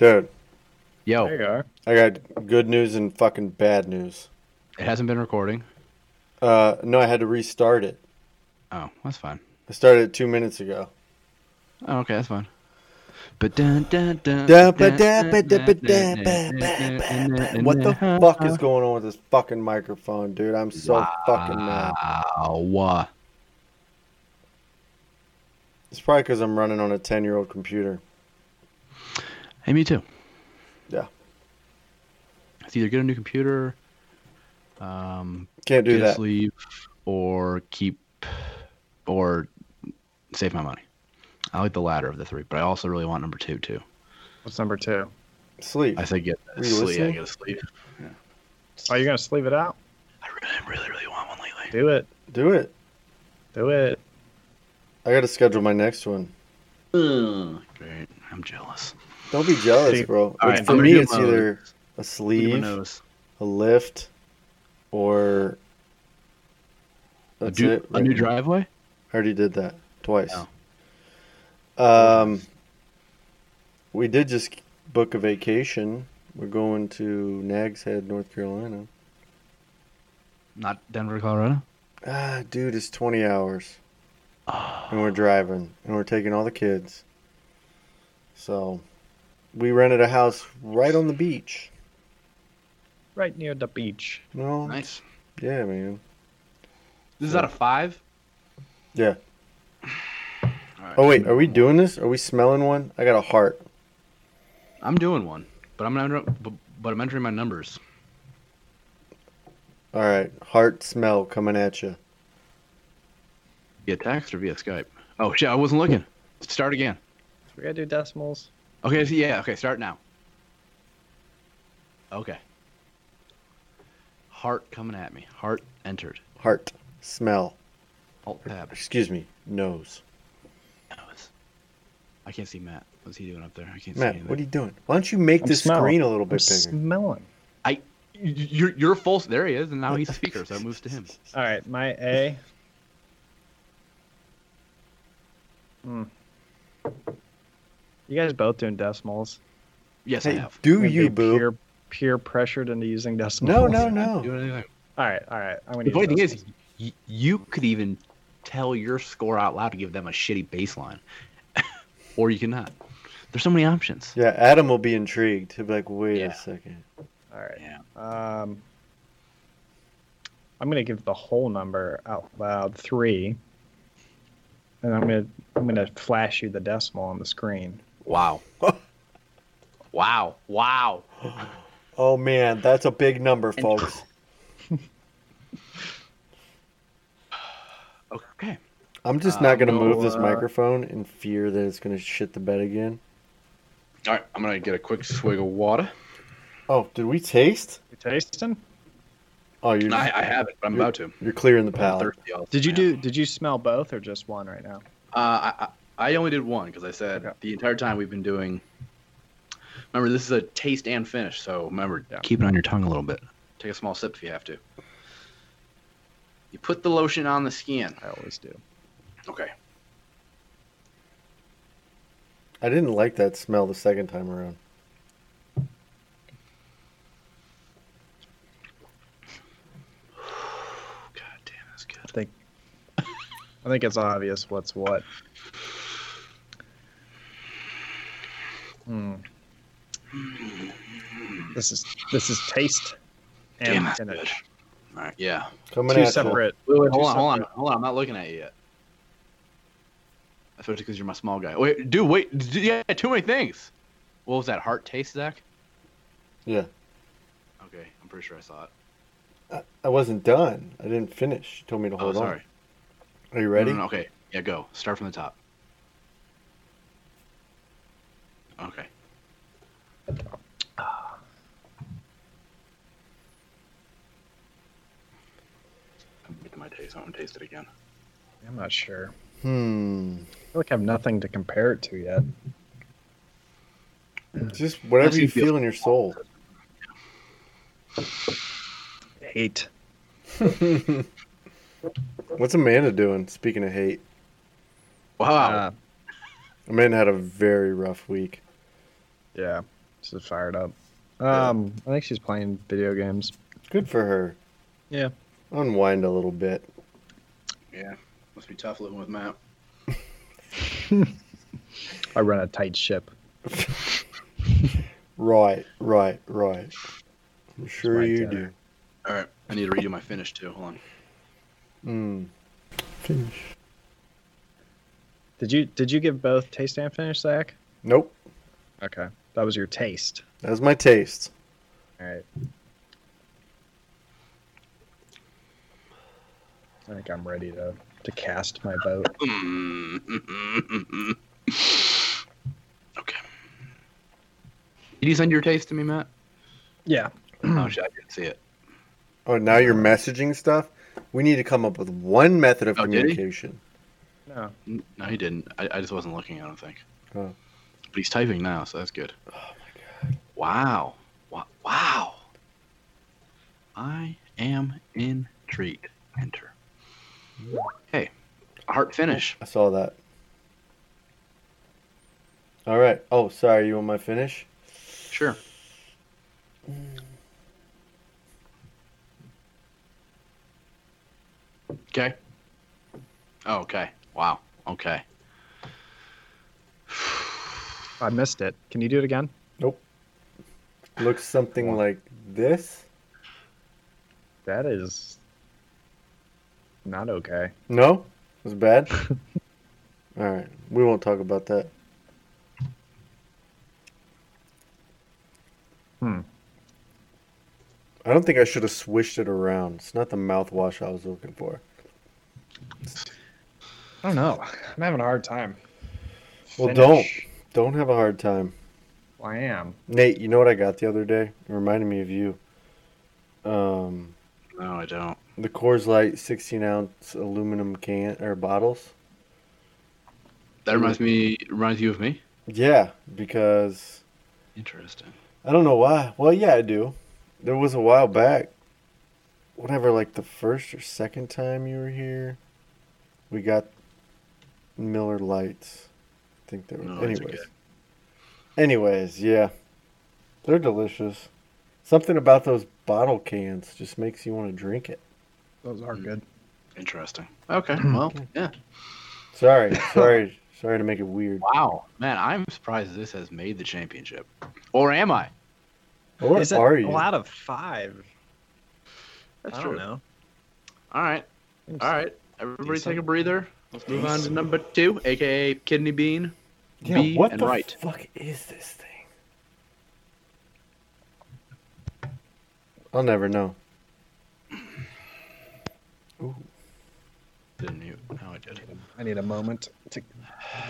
Dude, Yo, There you are. I got good news and fucking bad news. it hasn't been recording. Uh, no, I had to restart it. Oh, that's fine. I started it two minutes ago. Oh, okay, that's fine. What the fuck is going on with this fucking microphone, dude? I'm so fucking mad. Wow. It's probably because I'm running on a 10 year old computer. Hey, me too. Yeah. It's either get a new computer, um, Can't do get a that. sleeve, or keep, or save my money. I like the latter of the three, but I also really want number two too. What's number two? Sleep. I say get a Were you sleeve. Yeah, listening? get a sleeve. Oh, you're gonna sleeve it out? I really, really, really want one lately. Do it. Do it. Do it. I got to schedule my next one. Great. I'm jealous. Don't be jealous, bro. All right, for me, it's either a Look at my sleeve, nose. a lift, or. A, That's du- it. a new now. driveway? I already did that twice. Oh. Um, we did just book a vacation. We're going to Nags Head, North Carolina. Not Denver, Colorado? Ah, dude, it's 20 hours. Oh, And we're driving. And we're taking all the kids. So, we rented a house right on the beach. Right near the beach. No, nice. yeah, man. This is out of five? Yeah. All right. Oh, wait, are we doing this? Are we smelling one? I got a heart. I'm doing one, but I'm not. But, but I'm entering my numbers. All right, heart smell coming at you. Via text or via Skype? Oh shit! I wasn't looking. Start again. We gotta do decimals. Okay. So yeah. Okay. Start now. Okay. Heart coming at me. Heart entered. Heart smell. Alt tab. Excuse me, nose. Nose. I can't see Matt. What's he doing up there? I can't Matt, see anything. what are you doing? Why don't you make I'm this smelling. screen a little I'm bit bigger? smelling. I You're you're full. There he is, and now he's speaker, so it moves to him. All right, my A. Hmm. You guys both doing decimals? Yes, I have. do you, be boo? Peer, peer pressured into using decimals. No, no, no. doing anything. All right, all right. I'm gonna The use funny thing is, y- you could even tell your score out loud to give them a shitty baseline, or you cannot. There's so many options. Yeah, Adam will be intrigued. He'll be like, wait Yeah. a second. all right. Yeah. Um, I'm gonna give the whole number out loud three, and I'm gonna I'm gonna flash you the decimal on the screen. Wow. wow. Wow. Oh man, that's a big number, folks. Okay. I'm just Uh, not gonna we'll, move this uh, microphone in fear that it's gonna shit the bed again. All right. I'm gonna get a quick swig of water. Oh, did we taste? You tasting? Oh, you're I, I have it, but I'm about to. you're clearing the I'm palate. Did you do? Did you smell both or just one right now? Uh, I, I I only did one because I said Okay. the entire time we've been doing. Remember, this is a taste and finish, so remember, Yeah. keep it on your tongue a little bit. Take a small sip if you have to. You put the lotion on the skin. I always do. Okay. I didn't like that smell the second time around. God damn, that's good. I think I think it's obvious what's what. Hmm. This is this is taste and Damn, that's good. finish. All right, yeah. Coming Two at ya. separate. Wait, wait, two hold on, hold on, hold on. I'm not looking at you yet. Especially because you're my small guy. Wait, dude, wait. d- Yeah, too many things. What was that? Heart taste, Zach? Yeah, Okay, I'm pretty sure I saw it. I, I wasn't done. I didn't finish. You told me to hold Oh, hold sorry. on. Are you ready? No, no, no, okay, yeah, go. Start from the top. Okay. I'm getting my taste. I want to taste it again. I'm not sure. Hmm. I feel like I have nothing to compare it to yet. Just whatever you you feel- feel in your soul. Hate. What's Amanda doing? Speaking of hate, Wow. Uh, Amanda had a very rough week. Yeah. She's fired up. Um, I think she's playing video games. Good for her. Yeah. Unwind a little bit. Yeah, must be tough living with Matt. I run a tight ship. Right, right, right. I'm sure my you dinner. All right, I need to redo my finish too. Hold on. Mm. Finish. Did you did you give both taste and finish, Zach? Nope. Okay, that was your taste. That was my taste. All right. I think I'm ready to to cast my vote. Mm. okay. Did you send your taste to me, Matt? Yeah. oh shit, I didn't see it. Oh, now you're messaging stuff? We need to come up with one method of Oh, communication. No. No, he didn't. I, I just wasn't looking. I don't think. Oh. But he's typing now, so that's good. Oh my god. Wow. Wow. Wow. I am intrigued. Enter. Hey, heart oh, finish. I saw that. All right. Oh, sorry. You want my finish? Sure. Okay. Oh, okay. Wow. Okay. I missed it. Can you do it again? Nope. Looks something like this. That is not okay. No? It was bad? All right. We won't talk about that. Hmm. I don't think I should have swished it around. It's not the mouthwash I was looking for. I don't know. I'm having a hard time. Well, don't. Don't have a hard time. I am. Nate, you know what I got the other day? It reminded me of you. Um, No, I don't. the Coors Light 16 ounce aluminum can or bottles. That reminds me. Reminds you of me. Yeah, because Interesting. I don't know why. Well, yeah, I do. There was a while back, whatever, like the first or second time you were here, we got Miller Lights. I think they were. No, anyways, okay. anyways, yeah, they're delicious. Something about those bottle cans just makes you want to drink it. Those are hmm. good. Interesting. Okay. Hmm. Well, yeah. Sorry, sorry, sorry to make it weird. Wow, man, I'm surprised this has made the championship. Or am I? What Is it are you? a out of five? That's I true. don't know. All right. All right. Everybody Decent. take a breather. Let's move on to number two, aka kidney bean. Yeah, B what and the right. fuck is this thing? I'll never know. Ooh. Didn't you? No, I did. I need a moment to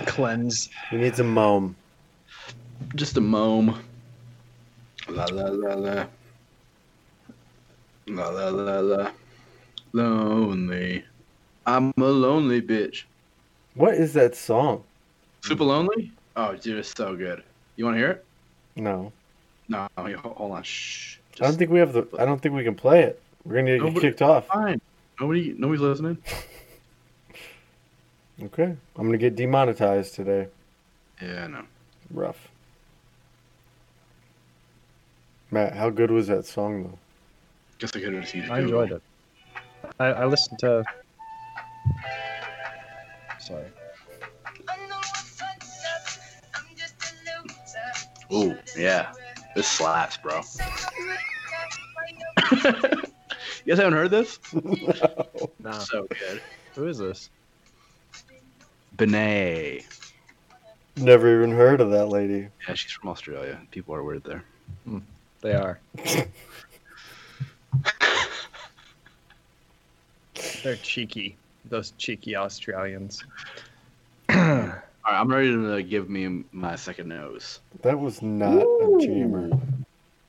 cleanse. He needs a mom. Just a mome. La la la la. La la la la. Lonely. I'm a lonely bitch. What is that song? Super lonely? Oh, dude, it's so good. You want to hear it? No, No, hold on. Shh. I don't think we have the. I don't think we can play it. We're gonna get Nobody- kicked off. fine. Nobody, nobody's listening. Okay, I'm gonna get demonetized today. Yeah, no. Rough. Matt, how good was that song though? Guess I could have seen I enjoyed it. I, I listened to. Sorry. Ooh, yeah. This slaps, bro. you guys haven't heard this? No. So good. Who is this? Benee. Never even heard of that lady. Yeah, she's from Australia. People are weird there. Hmm. They are. They're cheeky. Those cheeky Australians. All right, I'm ready to uh, give me my second nose. That was not a jammer.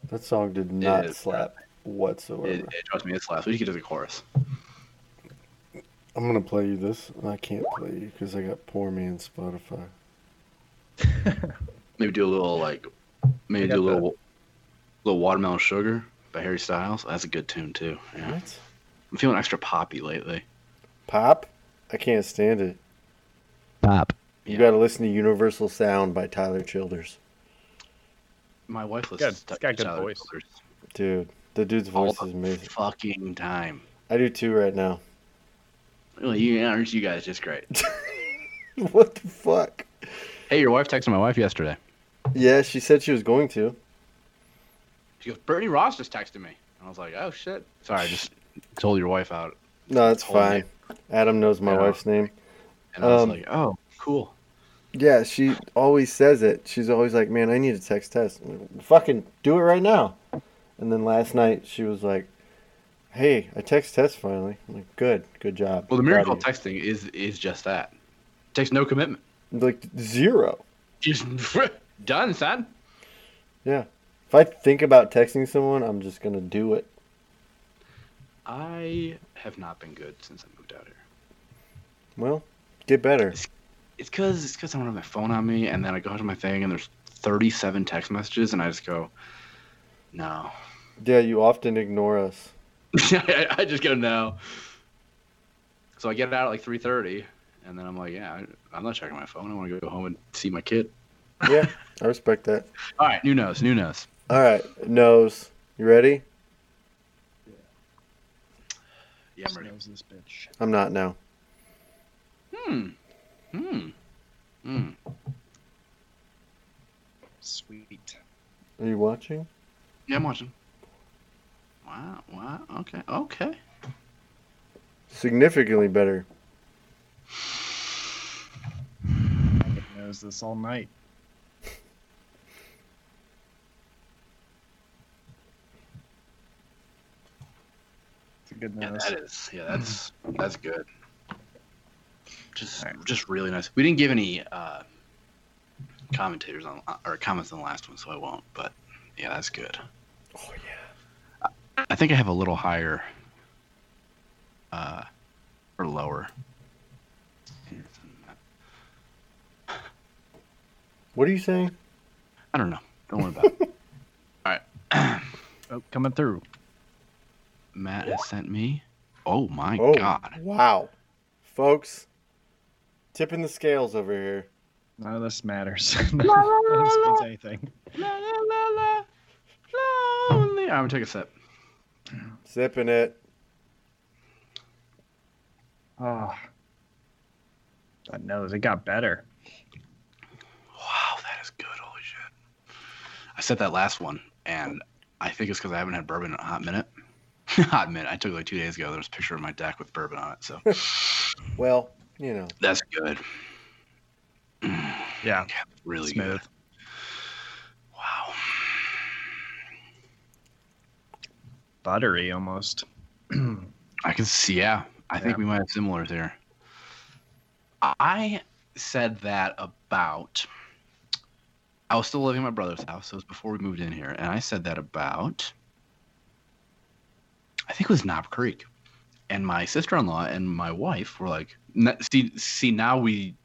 That song did not is, uh, slap whatsoever. It, it, trust me, it slaps. We should get to the chorus. I'm gonna play you this. I can't play you because I got poor man Spotify. Maybe do a little like, maybe do a little, little watermelon sugar by Harry Styles. That's a good tune too. Yeah, What? I'm feeling extra poppy lately. Pop? I can't stand it. Pop. You Yeah. gotta listen to Universal Sound by Tyler Childers. My wife listens He's to got good Tyler voice. Childers Dude, the dude's voice the is amazing. fucking time. I do too right now. Well, you, aren't you guys just great? what the fuck? hey, your wife texted my wife yesterday. Yeah, she said she was going to. She goes, Bernie Ross just texted me. And I was like, oh shit. Sorry, I just told your wife out. No, that's Told me. fine. Adam knows my Yeah. wife's name. And I was Um, like, oh, cool. Yeah, she always says it. She's always like, "Man, I need a text test." Like, Fucking do it right now. And then last night she was like, "Hey, I text test finally." I'm like, "Good, good job." Well, the miracle of of texting is is just that. It takes no commitment. like zero. Just done, son. Yeah. If I think about texting someone, I'm just gonna do it. I have not been good since I moved out here. Well, get better. It's because it's because I don't have my phone on me, and then I go to my thing, and there's 37 text messages, and I just go, no. Yeah, you often ignore us. I, I just go no. So I get out at like 3:30, and then I'm like, yeah, I, I'm not checking my phone. I want to go home and see my kid. Yeah, I respect that. All right, new nose, new nose. All right, nose. You ready? Yeah, I'm ready. Knows this bitch. I'm not now. Hmm. Hmm. Hmm. Sweet. Are you watching? Yeah, I'm watching. Wow. Wow. Okay. Okay. Significantly better. It knows this all night. It's a good Yeah, that is. Yeah, that's that's good. Just Alright. just really nice. We didn't give any uh, commentators on or comments on the last one, so I won't. But yeah, that's good. Oh yeah. I think I have a little higher uh, or lower. What are you saying? I don't know. Don't worry about it. All right. Oh, coming through. Matt has sent me. Oh my Oh, god. wow, folks, tipping the scales over here. None of this matters. None of this means anything. La, la, la, la, lonely. I'm gonna take a sip. Sipping it. Oh. That nose, it got better. Wow, that is good. Holy shit. I said that last one, and I think it's because I haven't had bourbon in a hot minute. hot minute. I took it like two days ago. There was a picture of my deck with bourbon on it, so Well, you know. that's good. Yeah. Really Smooth. good. Wow. Buttery almost. I can see. Yeah, I think we might have similars there. I said that about. I was still living at my brother's house. So it was before we moved in here, and I said that about. I think it was Knob Creek, and my sister-in-law and my wife were like, "N- "See, see, now we,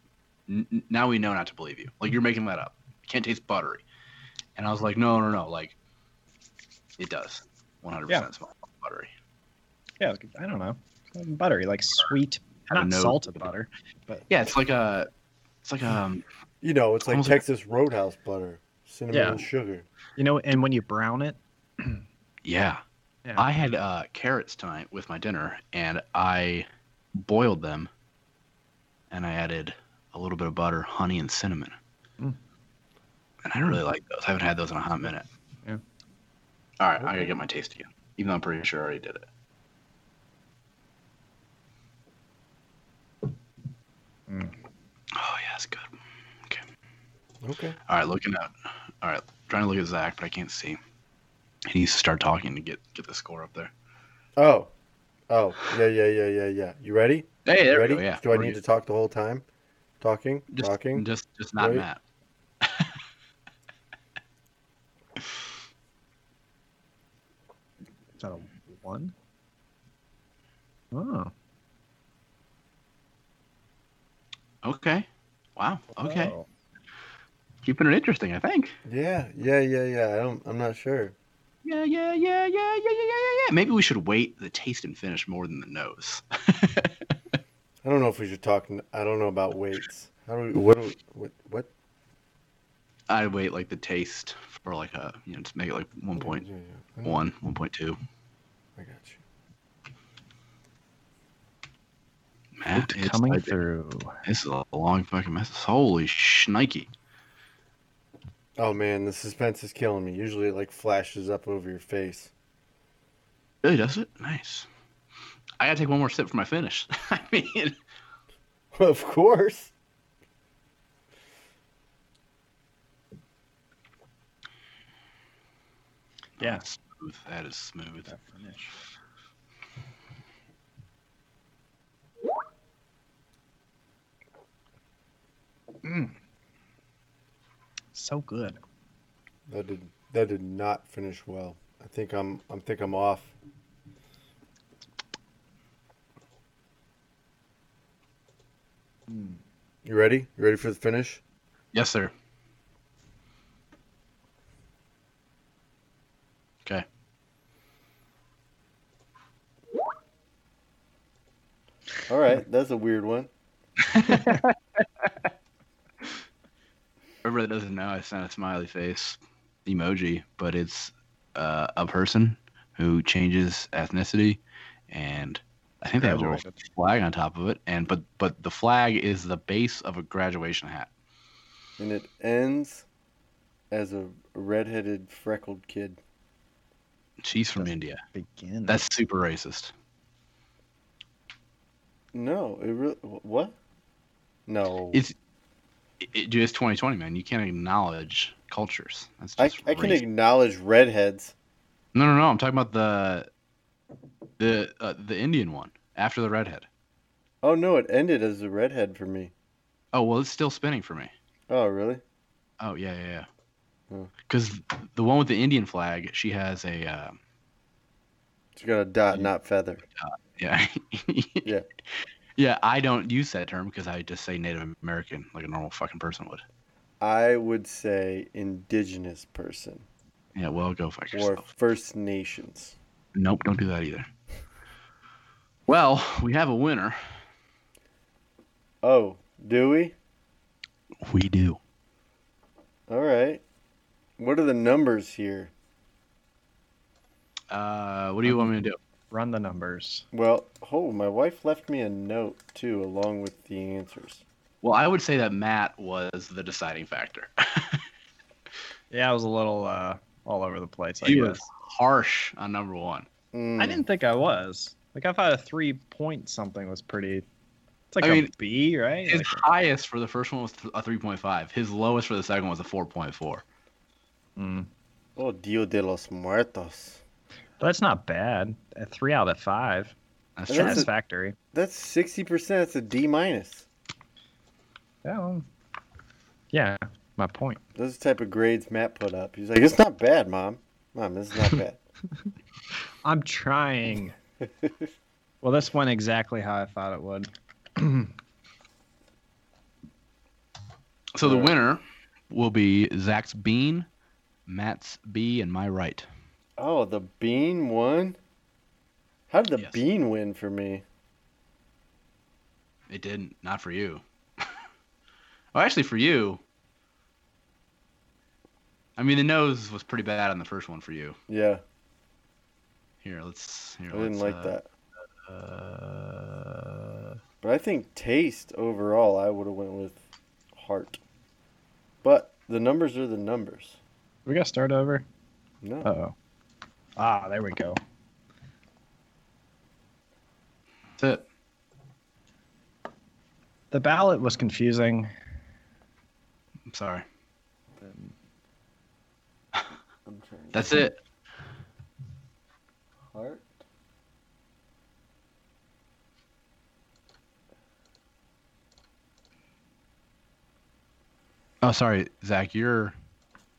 n- n- now we know not to believe you. Like you're making that up. It can't taste buttery." And I was like, "No, no, no. Like, it does. 100% Yeah. smell buttery." Yeah, I don't know. Buttery, like sweet, not nose. salted butter. But yeah, it's like a, it's like um, You know, it's like Almost like- Texas Roadhouse butter, cinnamon Yeah. and sugar. You know, and when you brown it, yeah. Yeah. I had uh, carrots tonight with my dinner, and I boiled them, and I added a little bit of butter, honey, and cinnamon. Mm. And I really like those. I haven't had those in a hot minute. Yeah. All right, I Okay. gotta get my taste again, even though I'm pretty sure I already did it. Mm. Oh yeah, it's good. Okay. Okay. All right, looking at. All right, trying to look at Zach, but I can't see. He needs to start talking to get get the score up there. Oh. Oh, yeah, yeah, yeah, yeah, yeah. You ready? Hey, there ready? we go. Yeah. Do I We're need good. to talk the whole time? Talking? just, talking? Just, just not Right? Matt. is that a one? Oh, Okay. Wow. Okay. Oh. Keeping it interesting, I think. Yeah, yeah, yeah, yeah. I don't I'm not sure. Yeah, yeah, yeah, yeah, yeah, yeah, yeah, yeah, yeah. Maybe we should wait the taste and finish more than the nose. I don't know if we should talk I don't know about weights. How do we what do we, what what I'd wait like the taste for like a you know just make it like one point Yeah, yeah, I one, one point two. I got you. Matt, it's Coming like- through. This is a long fucking mess. Holy shnikey. Oh man, the suspense is killing me. Usually it like flashes up over your face. Really does it? Nice. I gotta take one more sip for my finish. I mean, of course. Yeah. smooth. That is smooth. That finish. Mm. So good. That did that did not finish well. I think I'm I think I'm off. Mm. You ready? You ready for the finish? Yes, sir. Okay. All right, that's a weird one. Everybody that doesn't know, I sent a smiley face emoji, but it's uh, a person who changes ethnicity, and I think they have a flag on top of it. And but but the flag is the base of a graduation hat. And it ends as a redheaded freckled kid. She's from Doesn't India. Begin. That's super racist. No, it really what? No. It's it, it, dude, it's 2020, man. You can't acknowledge cultures. That's I just I can acknowledge redheads. No, no, no. I'm talking about the the uh, the Indian one after the redhead. Oh no, it ended as a redhead for me. Oh well, it's still spinning for me. Oh really? Oh yeah, yeah, yeah. Because the one with the Indian flag, she has a uh, She got a dot, not feather. yeah, Yeah. yeah. I don't use that term because I just say Native American like a normal fucking person would. I would say indigenous person Yeah, well, go fuck yourself. or. First Nations. Nope, don't do that either. Well, we have a winner. Oh, do we? We do. All right. What are the numbers here? Uh, what do you want me to do? Run the numbers. Well, oh, my wife left me a note too, along with the answers. Well, I would say that Matt was the deciding factor. Yeah, I was a little uh, all over the place. I he guess. was harsh on number one. Mm, I didn't think I was. Like I thought a three point something was pretty. It's like I a mean, B, right? His Like highest for the first one was a 3.5. His lowest for the second one was a 4.4. mm. Oh, Dia de los Muertos. But that's not bad. A three out of five. That's And that's Satisfactory. That's sixty percent. That's a D minus. Yeah. well, yeah. My point. Those are the type of grades Matt put up. He's like, it's not bad, mom. Mom, this is not bad. I'm trying. Well, this went exactly how I thought it would. So the winner will be Zach's Bean, Matt's B, and my right. oh, the bean won. How did the Yes. bean win for me? It didn't. Not for you. well, actually, for you. I mean, the nose was pretty bad on the first one for you. Yeah, Here, let's. Here, I didn't let's, like uh, that. Uh, But I think taste overall, I would have went with heart. But the numbers are the numbers. We got to start over. No. Uh oh. Ah, there we go. that's it. The ballot was confusing. I'm sorry. I'm. That's it. Oh, sorry, Zach. You're.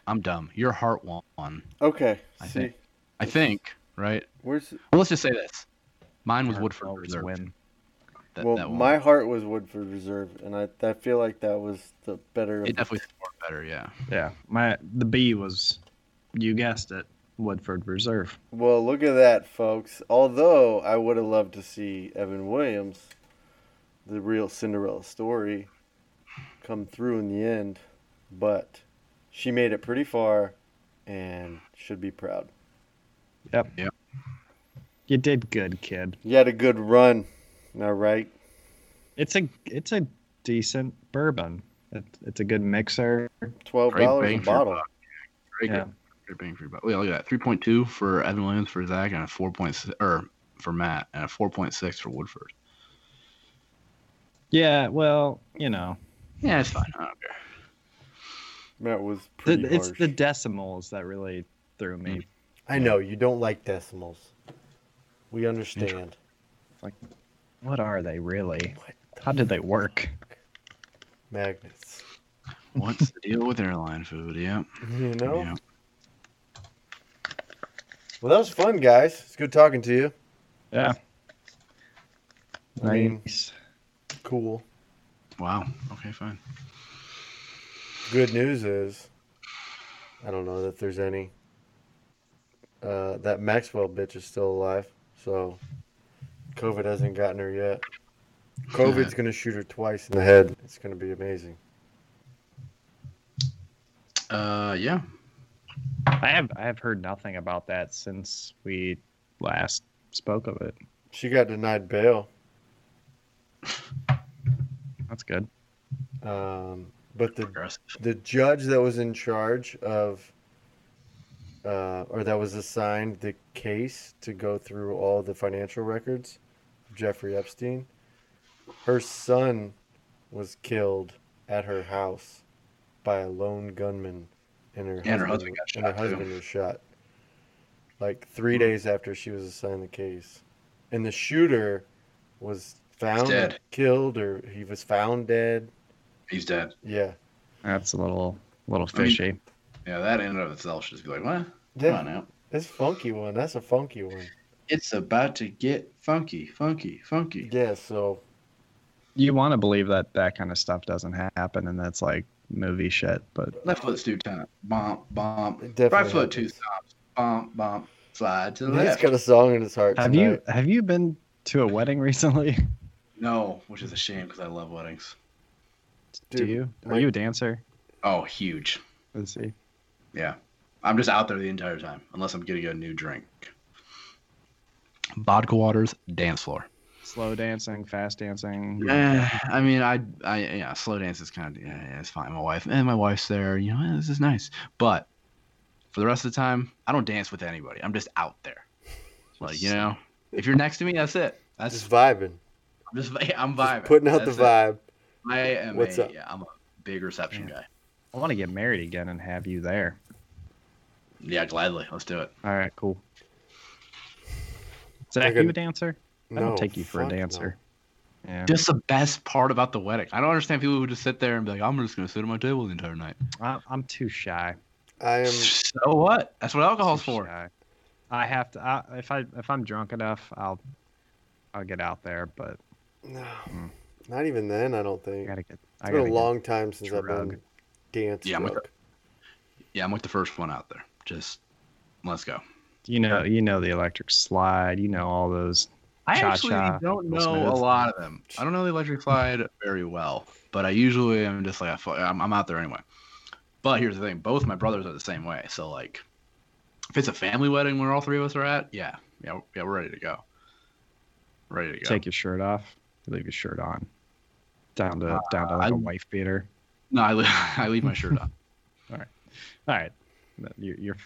I'm dumb. Your heart won. Okay. I see, think- I think, right? where's Well, let's just say this. Mine was Woodford Reserve. win. That, well, that my heart was Woodford Reserve, and I I feel like that was the better. Of It the definitely scored better, yeah. Yeah, my the B was, you guessed it, Woodford Reserve. Well, look at that, folks. Although I would have loved to see Evan Williams, the real Cinderella story, come through in the end, but She made it pretty far, and should be proud. Yep. Yep. You did good, kid. You had a good run. All right. It's a it's a decent bourbon. It, it's a good mixer. Twelve Great dollars a bang for your bottle. buck. Great, Yeah. good, great bang for your buck. Well, look at that. Three point two for Evan Williams for Zach, and a four point six or for Matt, and a four point six for Woodford. Yeah, well, you know, Yeah, it's fine. I don't care. That was the, it's harsh. the decimals that really threw me. I know you don't like decimals. We understand. Like, what are they really? How did they work? Magnets. What's the deal with airline food? Yeah. You know. yeah. Well, that was fun, guys. It's good talking to you. Yeah. I mean- Nice. Cool. Wow. Okay, fine. Good news is, I don't know that there's any. Uh, that Maxwell bitch is still alive, so COVID hasn't gotten her yet. COVID's gonna shoot her twice in the head. It's gonna be amazing. Uh, yeah. I have I have heard nothing about that since we last spoke of it. She got denied bail, That's good. um, but the the judge that was in charge of uh, or that was assigned the case to go through all the financial records Jeffrey Epstein her son was killed at her house by a lone gunman and her And her husband, husband got and her husband was shot. Like 3 Hmm. days after she was assigned the case. And the shooter was found dead. killed or he was found dead He's dead. yeah That's a little little I mean- fishy. Yeah, that in and of itself should just be like, what? Come on now. That's funky one. That's a funky one. It's about to get funky, funky, funky. Yeah, so You want to believe that that kind of stuff doesn't happen, and that's like movie shit. But Left foot two times. Bump, bump. it definitely Right foot two happens. stops. Bump, bump. Slide to the He's left. got a song in his heart. have tonight. you have you been to a wedding recently? No, which is a shame because I love weddings. Do you? Are my- you a dancer? Oh, huge. Let's see. Yeah. I'm just out there the entire time, unless I'm getting a new drink. Vodka waters, dance floor. Slow dancing, fast dancing. Eh, I mean, I, I, yeah, slow dance is kind of, yeah, yeah, it's fine. My wife, and my wife's there. You know, this is nice. But for the rest of the time, I don't dance with anybody. I'm just out there. Like, you know, if you're next to me, that's it. That's just vibing, I'm just, yeah, I'm just vibing. putting out the vibe. it. Vibe. I am What's a, up? yeah, I'm a big reception guy. I want to get married again and have you there. Yeah, gladly. Let's do it. All right, cool. Zach, Like a- you a dancer? I don't take you for a fuck no. dancer. Yeah, Just the best part about the wedding. I don't understand people who just sit there and be like, I'm just gonna sit at my table the entire night. I, I'm too shy. I am. So what? That's what alcohol's for. shy. I have to. I, if I if I'm drunk enough, I'll I'll get out there. But No, Mm. Not even then. I don't I think. gotta get. I It's been a long time since I've drug. been dance Yeah, I'm with drunk. Yeah, I'm like the first one out there. Just let's go. You know, you know the electric slide. You know all those. I Cha-cha, actually don't Will know a lot of them. I don't know the electric slide very well, but I usually am just like I fu- I'm, I'm out there anyway. But here's the thing: both my brothers are the same way. So like, if it's a family wedding where all three of us are at, yeah, yeah, yeah, we're ready to go. Ready to go. Take your shirt off. Leave your shirt on. Down to down to like Uh, I- a wife beater. no, I, leave, I leave my shirt on. All right, you're, you're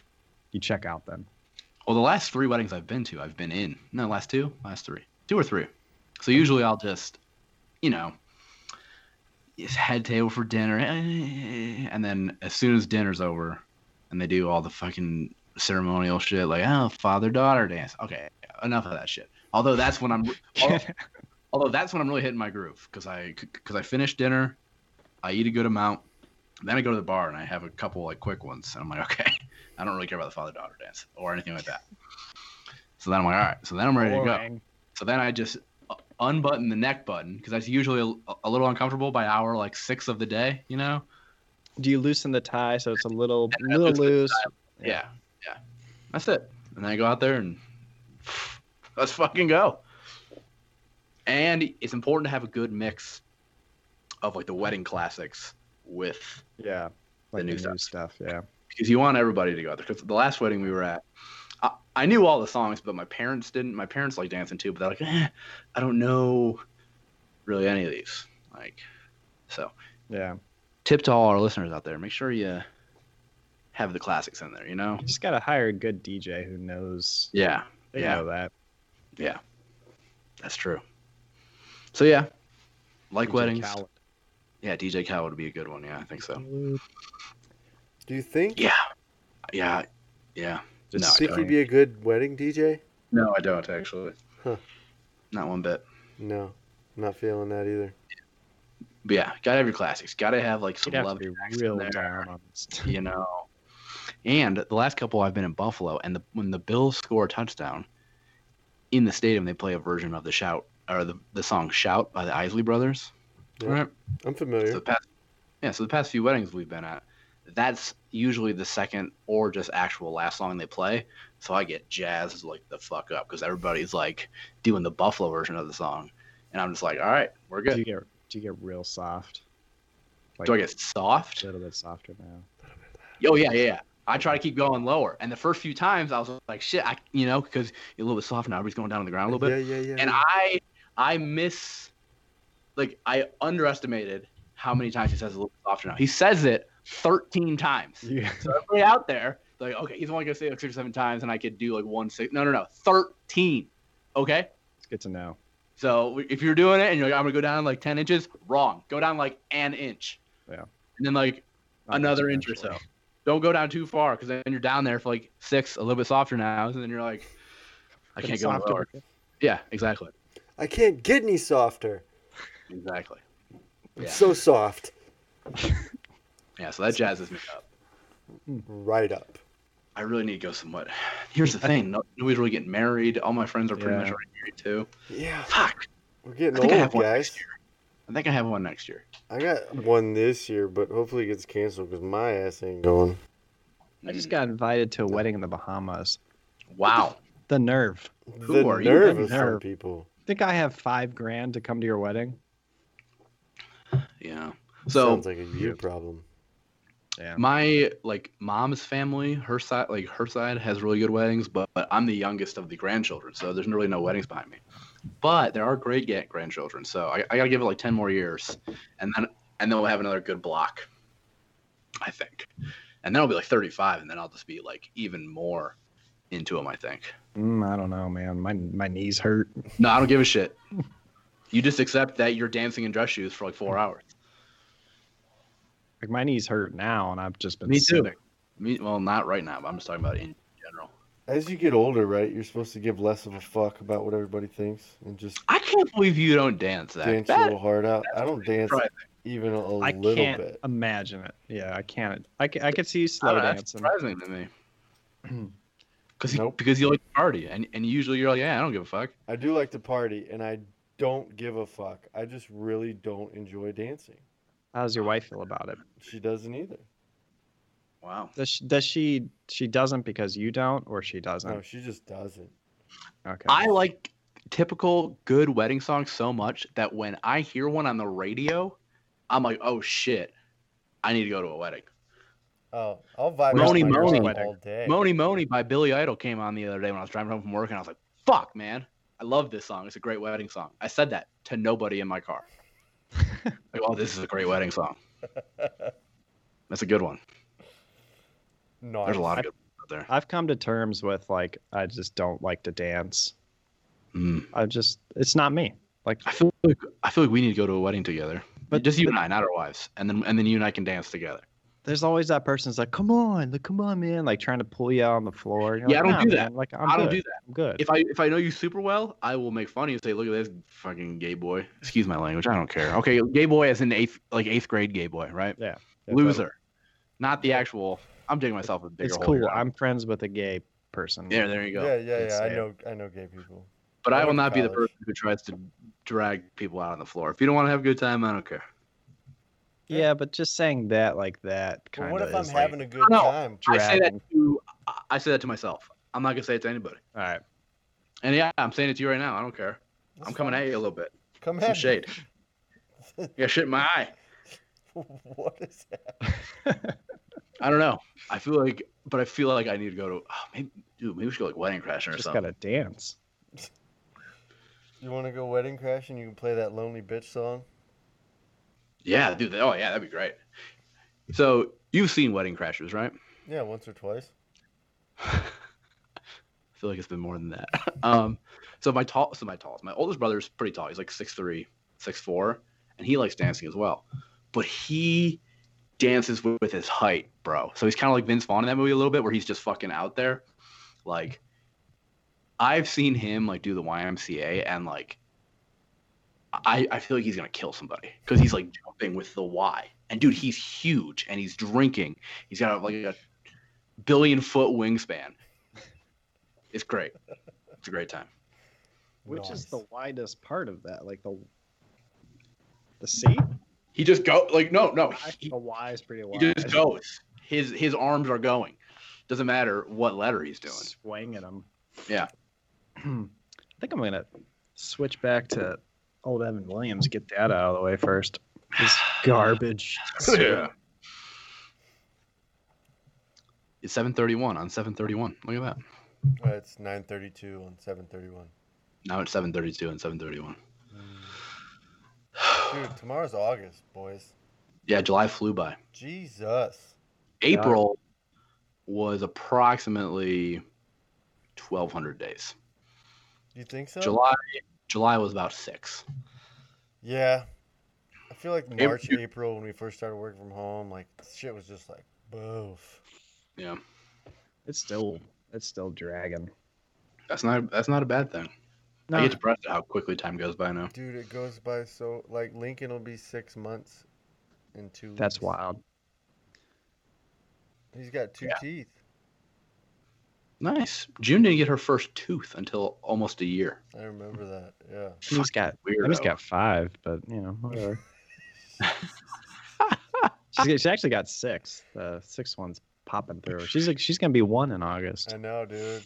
you check out then. Well, the last three weddings I've been to, I've been in. No, last two, last three, two or three. So usually I'll just, you know, just head table for dinner, eh, and then as soon as dinner's over, and they do all the fucking ceremonial shit, like oh father daughter dance. Okay, enough of that shit. Although that's when I'm, although, that's when I'm really hitting my groove because I because I finish dinner, I eat a good amount, then I go to the bar and I have a couple like quick ones, and I'm like okay. I don't really care about the father daughter dance or anything like that. So then I'm like, all right. So then I'm ready to go. So then I just unbutton the neck button because that's usually a, a little uncomfortable by hour like six of the day, you know? Do you loosen the tie so it's a little I little loose? Yeah, yeah. That's it. And then I go out there and let's fucking go. And it's important to have a good mix of like the wedding classics with Yeah. Like new the new stuff. stuff. Yeah. because you want everybody to go there. Because the last wedding we were at, I, I knew all the songs, but my parents didn't. My parents like dancing too, but they're like, eh, I don't know really any of these. Like, so Yeah. tip to all our listeners out there: make sure you have the classics in there. You know? You just gotta hire a good DJ who knows. Yeah, They Yeah. know that. yeah, that's true. So yeah, like DJ weddings. Khaled. Yeah, DJ Khaled would be a good one. Yeah, I think so. Do you think? Yeah, yeah, yeah. Just No, I think don't. he'd be a good wedding DJ? No, I don't actually. Huh. Not one bit. No, not feeling that either. But yeah, gotta have your classics. Gotta have like some You'd love to in real there, down on this. you know. And the last couple I've been in Buffalo, and the, when the Bills score a touchdown in the stadium, they play a version of the shout or the, the song "Shout" by the Isley Brothers. Yeah. Right. I'm So familiar. the past, yeah. So the past few weddings we've been at, that's usually the second or just actual last song they play. So I get jazzed like the fuck up because everybody's like doing the Buffalo version of the song, and I'm just like, all right, we're good. Do good. you get do you get real soft? Like Do I get soft? a little bit softer now? Oh yeah, yeah, yeah. I try to keep going lower, and the first few times I was like, shit, I, you know, because you're a little bit soft now, everybody's going down on the ground a little bit, Yeah, yeah, yeah. and yeah. I, I miss, like, I underestimated how many times he says a little softer now. He says it 13 times. Yeah. So everybody out there, like, okay, he's only gonna say it like six or seven times, and I could do like one six. No, no, no, 13. Okay. It's good to know. So if you're doing it and you're like, I'm gonna go down like 10 inches, wrong. Go down like an inch. Yeah. And then like Not another inch or so. Don't go down too far because then you're down there for like six, a little bit softer now, and then you're like, I can't go lower. Yeah, exactly, I can't get any softer. exactly. I'm Yeah. so soft. Yeah, so that jazzes me up. Right up. I really need to go somewhat. Here's the thing: no, nobody's really getting married. All my friends are pretty Yeah. much already married too. Yeah. Fuck. We're I getting think I old, have one guys. next year. I think I have one next year. I got one this year, but hopefully it gets canceled because my ass ain't going. I just got invited to a hmm. wedding in the Bahamas. Wow. The nerve. Who the are you? nerve The of some nerve. people. Think I have five grand to come to your wedding? Yeah. So Sounds like a you problem. Yeah. my like mom's family, her side, like her side has really good weddings, but, but I'm the youngest of the grandchildren, so there's really no weddings behind me. But there are great ga- grandchildren, so I, I gotta give it like ten more years, and then and then we'll have another good block, I think, and then I'll be like 35, and then I'll just be like even more into them. I think. Mm, I don't know, man. My my knees hurt. No, I don't give a shit. You just accept that you're dancing in dress shoes for like four hours. Like my knees hurt now, and I've just been Me too. Me, well, not right now, but I'm just talking about in general. As you get older, right, you're supposed to give less of a fuck about what everybody thinks and just I can't believe you don't dance. Zach. dance That- a little hard out. I don't dance surprising. even a I little can't bit. Imagine it. Yeah, I can't. I, ca- I could see you slow don't know, dancing. surprising to me. Because Nope. because you like to party, and, and usually you're like, yeah, I don't give a fuck. I do like to party, and I don't give a fuck. I just really don't enjoy dancing. How does your wife feel about it? She doesn't either. Wow. Does she, does she she doesn't because you don't, or she doesn't? No, she just doesn't. Okay. I like typical good wedding songs so much that when I hear one on the radio, I'm like, oh shit, I need to go to a wedding. Oh, I'll vibe Mony with Mony. all day. Mony Mony by Billy Idol came on the other day when I was driving home from work, and I was like, fuck, man, I love this song. It's a great wedding song. I said that to nobody in my car. like, oh, this is a great wedding song. That's a good one. no, There's a lot of good ones out there. I've come to terms with like I just don't like to dance. Mm. I just it's not me. Like I feel like I feel like we need to go to a wedding together. But- But just you and I, not our wives, and then and then you and I can dance together. There's always that person that's like, come on, like come on, man, like trying to pull you out on the floor. You're Yeah, I don't "Nah, do that. man, Like I'm I don't good. do that. I'm good. If I if I know you super well, I will make fun of you and say, "Look at this fucking gay boy." Excuse my language. I don't care. Okay, gay boy as in eighth like eighth grade gay boy, right? Yeah, yeah, Loser, not the actual. I'm digging myself a bigger It's hole cool. here. I'm friends with a gay person. Yeah, there you go. Yeah, yeah, It's yeah. I know, I know gay people. But I I will went to not be the person who tries to drag people out on the floor. If you don't want to have a good time, I don't care. Yeah, but just saying that like that But kind what if I'm is having like, a good No. time? I say that to I say that to myself. I'm not gonna say it to anybody. All right. And yeah, I'm saying it to you right now. I don't care. That's I'm coming fine. at you a little bit. Come Some at me. shade. Yeah, shit in my eye. what is that? I don't know. I feel like, but I feel like I need to go to. Oh, maybe, dude, maybe we should go like wedding crashing or Just something. Just gotta dance. You want to go wedding crash and you can play that lonely bitch song? Yeah, dude. Oh, yeah, that'd be great. So you've seen Wedding Crashers, right? Yeah, once or twice. I feel like it's been more than that. Um, so my tall, so my tallest, my oldest brother's pretty tall. He's like six three, six four, and he likes dancing as well. But he dances with, with his height, bro. So he's kind of like Vince Vaughn in that movie a little bit, where he's just fucking out there. Like, I've seen him like do the YMCA, and like, I I feel like he's gonna kill somebody because he's like jumping with the Y. And dude, he's huge, and he's drinking. He's got like a billion foot wingspan. It's great. It's a great time. Which is the widest part of that? Like the the seat? He just go like no no. He, The Y is pretty wide. he just goes. His his arms are going. Doesn't matter what letter he's doing. Swinging them. Yeah. I think I'm gonna switch back to old Evan Williams. Get that out of the way first. This garbage. yeah. It's seven thirty one on seven thirty one. Look at that. Uh, it's 9:32 on 7:31. Now it's seven thirty two and seven thirty one. Dude, tomorrow's August, boys. Yeah, July flew by. Jesus. April was approximately twelve hundred days. You think so? July July was about six. Yeah. I feel like April- March, April, when we first started working from home, like shit was just like boof. Yeah. It's still it's still dragging. That's not that's not a bad thing. I get depressed at how quickly time goes by now. Dude, it goes by so like Lincoln will be six months in two. that's weeks. wild. He's got two Yeah. teeth. Nice. June didn't get her first tooth until almost a year. I remember that. Yeah. He's got Weirdo. Emmy's got five, but you know whatever. she's, she actually got six. The sixth one's popping through. She's like she's gonna be one in August. I know, dude.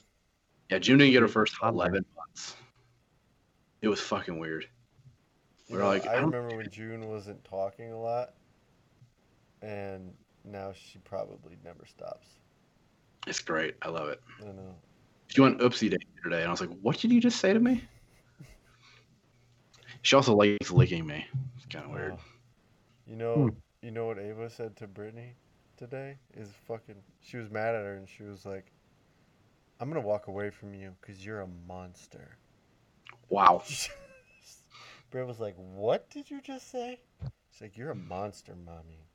Yeah, June didn't get her first till Toddler. 11 months. It was fucking weird. You We're know, like, I I remember when June wasn't talking a lot, and now she probably never stops. It's great. I love it. I know. She went oopsie day today, and I was like, "What did you just say to me?" She also likes licking me. It's kind of weird. Oh. You know, Hmm. you know what Ava said to Brittany today is fucking. She was mad at her, and she was like, "I'm gonna walk away from you because you're a monster." Wow. Britt was like, "What did you just say?" She's like, "You're a monster, mommy."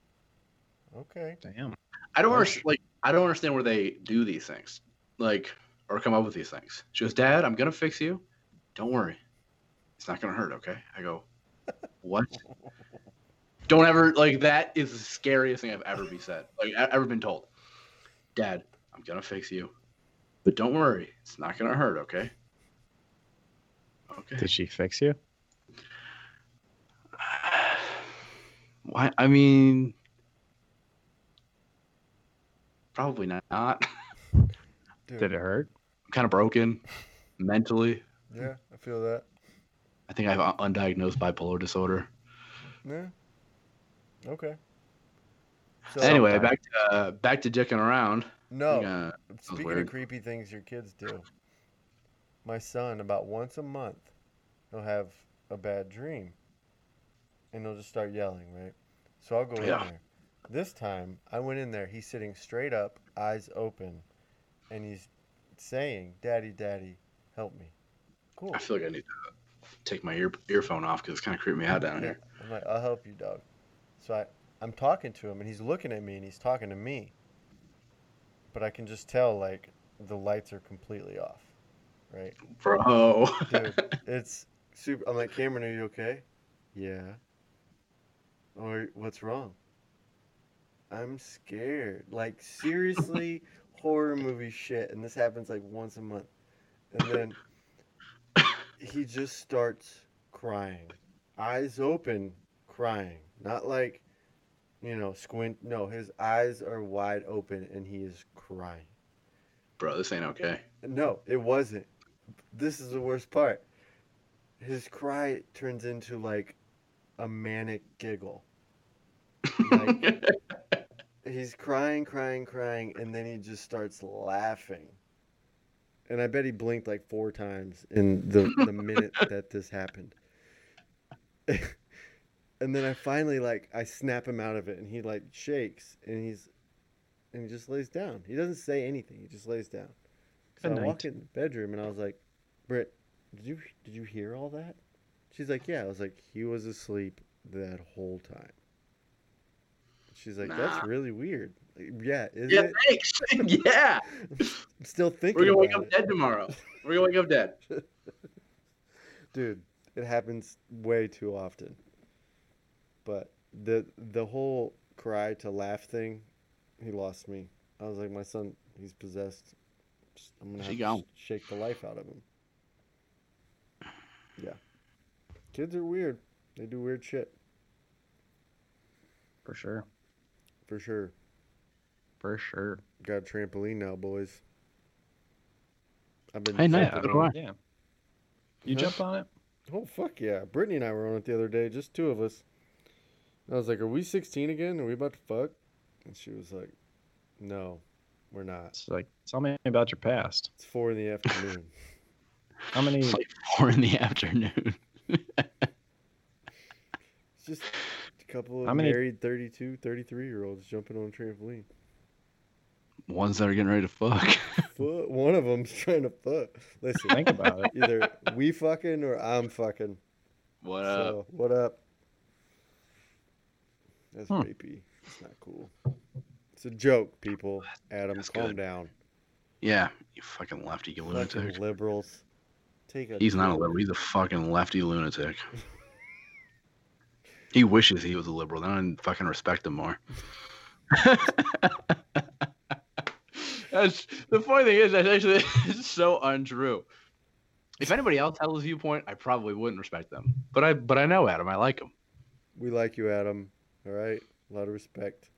Okay. Damn. I don't understand. Like, I don't understand where they do these things, like, or come up with these things. She goes, "Dad, I'm gonna fix you. Don't worry. It's not gonna hurt. Okay?" I go, "What?" don't ever like that is the scariest thing I've ever be said. Like, ever been told. Dad, I'm gonna fix you, but don't worry. It's not gonna hurt. Okay? Okay. Did she fix you? Why? I mean, probably not. Did it hurt? I'm kind of broken mentally. Yeah, I feel that. I think I have undiagnosed bipolar disorder. Yeah. Okay. So, anyway, back to uh, back to dicking around. no. Uh, Speaking of creepy things your kids do, my son about once a month, he'll have a bad dream, and he'll just start yelling. Right. So I'll go Yeah. in there. This time I went in there. He's sitting straight up, eyes open, and he's saying, "Daddy, Daddy, help me." Cool. I feel like I need to take my ear earphone off because it's kind of creeping me out down here. I'm like, I'll help you, dog. So I, I'm talking to him, and he's looking at me, and he's talking to me. But I can just tell, like, the lights are completely off, right? Bro. Dude, it's super. I'm like, Cameron, are you okay? Yeah. Or what's wrong? I'm scared. Like, seriously, horror movie shit. And this happens like once a month. And then he just starts crying. Eyes open, crying. Not like, you know, squint. No, his eyes are wide open and he is crying. Bro, this ain't okay. No, it wasn't. This is the worst part. His cry turns into like a manic giggle. Like he's crying, crying, crying, and then he just starts laughing. And I bet he blinked like four times in the, the minute that this happened. and then I finally like I snap him out of it and he like shakes and he's and he just lays down. He doesn't say anything. He just lays down. So I walk in the bedroom and I was like, Britt, did you did you hear all that? She's like, Yeah. I was like, he was asleep that whole time. She's like, That's really weird. Like, yeah, is Yeah, it? thanks. yeah. I'm still thinking We're gonna wake up it. dead tomorrow. We're gonna wake up dead. Dude, it happens way too often. But the the whole cry to laugh thing, he lost me. I was like, my son, he's possessed. I'm gonna She have to gone. shake the life out of him. Yeah, kids are weird. They do weird shit For sure. For sure. For sure. Got a trampoline now, boys. I've been Hey, nice. jumping So do on it. Yeah. You Huh? jumped on it? Oh fuck yeah! Brittany and I were on it the other day, just two of us. I was like, "Are we 16 again? Are we about to fuck?" And she was like, "No, we're not. It's like, tell me about your past. It's four in the afternoon." How many? It's like four in the afternoon. it's just a couple of How many- married 32, 33 year olds jumping on a trampoline. Ones that are getting ready to fuck. Fuck, one of them's trying to fuck. Listen, Think about it. either we fucking or I'm fucking. What up? So what up? That's Hmm. rapey. It's not cool. It's a joke, people. Adam, That's calm good. down. Yeah, you fucking lefty you Fucking lunatic. liberals. Take a He's not a chill. liberal. He's a fucking lefty lunatic. he wishes he was a liberal. Then I'd fucking respect him more. That's the funny thing is that's actually it's so untrue. If anybody else held his viewpoint, I probably wouldn't respect them. But I but I know Adam. I like him. We like you, Adam. All right, a lot of respect.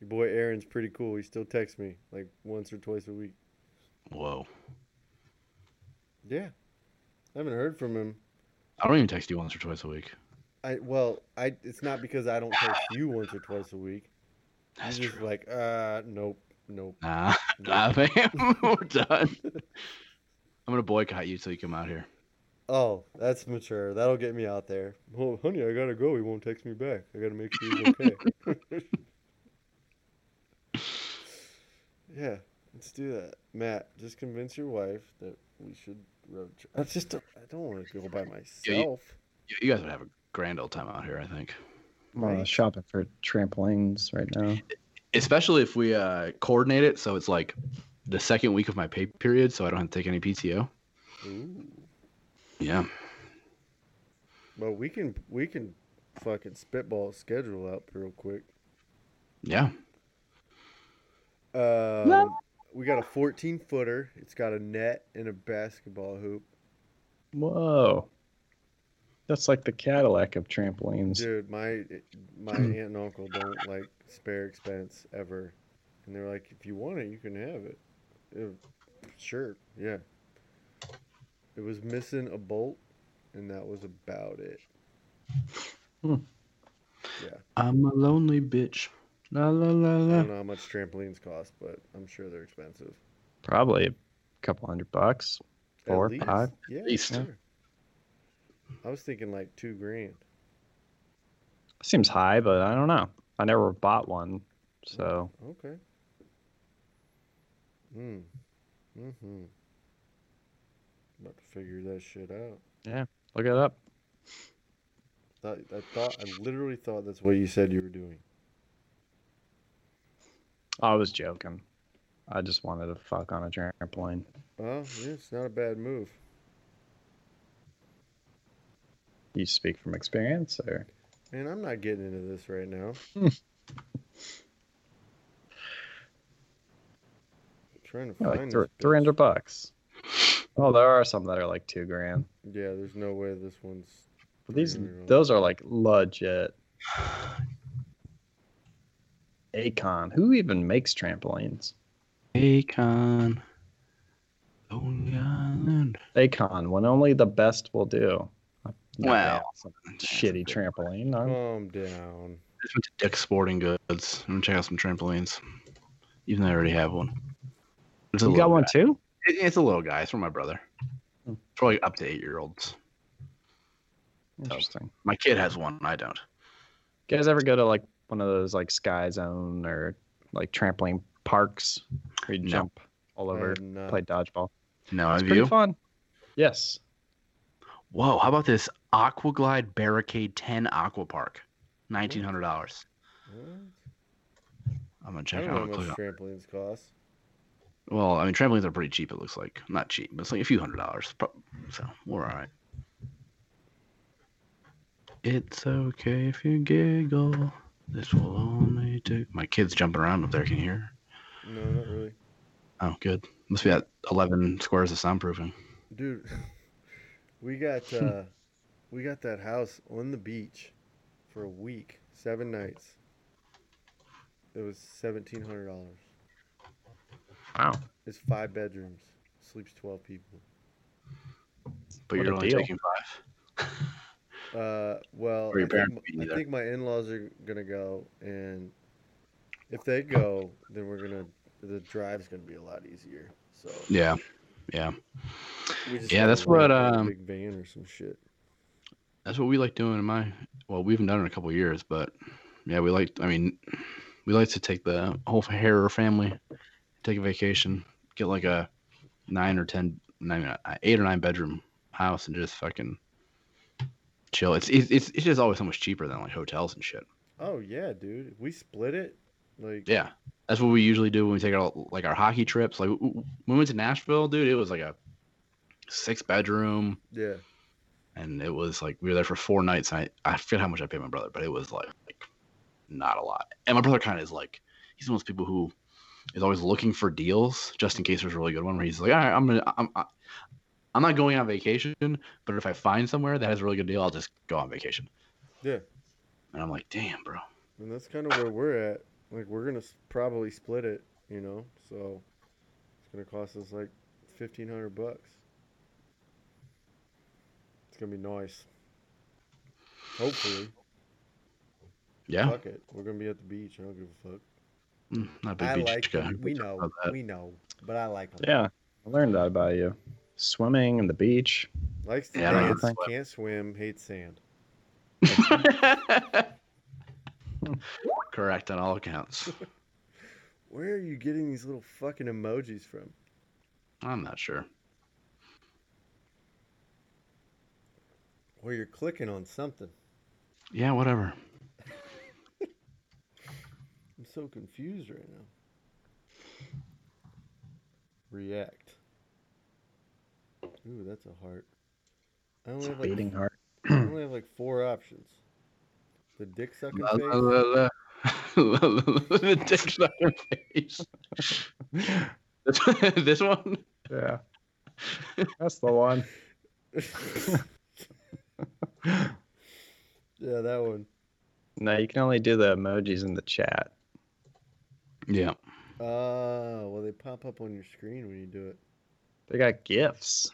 Your boy Aaron's pretty cool. He still texts me like once or twice a week. Whoa. Yeah, I haven't heard from him. I don't even text you once or twice a week. I well, I it's not because I don't text you once or twice a week. That's You're just true. like, uh, nope, nope. Nah, nah, nope. fam. We're done. I'm gonna boycott you till you come out here. Oh, that's mature. That'll get me out there. Oh, honey, I gotta go. He won't text me back. I gotta make sure he's okay. yeah, let's do that. Matt, just convince your wife that we should road trip. I just don't, I don't want to go by myself. You- You guys would have a grand old time out here, I think. I'm uh, shopping for trampolines right now. Especially if we uh, coordinate it so it's like the second week of my pay period, so I don't have to take any PTO. Ooh. Yeah. Well, we can we can fucking spitball schedule out real quick. Yeah. Um, we got a 14 footer. It's got a net and a basketball hoop. Whoa. That's like the Cadillac of trampolines. Dude, my my aunt and uncle don't like spare expense ever, and they're like, if you want it, you can have it. Uh, sure, yeah. It was missing a bolt, and that was about it. Hmm. Yeah, I'm a lonely bitch. La la la la. I don't know how much trampolines cost, but I'm sure they're expensive. Probably a couple hundred bucks. At Four, least. five? Yeah, least. sure. I was thinking like two grand. Seems high, but I don't know. I never bought one, so Okay. Hmm. Mm-hmm. About to figure that shit out. Yeah, look it up. Thought, I thought I literally thought that's what you said you were doing. I was joking. I just wanted to fuck on a trampoline. Well, yeah, it's not a bad move. You speak from experience, or Man, I'm not getting into this right now. Trying to Yeah, find like this three hundred bucks. Oh, there are some that are like two grand. Yeah, there's no way this one's. But these, those are like legit. Acon. Who even makes trampolines? Akon. Lonely Island. Acon. When only the best will do. Not Wow. that, shitty trampoline. I'm- Calm down. just went to Dick's Sporting Goods. I'm gonna check out some trampolines, even though I already have one. It's You got one guy. too? It- it's a little guy. It's for my brother. Hmm. It's for up to eight year olds. Interesting. My kid has one. I don't. You guys ever go to like one of those like Sky Zone or like trampoline parks where you No. jump all over, have not. play dodgeball? No, It's have pretty you? fun. Yes. Whoa, how about this Aquaglide Barricade 10 Aqua Park? Nineteen hundred dollars. What? I'm gonna I check don't know out. how much trampolines cost. Well, I mean, trampolines are pretty cheap. It looks like not cheap, but it's like a few hundred dollars. So we're all right. It's okay if you giggle. This will only take. My kid's jumping around up there. Can you hear? No, not really. Oh, good. Must be at 11 squares of soundproofing. Dude, we got uh we got that house on the beach for a week, seven nights. It was seventeen hundred dollars. Wow. It's five bedrooms, sleeps twelve people. But What you're only deal. taking five. Uh, well, I, think, I think my in-laws are gonna go, and if they go, then we're gonna the drive's gonna be a lot easier. So Yeah, yeah. Yeah, that's what, um, big van or some shit. That's what we like doing in my. Well, we haven't done it in a couple years, but yeah, we like. I mean, we like to take the whole Harrer family, take a vacation, get like a nine or ten, nine, uh, eight or nine bedroom house, and just fucking chill. It's it's it's just always so much cheaper than like hotels and shit. Oh yeah, dude. We split it, like Yeah, that's what we usually do when we take our like our hockey trips. Like w- w- when we went to Nashville, dude, it was like a six bedroom. yeah. and it was like we were there for four nights and I, I forget how much I paid my brother, but it was like, like not a lot. And my brother kind of is like he's one of those people who is always looking for deals just in case there's a really good one where he's like, all right, I'm gonna I'm I- I'm not going on vacation, but if I find somewhere that has a really good deal, I'll just go on vacation. Yeah. And I'm like, damn, bro. And that's kind of where we're at. Like we're gonna probably split it, you know. So it's gonna cost us like fifteen hundred bucks. It's gonna be nice. Hopefully, Yeah, fuck it. We're gonna be at the beach. I don't give a fuck. Mm, not a big I beach like guy. We know. We know. But I like them. Yeah. I learned that about you. Swimming and the beach. Likes to Yeah, I don't dance, can't swim, hates sand. Correct on all accounts. Where are you getting these little fucking emojis from? I'm not sure. Or you're clicking on something. Yeah, whatever. I'm so confused right now. React. Ooh, that's a heart. I only have like Beating heart. I only have like four options. The dick sucking La, face. la, la, la. the dick sucking face. This, this one? Yeah. That's the one. yeah, that one. No, you can only do the emojis in the chat. Yeah. Oh, well, they pop up on your screen when you do it. They got gifts.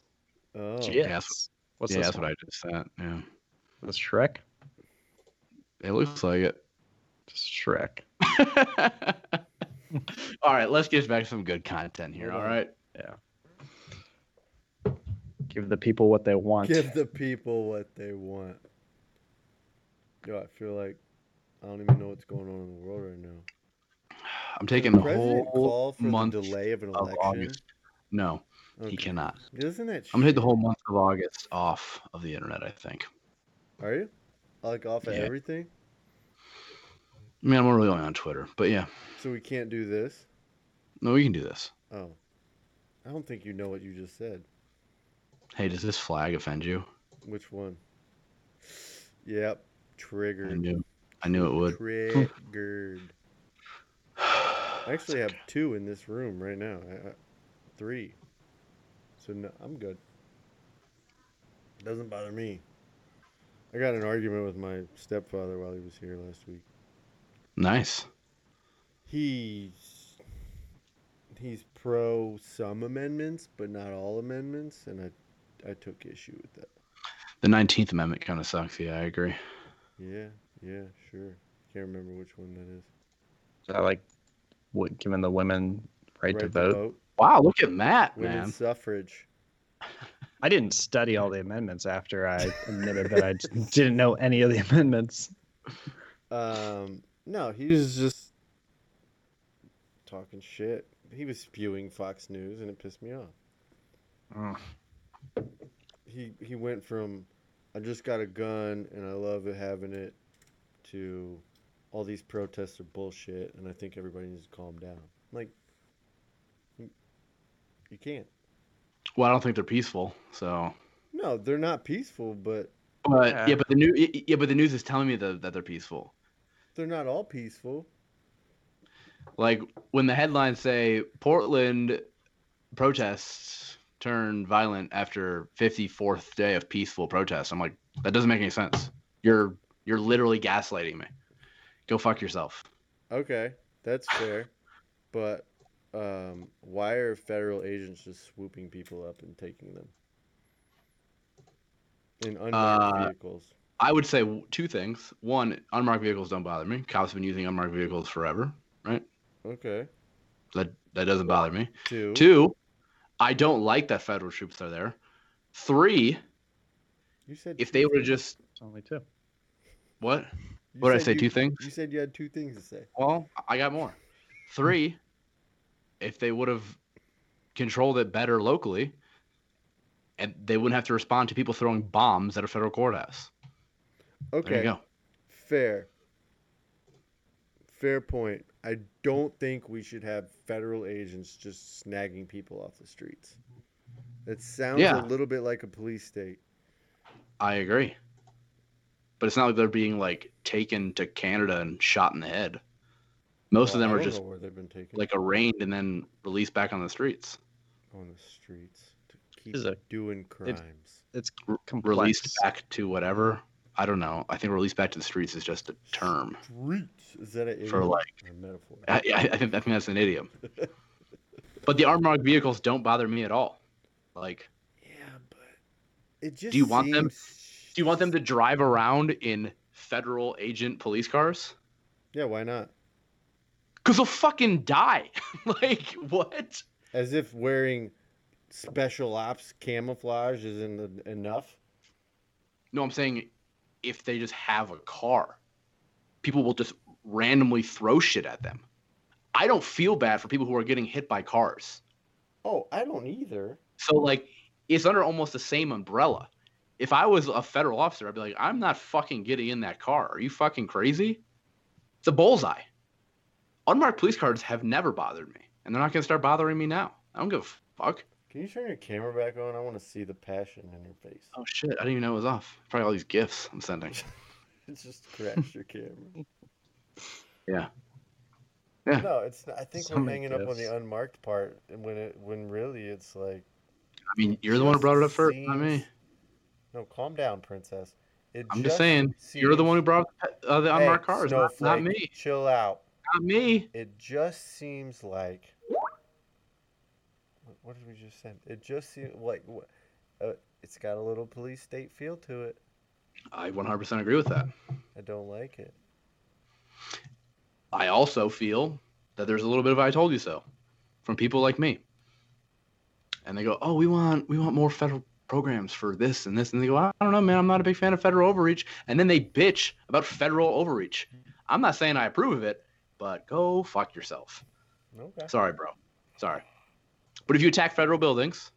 Oh, GIFs. What's yeah, that's one? what I just said. Yeah. That's Shrek? It looks like it. Just Shrek. all right, let's get back to some good content here. All right. All on. right. Give the people what they want. give the people what they want. Yo, I feel like I don't even know what's going on in the world right now. I'm taking Can the president whole call for month the delay of an of. August. No, Okay. he cannot. Isn't that? I'm gonna take the whole month of August off of the internet. I think. Are you? Like off of Yeah. everything? I mean, I'm really only on Twitter, but yeah. So we can't do this? No, we can do this. Oh. I don't think you know what you just said. Hey, does this flag offend you? Which one? Yep. Triggered. I knew. I knew it would. Triggered. I actually have two in this room right now. I, I, three. So no, I'm good. Doesn't bother me. I got an argument with my stepfather while he was here last week. Nice. He's he's pro some amendments, but not all amendments, and I I took issue with that. The Nineteenth Amendment kind of sucks. Yeah, I agree. Yeah, yeah, sure. Can't remember which one that is. Is that like what, giving the women right, to vote? Wow, look at Matt, Women's man. suffrage. I didn't study all the amendments after I admitted that I didn't know any of the amendments. Um, no, he was just talking shit. He was spewing Fox News, and it pissed me off. Mm. He he went from I just got a gun and I love it having it to all these protests are bullshit, and I think everybody needs to calm down. Like, you, you can't. Well, I don't think they're peaceful. So, No, they're not peaceful, but but Yeah. yeah, but the new yeah, but the news is telling me that, that they're peaceful. they're not all peaceful. Like when the headlines say Portland protests turn violent after 54th day of peaceful protest. I'm like, that doesn't make any sense. You're you're literally gaslighting me. Go fuck yourself. Okay, that's fair. but um, why are federal agents just swooping people up and taking them in unmarked Uh, vehicles? I would say two things. One, unmarked vehicles don't bother me. Cops have been using unmarked vehicles forever. Right? Okay. That that doesn't bother me. Two. Two, I don't like that federal troops are there. Three, You said if two they were just It's only two. what? You What did I say? you- Two things. You said you had two things to say. Well, I got more. Three, if they would have controlled it better locally, and they wouldn't have to respond to people throwing bombs at a federal courthouse. There Okay. you go. Fair. Fair point. I don't think we should have federal agents just snagging people off the streets. That sounds Yeah. a little bit like a police state. I agree. But it's not like they're being like taken to Canada and shot in the head. Most of them I are just where they've been taken. like arraigned and then released back on the streets. on the streets to keep a- doing crimes. It's R- complex. Released back to whatever. I don't know. I think released back to the streets is just a term. Streets is that a For, like- a metaphor? I, I, I think I think that's an idiom. but the armored vehicles don't bother me at all. Like, yeah, but it just. Do you want them- do you want them to drive around in federal agent police cars? Yeah, why not? Cause they'll fucking die. like what? As if wearing special ops camouflage isn't en- enough. No, I'm saying if they just have a car, people will just randomly throw shit at them. I don't feel bad for people who are getting hit by cars. Oh, I don't either. So like it's under almost the same umbrella. If I was a federal officer, I'd be like, I'm not fucking getting in that car. Are you fucking crazy? It's a bullseye. Unmarked police cars have never bothered me, and they're not gonna start bothering me now. I don't give a fuck. Can you turn your camera back on? I want to see the passion in your face. Oh shit, I didn't even know it was off. Probably all these gifts I'm sending. It just crashed your camera. Yeah. Yeah. No, it's. Not, I think So we're hanging up on the unmarked part, and when it when really it's like. I mean, you're the one who brought it up first, not me. No, calm down, princess. It I'm just saying, you're the one who brought up uh, the Hey, unmarked cars, not, not me. Chill out. Not me. It just seems like. What- did we just say? It just seems like uh, it's got a little police state feel to it. I 100% agree with that. I don't like it. I also feel that there's a little bit of "I told you so" from people like me, and they go, "Oh, we want we want more federal programs for this and this," and they go, "I don't know, man. I'm not a big fan of federal overreach," and then they bitch about federal overreach. I'm not saying I approve of it, but go fuck yourself. Okay. Sorry, bro. Sorry. But if you attack federal buildings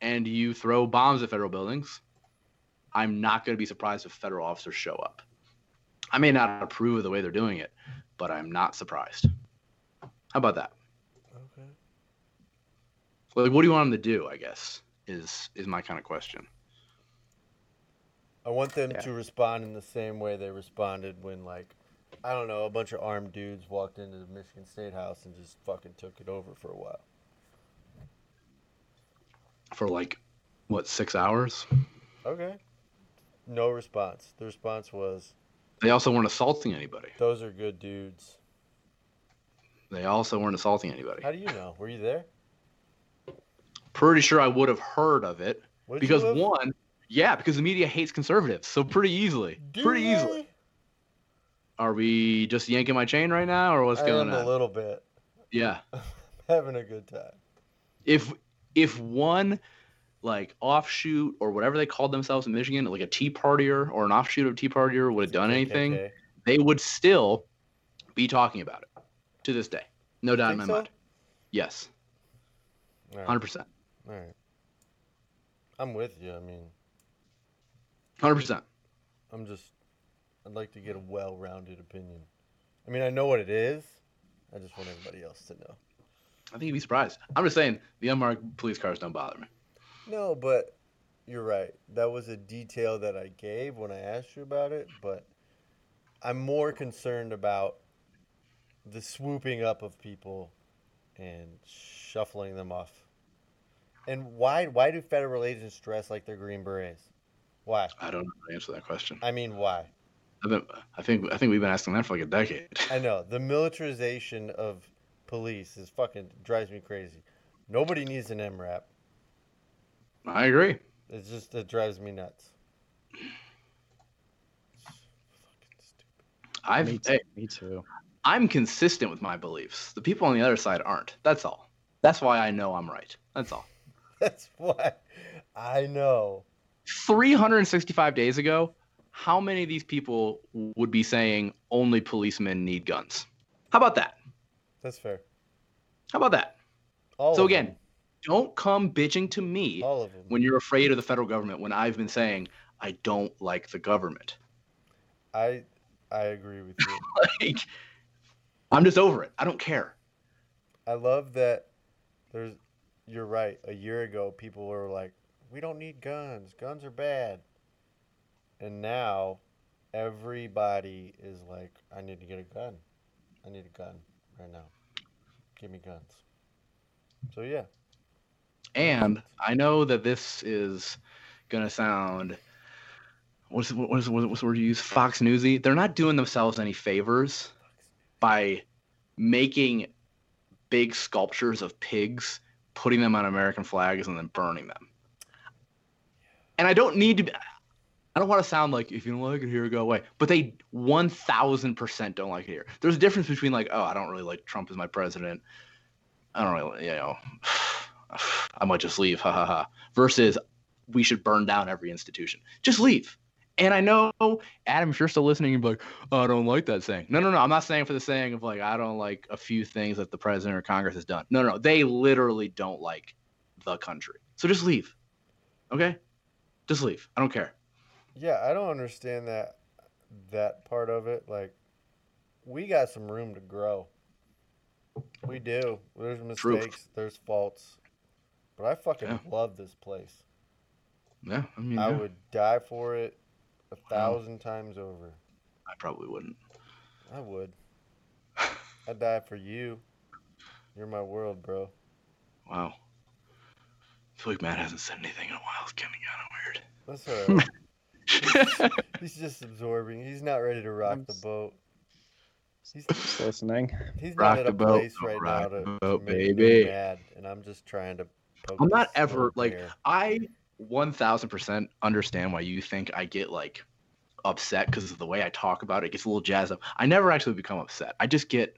and you throw bombs at federal buildings, I'm not going to be surprised if federal officers show up. I may not approve of the way they're doing it, but I'm not surprised. How about that? Okay. Like, what do you want them to do? I guess is is my kind of question. I want them Yeah. to respond in the same way they responded when, like, I don't know, a bunch of armed dudes walked into the Michigan State House and just fucking took it over for a while. For like, what six hours? Okay. No response. The response was, They also weren't assaulting anybody. "Those are good dudes." They also weren't assaulting anybody. How do you know? Were you there? Pretty sure I would have heard of it Would because one, yeah, because the media hates conservatives, so pretty easily, Do pretty they? easily. Are we just yanking my chain right now, or what's I going on? a little bit yeah. having a good time. If if one like offshoot or whatever they called themselves in Michigan, like a Tea Partier or an offshoot of Tea Partier would have done anything, they would still be talking about it to this day. No doubt in my so? mind. Yes, hundred percent, All right. I'm with you. I mean, hundred percent. I'm just. I'd like to get a well-rounded opinion. I mean, I know what it is. I just want everybody else to know. I think you'd be surprised. I'm just saying the unmarked police cars don't bother me. No, but you're right. That was a detail that I gave when I asked you about it, but I'm more concerned about the swooping up of people and shuffling them off. And why why do federal agents dress like they're green berets? Why? I don't know how to answer that question. I mean, why? I've been, I think I think we've been asking that for like a decade. I know the militarization of police is fucking drives me crazy. Nobody needs an MRAP. I agree. It's just it drives me nuts. Fucking stupid. I've me too. hey, Me too. I'm consistent with my beliefs. The people on the other side aren't. That's all. That's why I know I'm right. That's all. That's why I know. 365 days ago, how many of these people would be saying only policemen need guns? How about that? That's fair. How about that? All so again, them. don't come bitching to me all of them. when you're afraid of the federal government when I've been saying I don't like the government. I I agree with you. Like I'm just over it. I don't care. I love that. There's. You're right. A year ago, people were like, "We don't need guns. Guns are bad." And now, everybody is like, "I need to get a gun. I need a gun right now. Give me guns." So yeah, And I know that this is gonna sound what's what's the word you use? Fox Newsy. They're not doing themselves any favors by making big sculptures of pigs, putting them on American flags, and then burning them. And I don't need to. I don't want to sound like if you don't like it here, go away. But they one thousand percent don't like it here. There's a difference between like, oh, I don't really like Trump as my president. I don't really, you know, I might just leave, ha ha ha. Versus, we should burn down every institution. Just leave. And I know, Adam, if you're still listening, you're like, oh, I don't like that saying. No, no, no. I'm not saying for the saying of like, I don't like a few things that the president or Congress has done. No, no, no. They literally don't like the country. So just leave. Okay? Just leave. I don't care. Yeah. I don't understand that that part of it. Like, we got some room to grow. We do. There's mistakes. There's faults. But I fucking Yeah. love this place. Yeah, I mean, I yeah. would die for it a thousand times over. I probably wouldn't. I would. I'd die for you. You're my world, bro. Wow. I feel like Matt hasn't said anything in a while. It's getting kind of weird. That's all right. weird. He's just absorbing. He's not ready to rock I'm the boat. He's Just listening. he's Rock not at the a boat, place right rock now the to, to boat, make baby. mad, and I'm just trying to. Poke I'm not ever like bear. I 1000% understand why you think I get like upset because of the way I talk about it. It gets a little jazzed up. I never actually become upset. I just get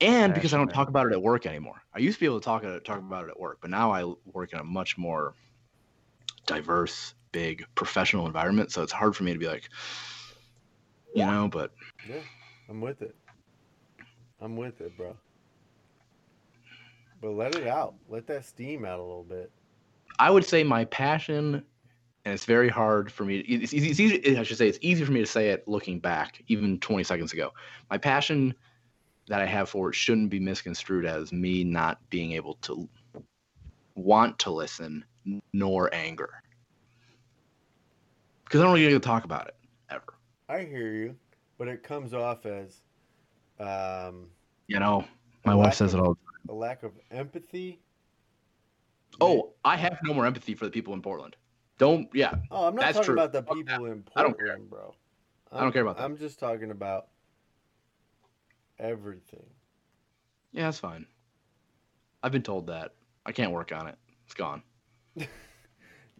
and because I don't Passionate. talk about it at work anymore. I used to be able to talk uh, talk about it at work, but now I work in a much more diverse, big professional environment, so it's hard for me to be like you know, but Yeah, I'm with it. I'm with it, bro. But let it out. Let that steam out a little bit. I would say my passion, and it's very hard for me. It's easy. It's easy. I should say it's easy for me to say it looking back, even 20 seconds ago. My passion that I have for it shouldn't be misconstrued as me not being able to want to listen nor anger, because I don't really get to talk about it ever. I hear you, but it comes off as um, You know, my wife says it of- all. a lack of empathy. Oh, I have no more empathy for the people in Portland. Don't. Yeah, Oh, I'm not talking true. about the people in I don't care. Portland, bro. I don't care about that. I'm just talking about everything. yeah, that's fine. I've been told that. I can't work on it. It's gone.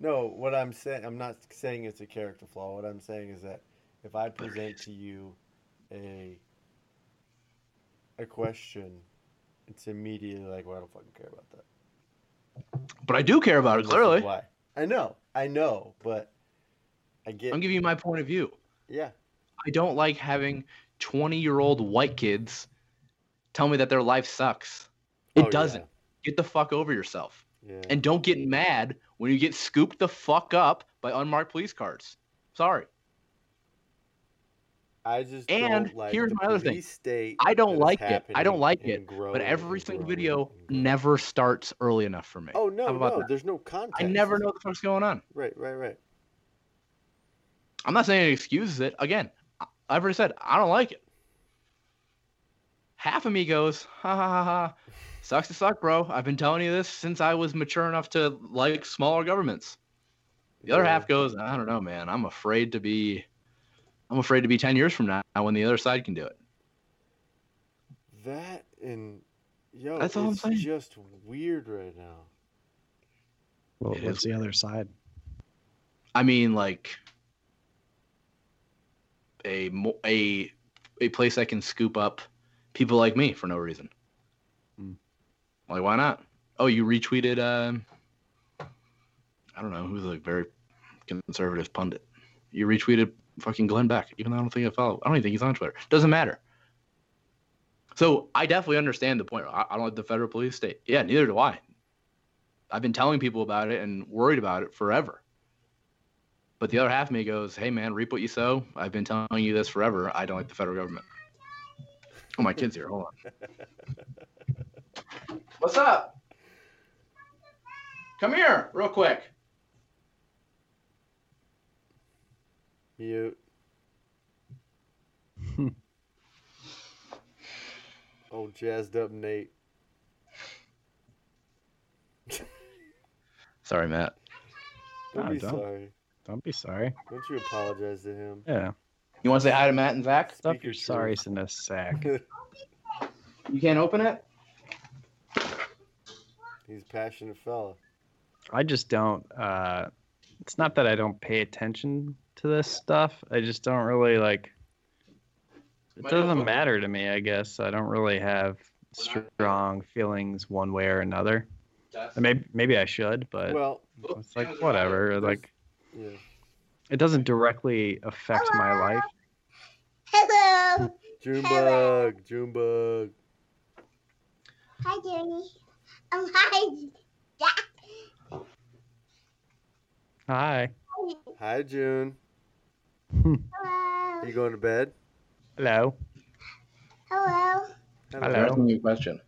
No, what I'm saying, I'm not saying it's a character flaw. What I'm saying is that if I present to you a a question, it's immediately like, well, I don't fucking care about that. But I do care about it And this is clearly. Why? I know, I know, but I get. I'm giving you my point of view. yeah, I don't like having 20 year old white kids tell me that their life sucks. It Oh, doesn't. Get the fuck over yourself. Yeah. And don't get mad when you get scooped the fuck up by unmarked police cars. Sorry. I just And don't like here's my other thing. state I don't like it. I don't like it. But every single video never starts early enough for me. Oh no, no, that? there's no context. I never know what the fuck's going on. Right, right, right. I'm not saying it excuses it. Again, I've already said I don't like it. Half of me goes, ha ha ha ha. Sucks to suck, bro. I've been telling you this since I was mature enough to like smaller governments. The other Yeah. half goes, I don't know, man. I'm afraid to be I'm afraid to be 10 years from now when the other side can do it. That and yo, That's all I'm it's saying. just weird right now. Well, It what's is the other side? I mean, like a a a place that can scoop up people like me for no reason. Like, why not? Oh, you retweeted. Um, I don't know who's a very conservative pundit. You retweeted fucking Glenn Beck, even though I don't think I follow. I don't even think he's on Twitter. Doesn't matter. So I definitely understand the point. I, I don't like the federal police state. Yeah, neither do I. I've been telling people about it and worried about it forever. But the other half of me goes, "Hey man, reap what you sow." I've been telling you this forever. I don't like the federal government. Oh, my kid's here. Hold on. What's up? Come here, real quick. Mute. oh, jazzed up Nate. Sorry, Matt. Don't Oh, be don't. sorry. Don't be sorry. Don't you apologize to him. Yeah. You want to say hi to Matt and Zach? Stuff Speak your your sorries in a sack. You can't open it. He's a passionate fella. I just don't. Uh, it's not that I don't pay attention to this stuff. I just don't really like. It doesn't look- matter to me. I guess I don't really have strong feelings one way or another. Maybe maybe I should, but Well, it's like whatever. Like yeah. it doesn't directly affect my life. Hello. Junebug, Junebug. Hi, Johnny. Hi, Jack. Hi. Hi, June. Hello. Are you going to bed? Hello. Hello. Hello. asking you a question.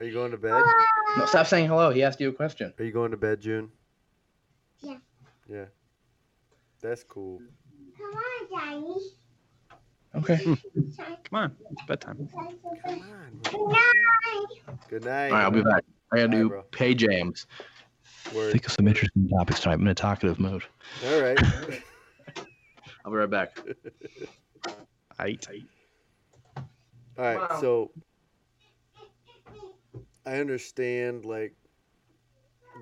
Are you going to bed? Hello. No, stop saying hello. He asked you a question. Are you going to bed, June? Yeah. Yeah. That's cool. Come on, Johnny. Okay. Hmm. Come on. It's bedtime. Come on. Good night. Good night. All right, I'll be back. I gotta Bye, do bro. pay jams. Word. Think of some interesting topics tonight. I'm in a talkative mood. All right. I'll be right back. I. All right. Wow. So I understand like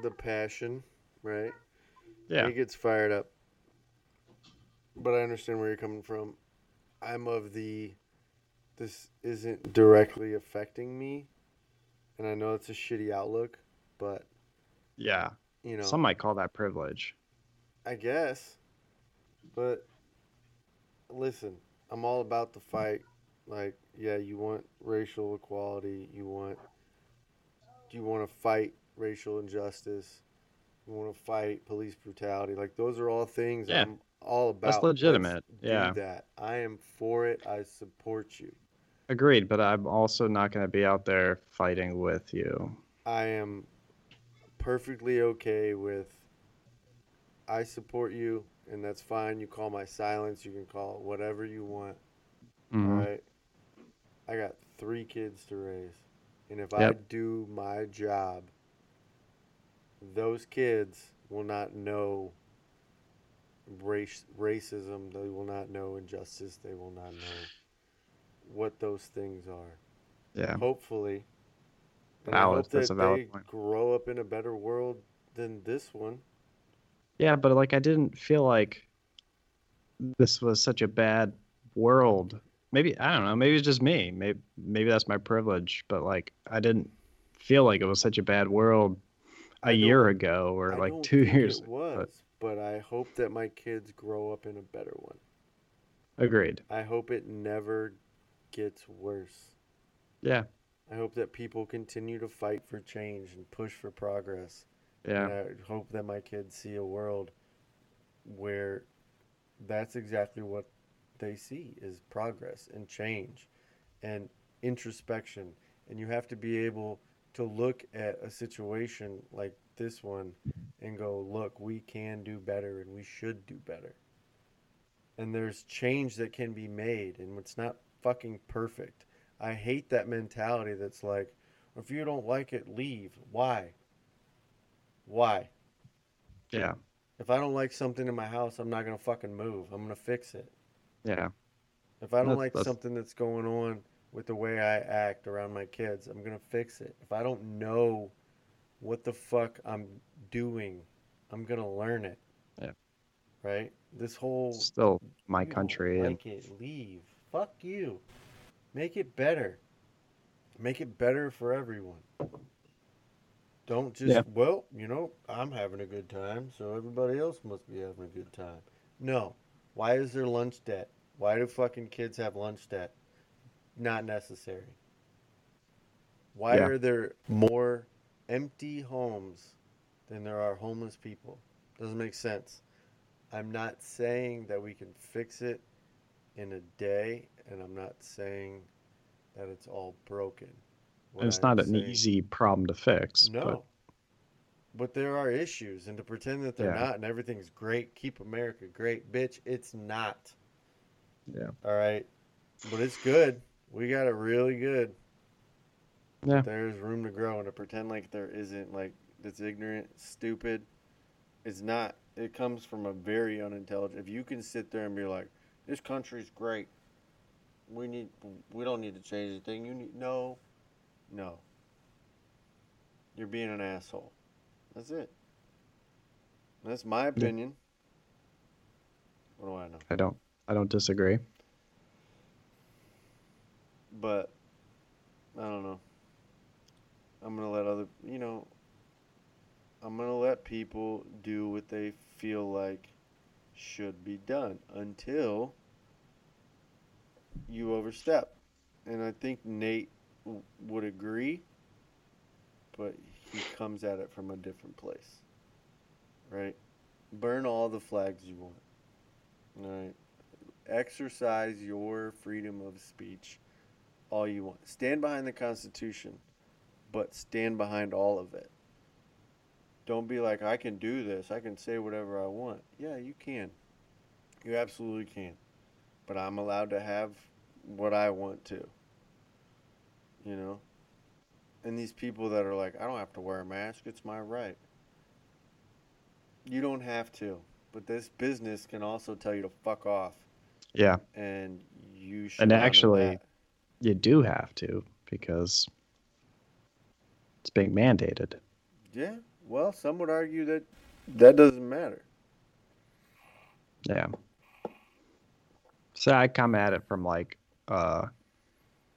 the passion, right? Yeah. He gets fired up. But I understand where you're coming from. I'm of the this isn't directly affecting me. And I know it's a shitty outlook, but Yeah. you know Some might call that privilege. I guess. But listen, I'm all about the fight. Like, yeah, you want racial equality, you want do you want to fight racial injustice, you want to fight police brutality. Like those are all things Yeah. I'm all about. That's legitimate. Yeah. that. I am for it. I support you. Agreed, but I'm also not going to be out there fighting with you. I am perfectly okay with I support you and that's fine. You call my silence, you can call it whatever you want. Mhm. All right. I got three kids to raise. And if I do my job, those kids will not know race racism, they will not know injustice, they will not know what those things are. Yeah. Hopefully. And I hope That's that valid they point. grow up in a better world than this one. Yeah, but like I didn't feel like this was such a bad world maybe I don't know. Maybe it's just me. Maybe maybe that's my privilege. But like, I didn't feel like it was such a bad world a year ago or I like two years. It was, but I hope that my kids grow up in a better one. Agreed. I hope it never gets worse. Yeah. I hope that people continue to fight for change and push for progress. Yeah. And I hope that my kids see a world where that's exactly what they see is progress and change and introspection. And you have to be able to look at a situation like this one and go, look, we can do better and we should do better. And there's change that can be made and it's not fucking perfect. I hate that mentality that's like, if you don't like it, leave. Why? Why? Yeah. If I don't like something in my house, I'm not gonna fucking move. I'm gonna fix it. Yeah. If I don't That's- like that's- something that's going on with the way I act around my kids, I'm gonna fix it. If I don't know what the fuck I'm doing, I'm gonna learn it. Yeah. Right? This whole Still my country and like it, leave. Fuck you. Make it better. Make it better for everyone. Don't just Yeah. well, you know, I'm having a good time, so everybody else must be having a good time. No. Why is there lunch debt? Why do fucking kids have lunch debt? Not necessary. Why Yeah. are there more empty homes than there are homeless people? Doesn't make sense. I'm not saying that we can fix it in a day, and I'm not saying that it's all broken. What and it's I'm not an easy problem to fix. No. But But there are issues, and to pretend that they're Yeah. not and everything's great, keep America great, bitch, it's not. Yeah. All right. But it's good. We got it really good. Yeah. There's room to grow, and to pretend like there isn't, like, it's ignorant, stupid, it's not. It comes from a very unintelligent. If you can sit there and be like, this country's great, we need, we don't need to change anything. You need, no, no. You're being an asshole. That's it. That's my opinion. What do I know? I don't I don't disagree. But I don't know. I'm gonna let other, you know, I'm gonna let people do what they feel like should be done until you overstep. And I think Nate w- would agree, but he comes at it from a different place. Right? Burn all the flags you want. All right? Exercise your freedom of speech all you want. Stand behind the Constitution, but stand behind all of it. Don't be like, I can do this. I can say whatever I want. Yeah, you can. You absolutely can. But I'm allowed to have what I want to. You know? And these people that are like, I don't have to wear a mask. It's my right. You don't have to. But this business can also tell you to fuck off. Yeah, And you should. And actually- you do have to because it's being mandated. Yeah. Well, some would argue that that doesn't matter. Yeah. So I come at it from like, uh,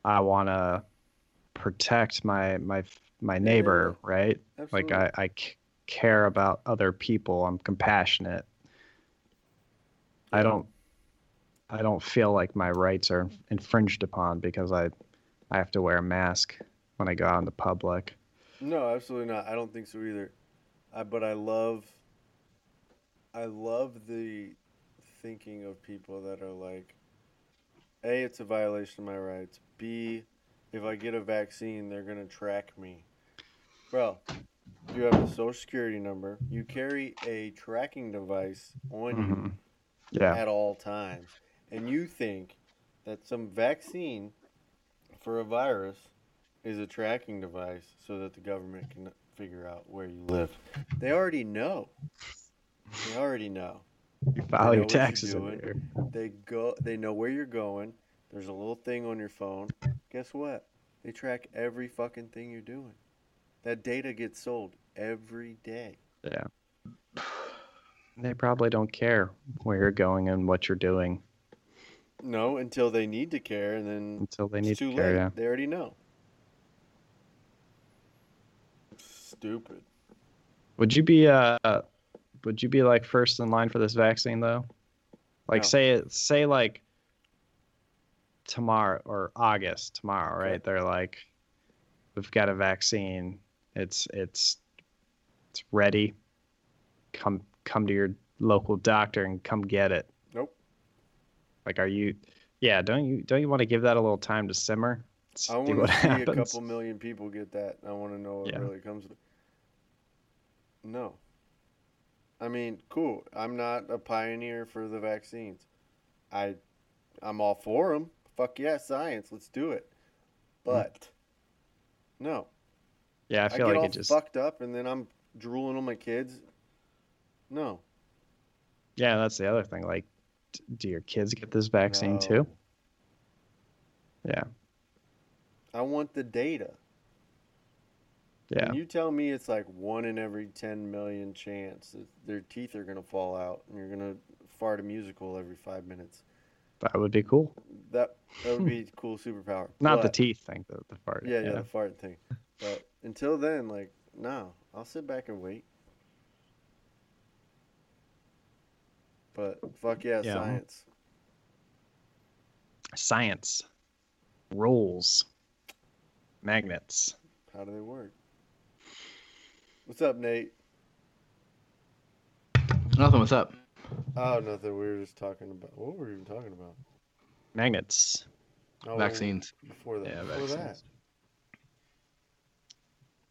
I want to protect my my my neighbor, right? Absolutely. Like I I c- care about other people. I'm compassionate. I don't I don't feel like my rights are infringed upon because I I have to wear a mask when I go out in the public. No, absolutely not. I don't think so either. I, but I love, I love the thinking of people that are like, A, it's a violation of my rights. B, if I get a vaccine, they're going to track me. Bro, you have a social security number. You carry a tracking device on you Mhm. Yeah. at all times. And you think that some vaccine for a virus is a tracking device so that the government can figure out where you live. They already know. They already know. You know file your taxes in doing. here. They go they know where you're going. There's a little thing on your phone. Guess what? They track every fucking thing you're doing. That data gets sold every day. Yeah. They probably don't care where you're going and what you're doing. No, until they need to care, and then until they need to care. Yeah. They already know. Stupid. Would you be uh would you be like first in line for this vaccine though? Like No. say it say like tomorrow or August tomorrow, right? They're like we've got a vaccine. It's it's it's ready. Come come to your local doctor and come get it. Nope. Like are you yeah, don't you don't you want to give that a little time to simmer? I want to see a couple million people get that. I want to know what Yeah. really comes with it. No. I mean, cool. I'm not a pioneer for the vaccines. I, I'm all for them. Fuck yeah, science. Let's do it. But, no. Yeah, I I, feel get like all it just fucked up and then I'm drooling on my kids. No. Yeah, that's the other thing. Like do your kids get this vaccine No. too? Yeah. I want the data. Yeah. When you tell me it's like one in every 10 million chance that their teeth are going to fall out and you're going to fart a musical every five minutes, That would be cool. that, that would be a cool superpower. Not the teeth thing, the, the fart. Yeah, yeah, the fart thing. But until then, like, no, I'll sit back and wait. But fuck yeah, Yeah. science. Science. Rules. Magnets. How do they work? What's up, Nate? Nothing. What's up? Oh, nothing. We were just talking about. What were we even talking about? Magnets. Oh, Vaccines. Before that. Yeah, before that. vaccines.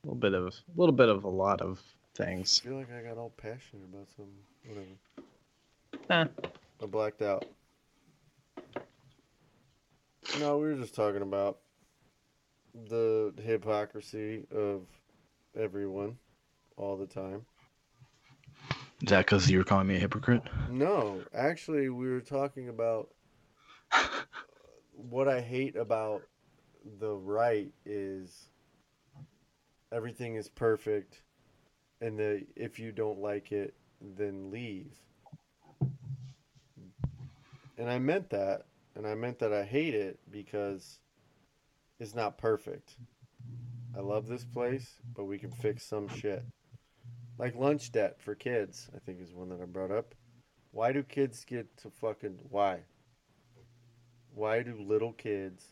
A little bit of a little bit of a lot of things. I feel like I got all passionate about something. Whatever. Eh. I blacked out. No, we were just talking about the hypocrisy of everyone all the time. Is that because you were calling me a hypocrite? No, actually, we were talking about what I hate about the right is everything is perfect, and the if you don't like it, then leave. And I meant that, and I meant that I hate it because it's not perfect. I love this place, but we can fix some shit. Like lunch debt for kids, I think is one that I brought up. Why do kids get to fucking why? Why do little kids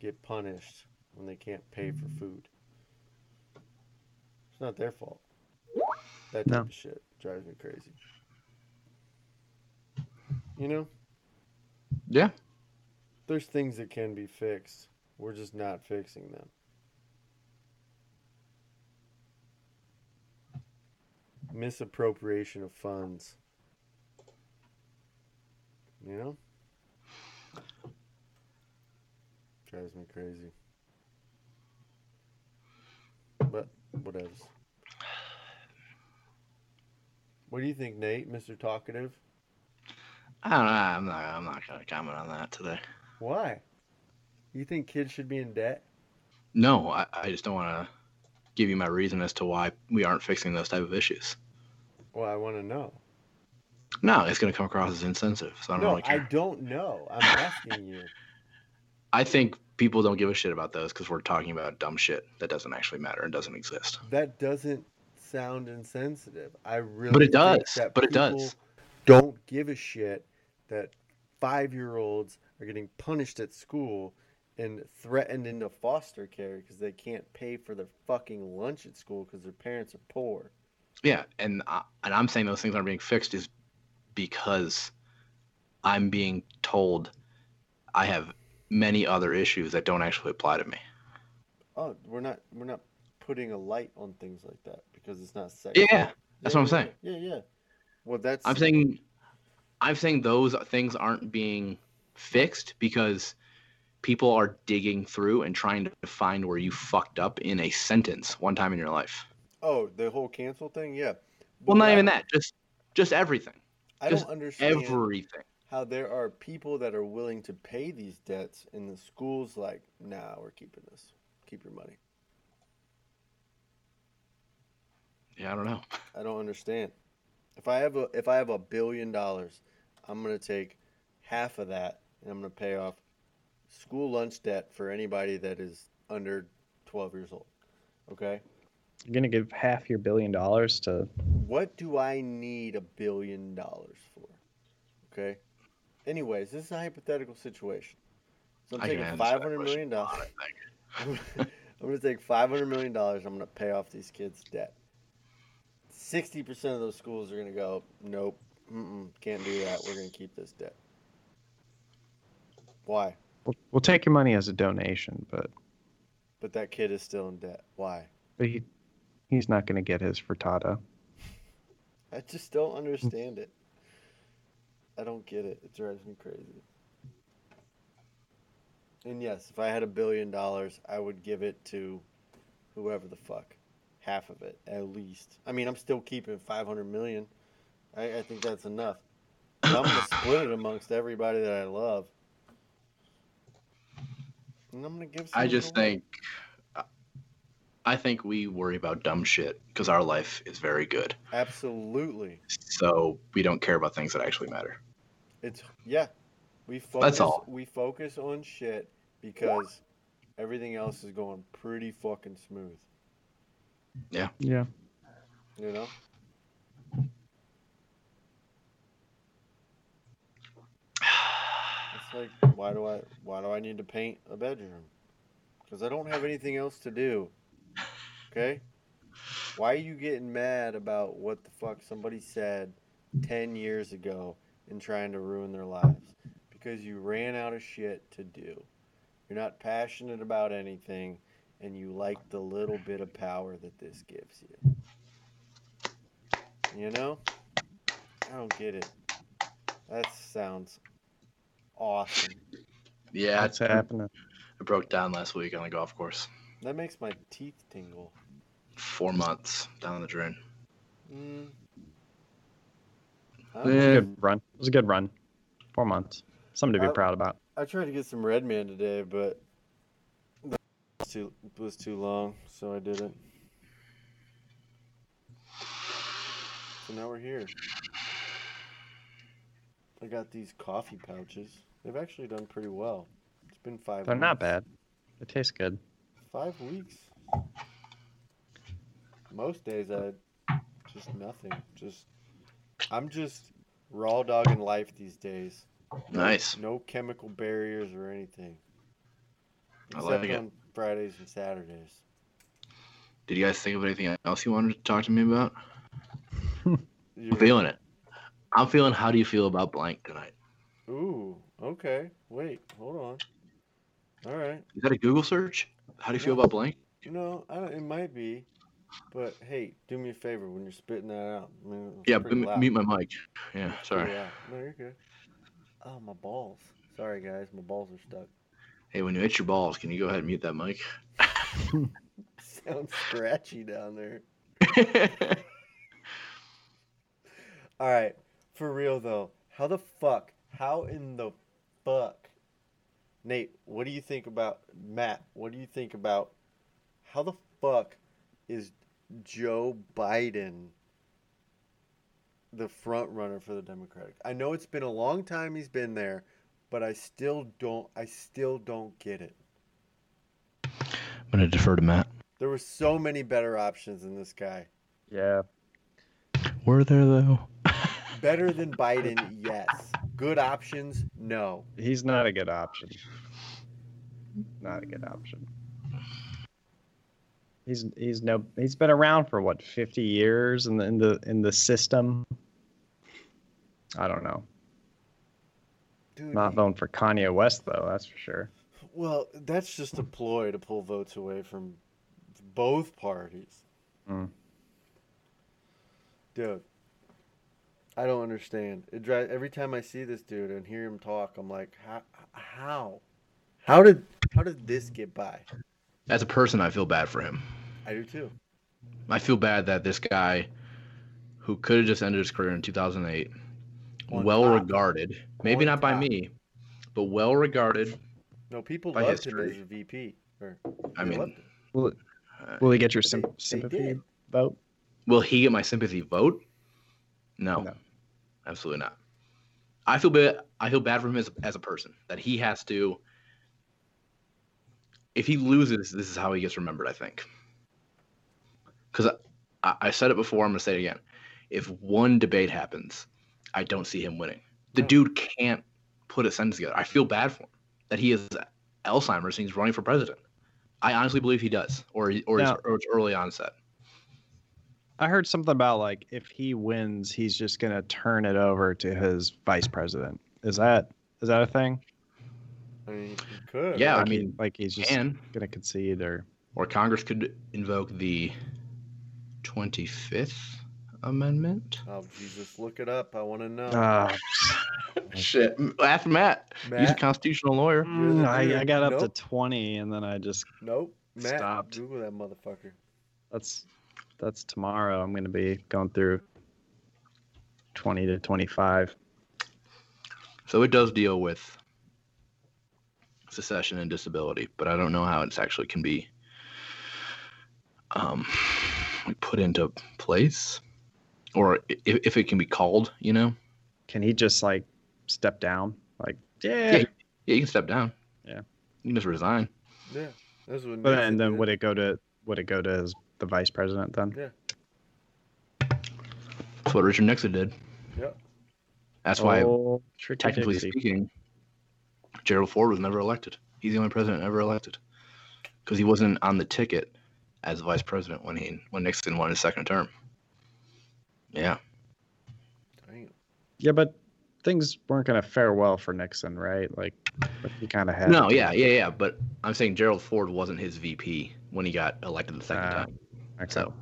get punished when they can't pay for food? It's not their fault. That type No. of shit drives me crazy. You know, Yeah. there's things that can be fixed. We're just not fixing them. Misappropriation of funds. You know? Drives me crazy. But whatever. What do you think, Nate, Mr. Talkative? I don't know. I'm not. I'm not gonna comment on that today. Why? You think kids should be in debt? No, I, I just don't want to give you my reason as to why we aren't fixing those type of issues. Well, I want to know. No, it's gonna come across as insensitive. So I don't No, really I don't know. I'm asking you. I think people don't give a shit about those because we're talking about dumb shit that doesn't actually matter and doesn't exist. That doesn't sound insensitive. I really But it does. But it does. Don't give a shit that five year olds are getting punished at school and threatened into foster care because they can't pay for their fucking lunch at school because their parents are poor. Yeah, and I, and I'm saying those things aren't being fixed is because I'm being told I have many other issues that don't actually apply to me. Oh, we're not we're not putting a light on things like that because it's not sexual. Yeah, that's what I'm yeah, saying. Yeah, yeah. Well, that's I'm saying I'm saying those things aren't being fixed because people are digging through and trying to find where you fucked up in a sentence one time in your life. Oh the whole cancel thing. Yeah. Well, not But even that, just just everything. I just don't understand Everything. how there are people that are willing to pay these debts and the schools like, nah, we're keeping this. Keep your money. Yeah, I don't know. I don't understand. If I have a if I have a billion dollars, I'm gonna take half of that and I'm going to pay off school lunch debt for anybody that is under 12 years old. Okay? You're gonna give half your billion dollars to What do I need a billion dollars for? Okay? Anyways, this is a hypothetical situation. So I'm I can taking answer 500 million dollars. I'm going to take 500 million dollars. I'm going to pay off these kids' debt. 60% of those schools are going to go, nope, mm-mm, can't do that. We're going to keep this debt. Why? we'll, we'll take your money as a donation, but But that kid is still in debt. Why? but he he's not gonna get his frittata. I just don't understand it. I don't get it. It drives me crazy. And yes, if I had a billion dollars, I would give it to whoever the fuck. Half of it, at least. I mean, I'm still keeping 500 million. I, I think that's enough. But I'm going to split it amongst everybody that I love. And I'm going to give some I of it just away. think, I think we worry about dumb shit because our life is very good. Absolutely. So we don't care about things that actually matter. It's yeah. We focus That's all. we focus on shit because everything else is going pretty fucking smooth. Yeah. Yeah. You know? It's like why do I why do I need to paint a bedroom? Cuz I don't have anything else to do. Okay? Why are you getting mad about what the fuck somebody said 10 years ago and trying to ruin their lives? Because you ran out of shit to do. You're not passionate about anything and you like the little bit of power that this gives you. You know? I don't get it. That sounds awesome. Yeah, What's I, happening? I broke down last week on the golf course. That makes my teeth tingle. Four months down the drain. Mm. It was a Yeah. good run. It was a good run. Four months. Something to be I- proud about. I tried to get some Red Man today, but that was too, was too long, so I didn't. So now we're here. I got these coffee pouches. They've actually done pretty well. It's been 5 They're not bad. They taste good. Five weeks. Most days I just nothing. Just I'm just raw dogging life these days. Nice. No chemical barriers or anything. I Except like it. on Fridays and Saturdays. Did you guys think of anything else you wanted to talk to me about? I'm feeling it. I'm feeling how do you feel about blank tonight? Ooh, okay. Wait, hold on. All right. Is that a Google search? How do you feel about blank? No, I it might be, but hey, do me a favor when you're spitting that out. I mean, Yeah, m- mute my mic. Yeah, sorry. loud. No, you're good. Oh, my balls. Sorry, guys, my balls are stuck. Hey, when you hit your balls, can you go ahead and mute that mic? Sounds scratchy down there. All right, for real though, how the fuck? How in the fuck? Nate, what do you think about Matt? What do you think about how the fuck is Joe Biden the front runner for the Democratic? I know it's been a long time he's been there, but I still don't I still don't get it. I'm gonna defer to Matt. There were so many better options than this guy. Yeah. Were there though? Better than Biden, yes. Good options, no. He's not a good option. Not a good option. He's he's no he's been around for what 50 years in the in the in the system. I don't know. Dude, Not voting for Kanye West though, that's for sure. well, that's just a ploy to pull votes away from both parties. Mm. Dude, I don't understand. It drives every time I see this dude and hear him talk. I'm like, how? How? How did how did this get by? As a person, I feel bad for him. I do too. I feel bad that this guy, who could have just ended his career in 2008, On well top. regarded, maybe On not by me, but well regarded. No, people By loved him history. as a VP. Or I they mean. Will uh, will he get your They- sim- they sympathy did. vote? will he get my sympathy vote? No, No. absolutely not. I feel bad. I feel bad for him as, as a person that he has to. If he loses, this is how he gets remembered. I think. Because I, I said it before, I'm gonna say it again. If one debate happens, I don't see him winning. The dude can't put a sentence together. I feel bad for him that he has Alzheimer's and he's running for president. I honestly believe he does, or or, Now- it's, or it's early onset. I heard something about like if he wins, he's just gonna turn it over to his vice president. Is that is that a thing? I mean, you could. Yeah, I Like he- mean, like he's just And gonna concede or or Congress could invoke the 25th Amendment. Oh Jesus, look it up. I want to know. uh, Shit, ask Matt. He's a constitutional lawyer. You're I, I got up Nope. to twenty and then I just nope. Matt, Stopped. Google that motherfucker. that's that's tomorrow. I'm gonna be going through twenty to twenty five. So it does deal with secession and disability, but I don't know how it actually can be um, put into place, or if, if it can be called. You know, Can he just like step down? Like yeah, Yeah. yeah, you can step down. Yeah. you can just resign. Yeah, that's what. but Nixon and then did. would it go to would it go to his, the vice president then? Yeah. That's what Richard Nixon did. Yep. That's why, Oh, tricky technically speaking, Gerald Ford was never elected. He's the only president ever elected because he wasn't on the ticket as vice president when he when Nixon won his second term. Yeah, Damn. Yeah, but things weren't going to fare well for Nixon, right? Like he kind of had. no, yeah, yeah, yeah. But I'm saying Gerald Ford wasn't his VP when he got elected the second Ah, time. Okay. So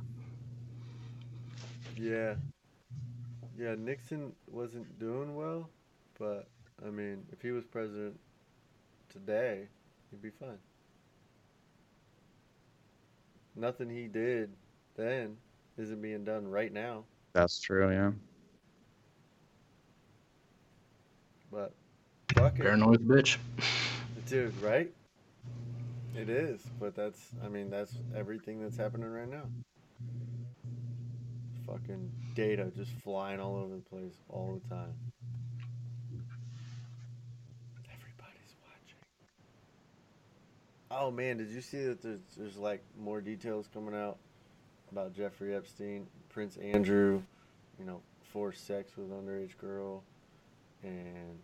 Yeah. Yeah, Nixon wasn't doing well, but I mean, if he was president today, he'd be fine. Nothing he did then isn't being done right now, that's true. Yeah. but fuck it. paranoid bitch. Dude, right? It is, but that's, I mean, that's everything that's happening right now. Fucking data just flying all over the place all the time. Everybody's watching. Oh man, did you see that there's, there's like more details coming out about Jeffrey Epstein, Prince Andrew, you know, forced sex with underage girl, and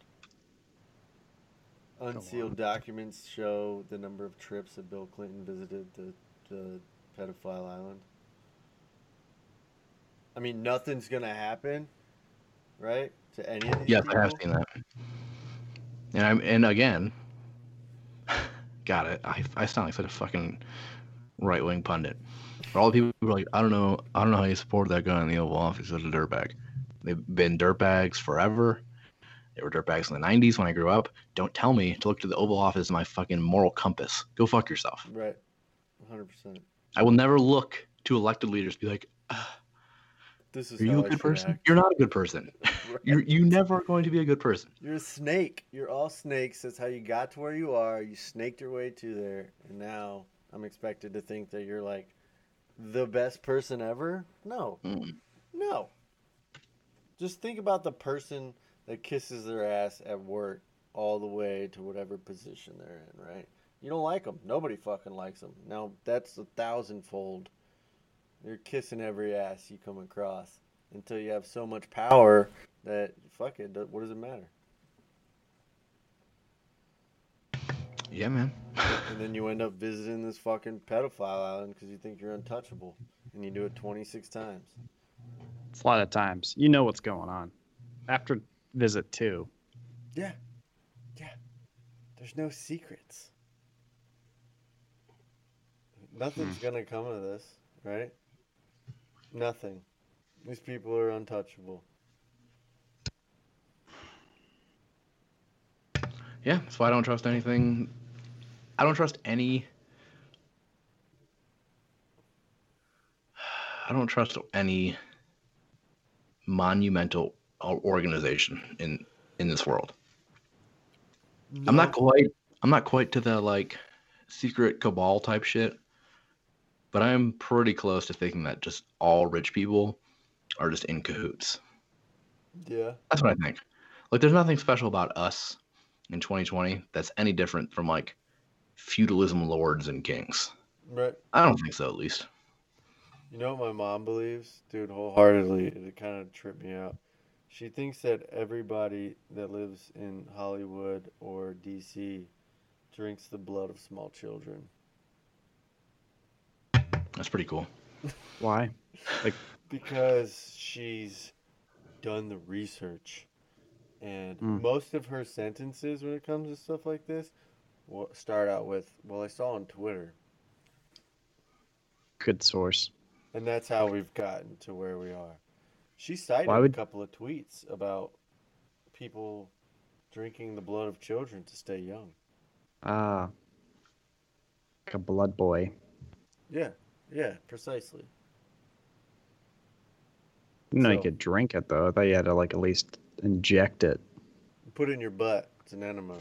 Unsealed documents show the number of trips that Bill Clinton visited the, the pedophile island. I mean, nothing's gonna happen, right? To any of these Yes, people. I have seen that. And I'm and again, got it. I I sound like such a fucking right wing pundit. For all the people who are like, I don't know, I don't know how you support that guy in the Oval Office as a dirtbag. They've been dirtbags forever. They were dirtbags in the '90s when I grew up. Don't tell me to look to the Oval Office as my fucking moral compass. Go fuck yourself. Right, hundred percent. I will never look to elected leaders be like, "Ah, This is "Are you a good person? act." You're not a good person. Right. You're you never are going to be a good person." You're a snake. You're all snakes. That's how you got to where you are. You snaked your way to there, and now I'm expected to think that you're like the best person ever. No, Mm. no. Just think about the person that kisses their ass at work all the way to whatever position they're in, right? You don't like them. Nobody fucking likes them. Now that's a thousandfold. You're kissing every ass you come across until you have so much power that fuck it. What does it matter? Yeah, man. And then you end up visiting this fucking pedophile island because you think you're untouchable, and you do it 26 times. It's a lot of times. You know what's going on. After visit two, Yeah, yeah. There's no secrets. Nothing's hmm. gonna come of this, right? Nothing. These people are untouchable. Yeah, that's why I don't trust anything. I don't trust any. I don't trust any monumental organization in in this world. I'm not quite. I'm not quite to the like secret cabal type shit, but I'm pretty close to thinking that just all rich people are just in cahoots. Yeah. That's what I think. Like, there's nothing special about us in 2020 that's any different from like feudalism lords and kings. Right. I don't think so, at least. You know what my mom believes, dude, wholeheartedly. It kind of tripped me out. She thinks that everybody that lives in Hollywood or DC drinks the blood of small children. That's pretty cool. Why? Like Because she's done the research. And Hmm. most of her sentences when it comes to stuff like this will start out with, Well, I saw on Twitter. Good source. And that's how we've gotten to where we are. She cited would- a couple of tweets about people drinking the blood of children to stay young. Ah. Like a blood boy. Yeah, yeah, precisely. You know you could drink it though. I thought you had to like at least inject it. Put it in your butt. It's an enema.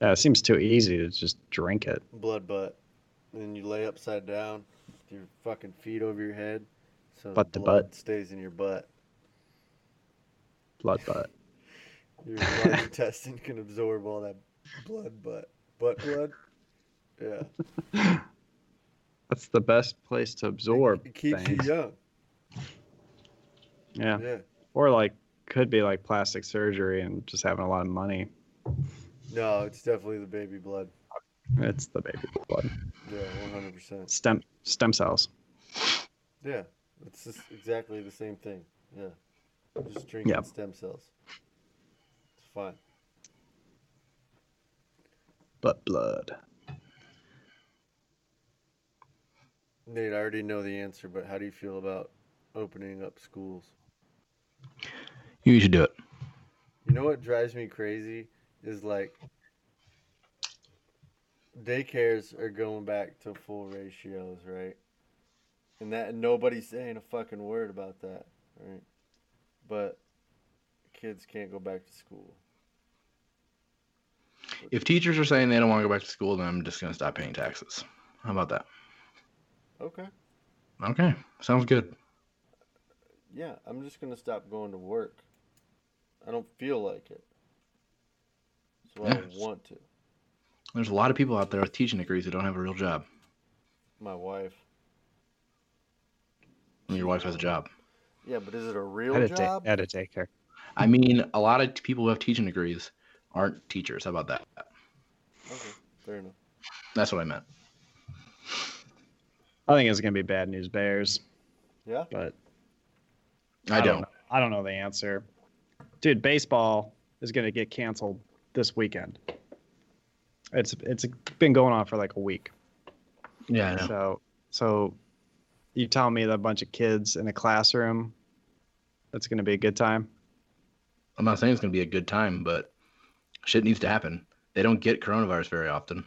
Yeah, it seems too easy to just drink it. Blood butt. And then you lay upside down with your fucking feet over your head. So Butt the to blood butt. stays in your butt. Blood butt. Your blood intestine can absorb all that blood butt. Butt blood? Yeah. That's the best place to absorb It keeps things. you young. Yeah. Yeah. Or like could be like plastic surgery and just having a lot of money. No, it's definitely the baby blood. It's the baby blood. Yeah, 100%. Stem stem cells. Yeah, it's just exactly the same thing. Yeah, just drinking Yeah. stem cells. It's fine. But blood. Nate, I already know the answer, but how do you feel about opening up schools? You should do it. You know what drives me crazy is like daycares are going back to full ratios, right? And that and nobody's saying a fucking word about that, right? But kids can't go back to school. If teachers are saying they don't want to go back to school, then I'm just going to stop paying taxes. How about that? Okay. Okay. Sounds good. Yeah, I'm just gonna stop going to work. I don't feel like it. So I don't want to. There's a lot of people out there with teaching degrees who don't have a real job. My wife. Your wife has a job. Yeah, but is it a real At a, da- job? at a daycare. I mean, a lot of people who have teaching degrees aren't teachers. How about that? Okay, fair enough. That's what I meant. I think it's gonna be bad news bears, Yeah. but I, don't. know. I don't know the answer. Dude, baseball is gonna get canceled this weekend. It's it's been going on for like a week. Yeah, I know. So so you telling me that a bunch of kids in a classroom that's gonna be a good time? I'm not saying it's going to be a good time, but shit needs to happen. They don't get coronavirus very often.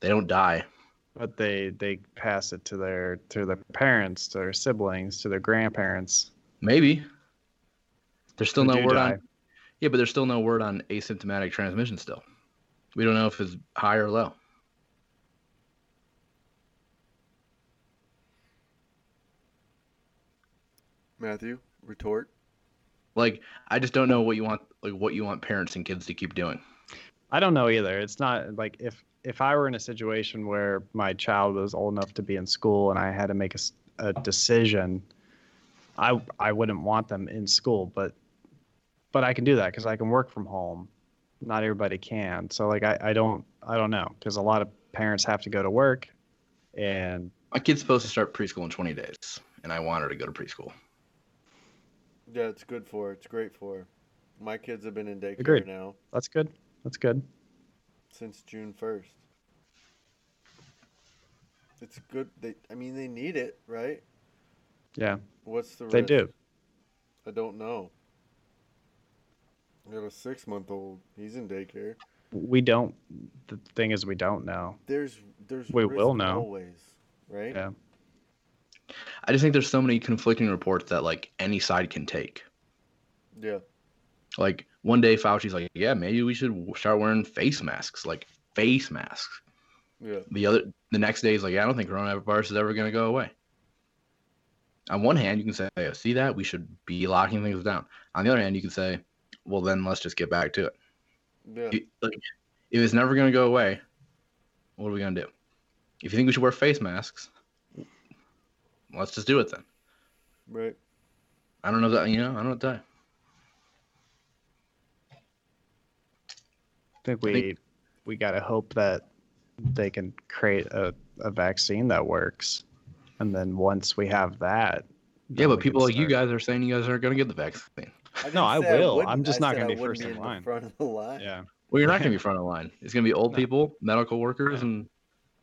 They don't die. But they they pass it to their to their parents, to their siblings, to their grandparents. Maybe. There's still who no word die. on. Yeah, but there's still no word on asymptomatic transmission. Still, we don't know if it's high or low. Matthew, retort. Like, I just don't know what you want. Like, what you want parents and kids to keep doing. I don't know either. It's not like if if I were in a situation where my child was old enough to be in school and I had to make a, a decision, I I wouldn't want them in school, but but I can do that because I can work from home. Not everybody can, so like I, I don't I don't know because a lot of parents have to go to work, and My kid's supposed to start preschool in 20 days, and I want her to go to preschool. Yeah, it's good for her. It's great for her. My kids have been in daycare Agreed. now that's good. That's good. Since June first. It's good. They, I mean, they need it, right? Yeah, What's the they risk? do. I don't know. I got a six month old. He's in daycare. We don't. The thing is, we don't know. There's there's We risk will know. always, right? Yeah. I just think there's so many conflicting reports that like any side can take. Yeah. Like one day Fauci's like, yeah, maybe we should start wearing face masks, like face masks. Yeah. The other, the next day he's like, yeah, I don't think coronavirus is ever going to go away. On one hand, you can say, oh, see that we should be locking things down. On the other hand, you can say, well then let's just get back to it. Yeah. If- Like, if it's never gonna go away, what are we gonna do? If you think we should wear face masks, let's just do it then. Right. I don't know that you know. I don't know what to tell you. I think I we think- we got to hope that they can create a, a vaccine that works, and then once we have that, Yeah, but people can like you guys are saying you guys aren't gonna get the vaccine. didn't No, I will. wouldn't. I'm just I not gonna be wouldn't first in line. front of the line. Yeah, Well, you're not gonna be front of the line. It's gonna be old No. people, medical workers, and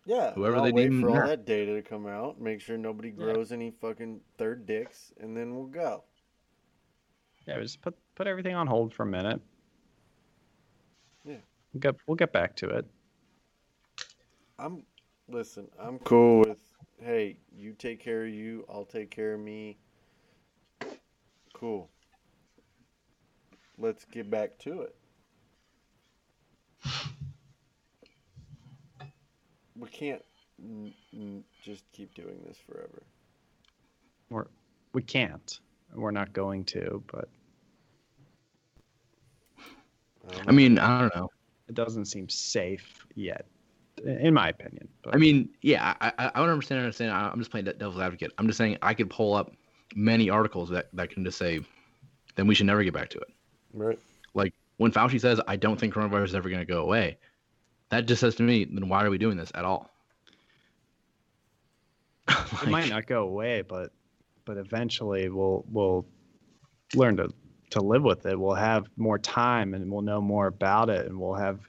Yeah. Whoever I'll they wait deem for all nurse. that data to come out, make sure nobody Yeah. grows any fucking third dicks, and then we'll go. yeah. Just put put everything on hold for a minute. Yeah. We'll get we'll get back to it. I'm listen, I'm cool with hey, you take care of you, I'll take care of me. Cool. Let's get back to it. We can't n- n- just keep doing this forever. We're we can't. We're not going to, but don't I mean, I don't know. It doesn't seem safe yet, in my opinion. But I mean, yeah, I I, I don't understand. Understand. I- I'm just playing devil's advocate. I'm just saying I could pull up many articles that that can just say, then we should never get back to it. right? Like when Fauci says, I don't think coronavirus is ever going to go away, that just says to me, then why are we doing this at all? it might not go away, but but eventually we'll we'll learn to to live with it. We'll have more time and we'll know more about it, and we'll have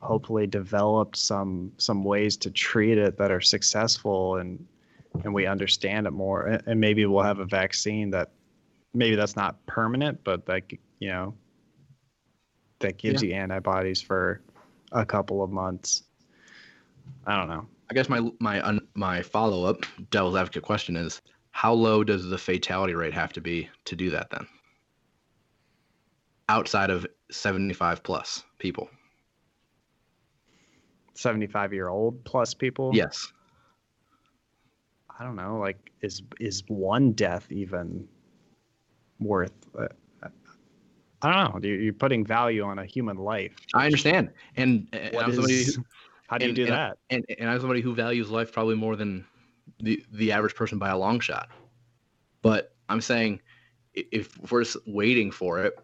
hopefully developed some some ways to treat it that are successful and and we understand it more. And, and maybe we'll have a vaccine that maybe that's not permanent, but that you know that gives you antibodies for a couple of months. I don't know. I guess my my un, my follow up devil's advocate question is, how low does the fatality rate have to be to do that then? Outside of 75 plus people. 75 year old plus people Yes. i don't know like is is one death even worth uh, i don't know You- you're putting value on a human life I understand. And, and I'm somebody is- who, how do you do and- that and, and I'm somebody who values life probably more than the the average person by a long shot. But I'm saying if we're just waiting for it,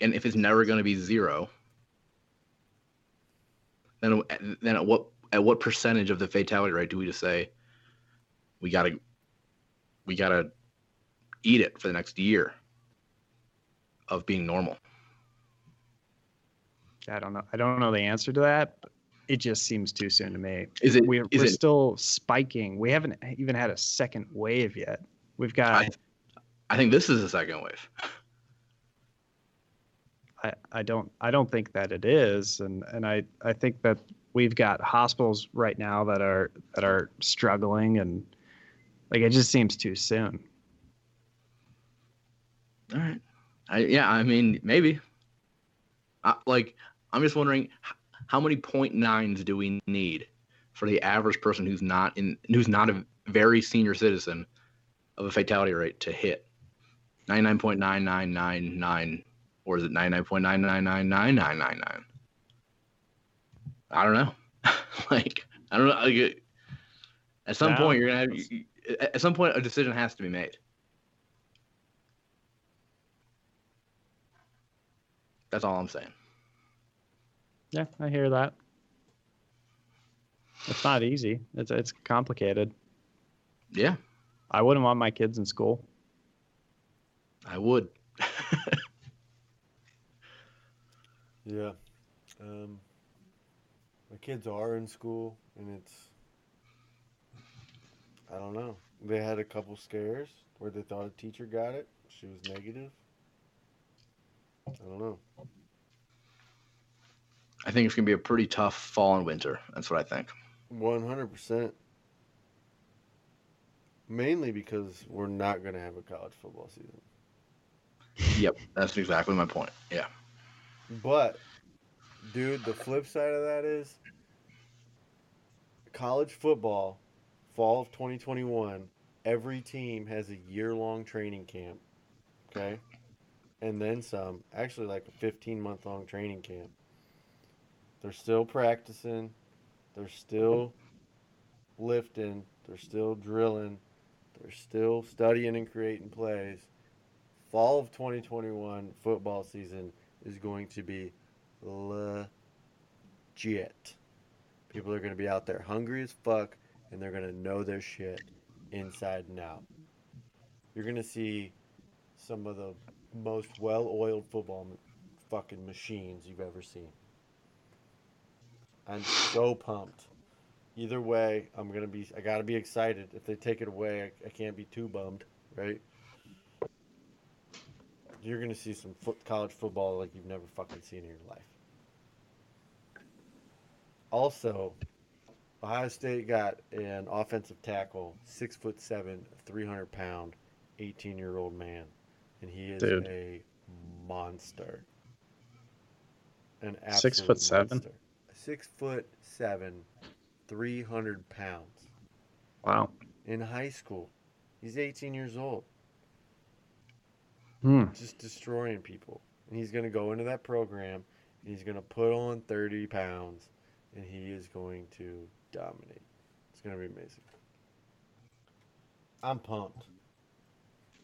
and if it's never going to be zero, then then at what at what percentage of the fatality rate do we just say we gotta we gotta eat it for the next year of being normal? i don't know i don't know the answer to that but it just seems too soon to me Is it we're, is we're it still spiking we haven't even had a second wave yet we've got I, I think this is a second wave. I, don't I don't think that it is and and I, I think that we've got hospitals right now that are that are struggling and like it just seems too soon. All right. I, yeah, I mean, maybe. I, like, I'm just wondering how many point nines do we need for the average person who's not in, who's not a very senior citizen, of a fatality rate to hit 99.9999, or is it 99.9999999? I don't know. like, I don't know. Like, at some point, you're gonna have. At some point, a decision has to be made. That's all I'm saying. Yeah, I hear that. It's not easy. It's it's complicated. Yeah, I wouldn't want my kids in school. I would. Yeah. Um, my kids are in school, and it's. I don't know. They had a couple scares where they thought a teacher got it. She was negative. I don't know. I think it's gonna be a pretty tough fall and winter. That's what I think. One hundred percent. Mainly because we're not going to have a college football season. Yep, that's exactly my point. Yeah. But, dude, the flip side of that is college football, fall of 2021, every team has a year long training camp. Okay? and then some. Actually, like a 15 month long training camp. They're still practicing. They're still lifting. They're still drilling. They're still studying and creating plays. Fall of 2021 football season is going to be legit. People are going to be out there hungry as fuck, and they're going to know their shit inside and out. You're going to see some of the most well-oiled football fucking machines you've ever seen. I'm so pumped. Either way, I'm gonna be. I gotta be excited. If they take it away, I, I can't be too bummed, right? You're gonna see some foot, college football like you've never fucking seen in your life. Also, Ohio State got an offensive tackle, six foot seven, three hundred pound, eighteen year old man, and he is Dude. a monster. An Six foot absolute seven? monster. Six foot seven, three hundred pounds Wow. in high school. He's eighteen years old, Hmm. just destroying people, and he's gonna go into that program. And he's gonna put on thirty pounds, and he is going to dominate. It's gonna be amazing. I'm pumped.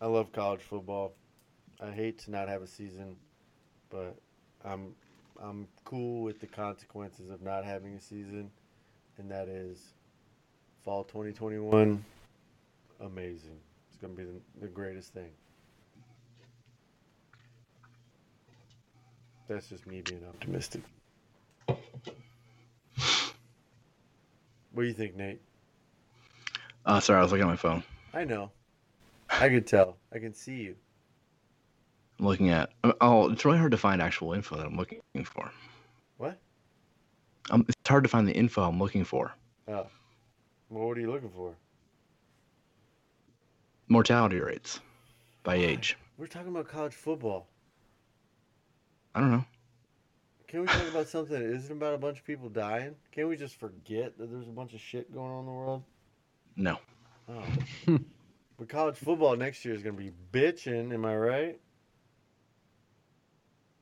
I love college football. I hate to not have a season, but I'm I'm cool with the consequences of not having a season, and that is fall 2021. Amazing. It's gonna be the, the greatest thing. That's just me being optimistic. What do you think, Nate? Uh, sorry, I was looking at my phone. I know. I can tell. I can see you. I'm looking at. Oh, it's really hard to find actual info that I'm looking for. What? Um, it's hard to find the info I'm looking for. Oh. Well, what are you looking for? Mortality rates by age. We're talking about college football. I don't know. Can we talk about something that isn't about a bunch of people dying? Can't we just forget that there's a bunch of shit going on in the world? No. Oh. but college football next year is going to be bitching, am I right?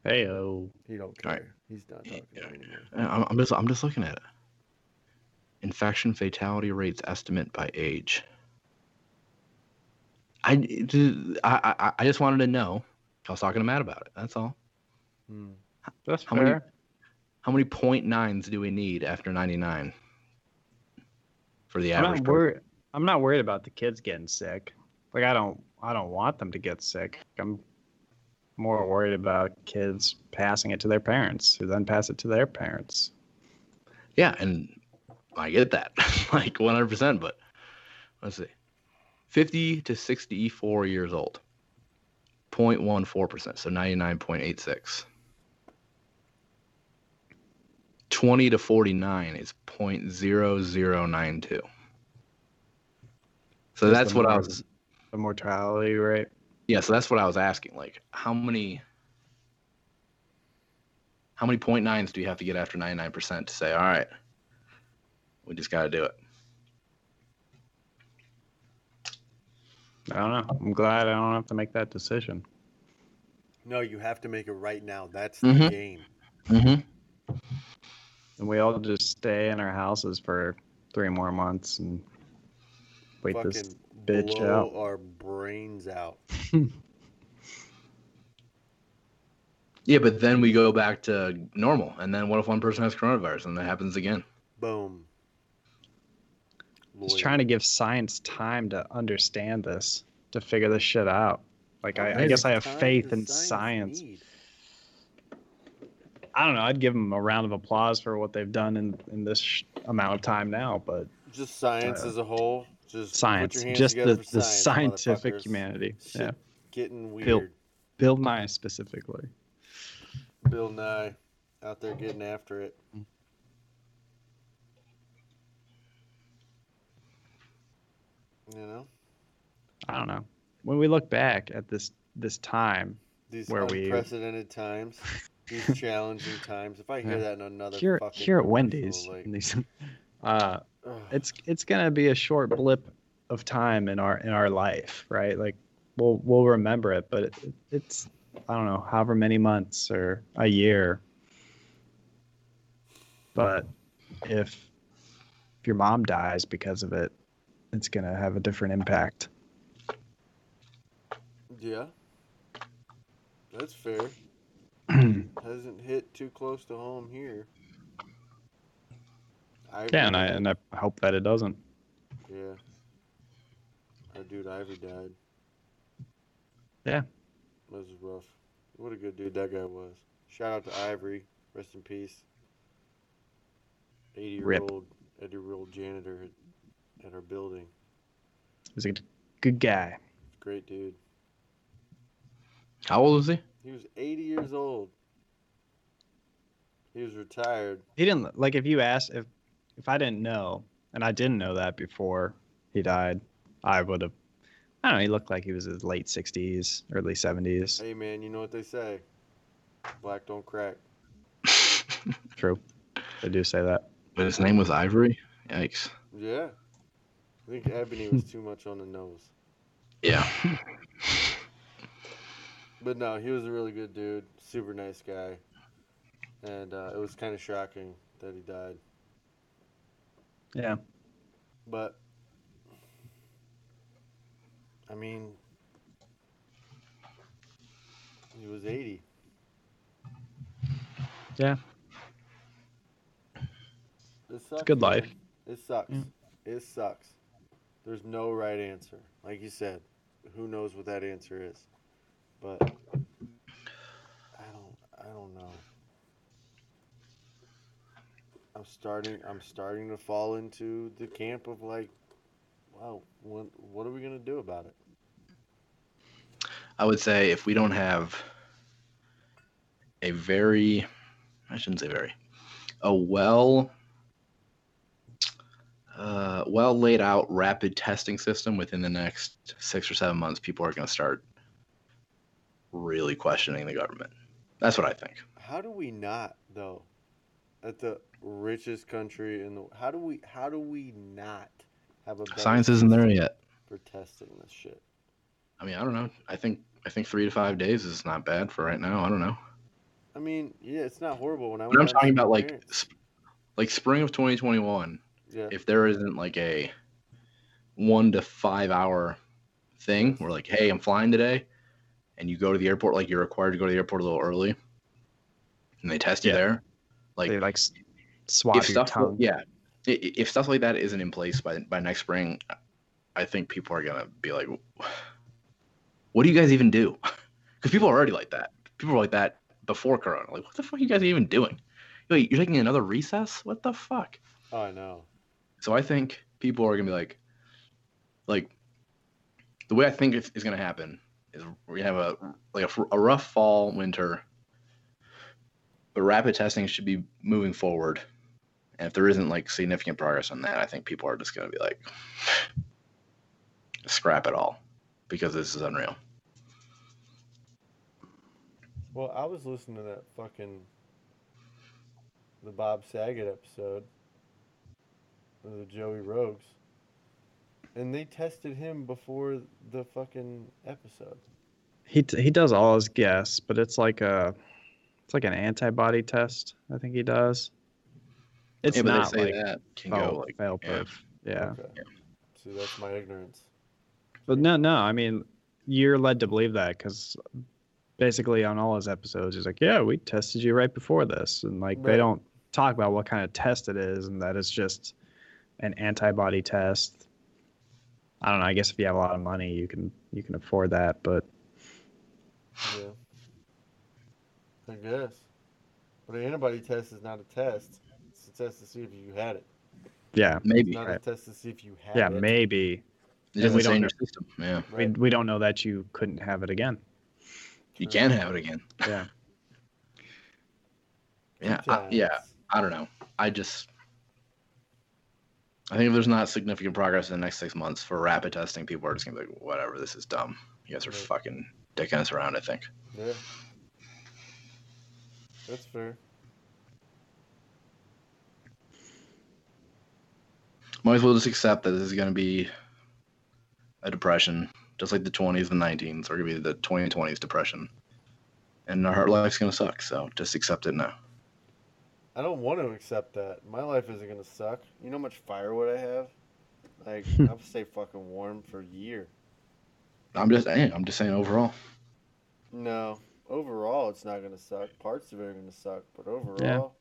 Hey oh. He don't care. All right. He's not talking Yeah. anymore. I'm I'm just I'm just looking at it. Infection fatality rates estimate by age. I, I, I- I just wanted to know. I was talking to Matt about it. That's all. Hmm. That's How many- fair. How many point nines do we need after 99 for the I'm average? not person? worried. I'm not worried about the kids getting sick. Like I don't. I don't want them to get sick. I'm more worried about kids passing it to their parents, who then pass it to their parents. Yeah, and I get that, like 100%. But let's see, 50 to 64 years old, 0.14%, so 99.86. 20 to 49 is 0.0092. So Just that's the what I was. The mortality rate. Yeah, so that's what I was asking. Like, how many, how many point nines do you have to get after 99% to say, all right, we just got to do it? I don't know. I'm glad I don't have to make that decision. No, you have to make it right now. That's the Mhm. game. Mm-hmm. And we all just stay in our houses for three more months and wait Fucking this bitch blow out. our brains out. Yeah, but then we go back to normal. And then what if one person has coronavirus and that happens again? Boom. Just trying to give science time to understand this, to figure this shit out. Like I, I guess I have faith in science. I don't know. I'd give them a round of applause for what they've done in in this sh- amount of time now, but Just science Uh, as a whole. Just science, just the, the science, scientific humanity. Shit Yeah, Getting Bill. weird. Bill Nye specifically. Bill Nye out there getting after it. You know, I don't know. When we look back at this this time, these Where we- unprecedented times, these challenging times. If I hear Yeah. that in another here fucking here at Wendy's, like, uh, it's it's gonna be a short blip of time in our in our life, right? Like we'll we'll remember it, but it, it's I don't know, however many months or a year. But if if your mom dies because of it, it's gonna have a different impact. Yeah. That's fair. Hasn't hit too close to home here. Ivory Yeah, and I and I hope that it doesn't. Yeah. Our dude Ivory died. Yeah. That was rough. What a good dude that guy was. Shout out to Ivory. Rest in peace. Eighty year old 80 year old janitor at, at our building. He's a good guy. Great dude. How old is he? He was 80 years old. He was retired. He didn't like if you asked if if I didn't know and I didn't know that before he died, I would have. I don't know. He looked like he was his late sixties, early seventies. Hey man, you know what they say? Black don't crack. True, they do say that. But his name was Ivory. Yikes. Yeah. I think Ebony was too much on the nose. Yeah. But no, he was a really good dude, super nice guy, and uh, it was kind of shocking that he died. Yeah, But I mean, he was eighty. Yeah. It sucks, It's good life. It sucks. Yeah. It sucks. There's no right answer. Like you said, who knows what that answer is? But I don't. I don't know. I'm starting. I'm starting to fall into the camp of like, wow, what what are we gonna do about it? I would say if we don't have a very, I shouldn't say very, a well, uh, well laid out rapid testing system within the next six or seven months, people are going to start really questioning the government. That's what I think. How do we not though? At the richest country in the how do we how do we not have a Science isn't there yet. for testing this shit? I mean, I don't know. I think I think three to five days is not bad for right now. I don't know. I mean, yeah, it's not horrible when I. But I'm went out to talking about like sp- like spring of 2021. yeah, if there isn't like a one to five hour thing we're like hey i'm flying today and you go to the airport like you're required to go to the airport a little early and they test you Yeah. there like they like s- swab if your stuff tongue. yeah i- i- if stuff like that isn't in place by by next spring i think people are gonna be like what do you guys even do because people are already like that people were like that before corona like what the fuck are you guys even doing Wait, you're taking another recess what the fuck oh, I know. so I think people are gonna be like, like, the way I think it's, is gonna happen we're have a like a, a rough fall, winter. But rapid testing should be moving forward, and if there isn't like significant progress on that, I think people are just gonna be like, scrap it all, because this is unreal. Well, I was listening to that fucking the Bob Saget episode of the Joe Rogan's, and they tested him before the fucking episode. He t- he does all his guests, but it's like a it's like an antibody test. I think he does. It's yeah, not they like that can fail, go like fail proof. Yeah. Okay. See, that's my ignorance. But no, no. I mean, you're led to believe that because basically on all his episodes, he's like, "Yeah, we tested you right before this," and like Right. they don't talk about what kind of test it is, and that it's just an antibody test. I don't know. I guess if you have a lot of money, you can you can afford that, but Yeah. I guess. But an antibody test is not a test. It's a test to see if you had it. yeah, It's maybe not Right. a test to see if you had it. yeah, it. maybe it and we don't know. system. Yeah, we Right. we don't know that you couldn't have it again. you True. can have it again. Yeah, Yeah, I, yeah. I don't know. I just I think if there's not significant progress in the next six months for rapid testing, people are just gonna be like, whatever, this is dumb. You guys are Right. fucking dicking us around, I think. Yeah. That's fair. Might as well just accept that this is gonna be a depression, just like the twenties and nineteens are gonna be the twenty twenties depression. and our heart life's gonna suck. So just accept it now. I don't want to accept that. My life isn't gonna suck. You know how much firewood I have? Like hmm. I'll stay fucking warm for a year. I'm just, hey, I'm just saying overall. No, overall it's not gonna suck. Parts of it are gonna suck, but overall,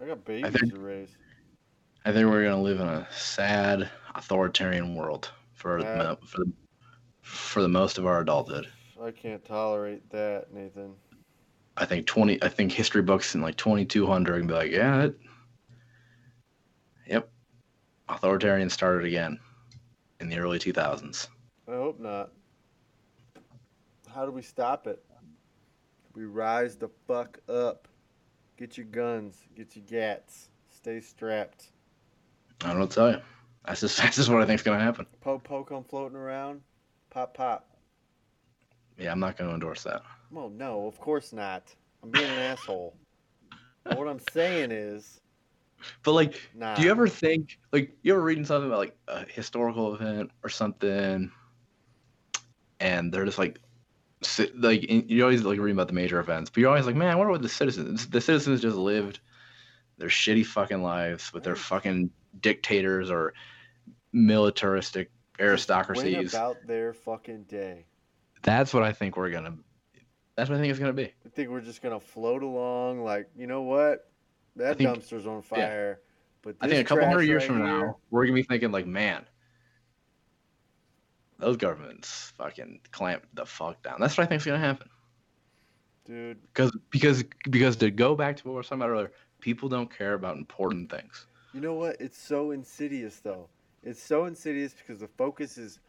I got babies think- to raise. I think we're gonna live in a sad, authoritarian world for Yeah. the, for the for the most of our adulthood. I can't tolerate that, Nathan. I think twenty. I think history books in like twenty two hundred and be like, yeah, it, yep, authoritarian started again in the early two thousands. I hope not. How do we stop it? We rise the fuck up. Get your guns. Get your gats. Stay strapped. I don't know tell you. That's just that's just what I think's gonna happen. Po po come floating around. Pop pop. Yeah, I'm not gonna endorse that. Well, no, of course not. I'm being an asshole. But what I'm saying is, But like, nah. do you ever think like you ever reading something about like a historical event or something, and they're just like, like you always like reading about the major events, but you're always like, man, I wonder what the citizens the citizens just lived their shitty fucking lives with their fucking dictators or militaristic Just went aristocracies. about their fucking day. That's what I think we're gonna. That's what I think it's gonna be. I think we're just gonna float along. Like, you know what? That think- dumpster's on fire. But I think a couple hundred years right from here- now, we're gonna be thinking like, man, those governments fucking clamped the fuck down. That's what I think's gonna happen. dude. Because because because to go back to what we were talking about earlier, people don't care about important things. You know what? It's so insidious, though. It's so insidious because the focus is,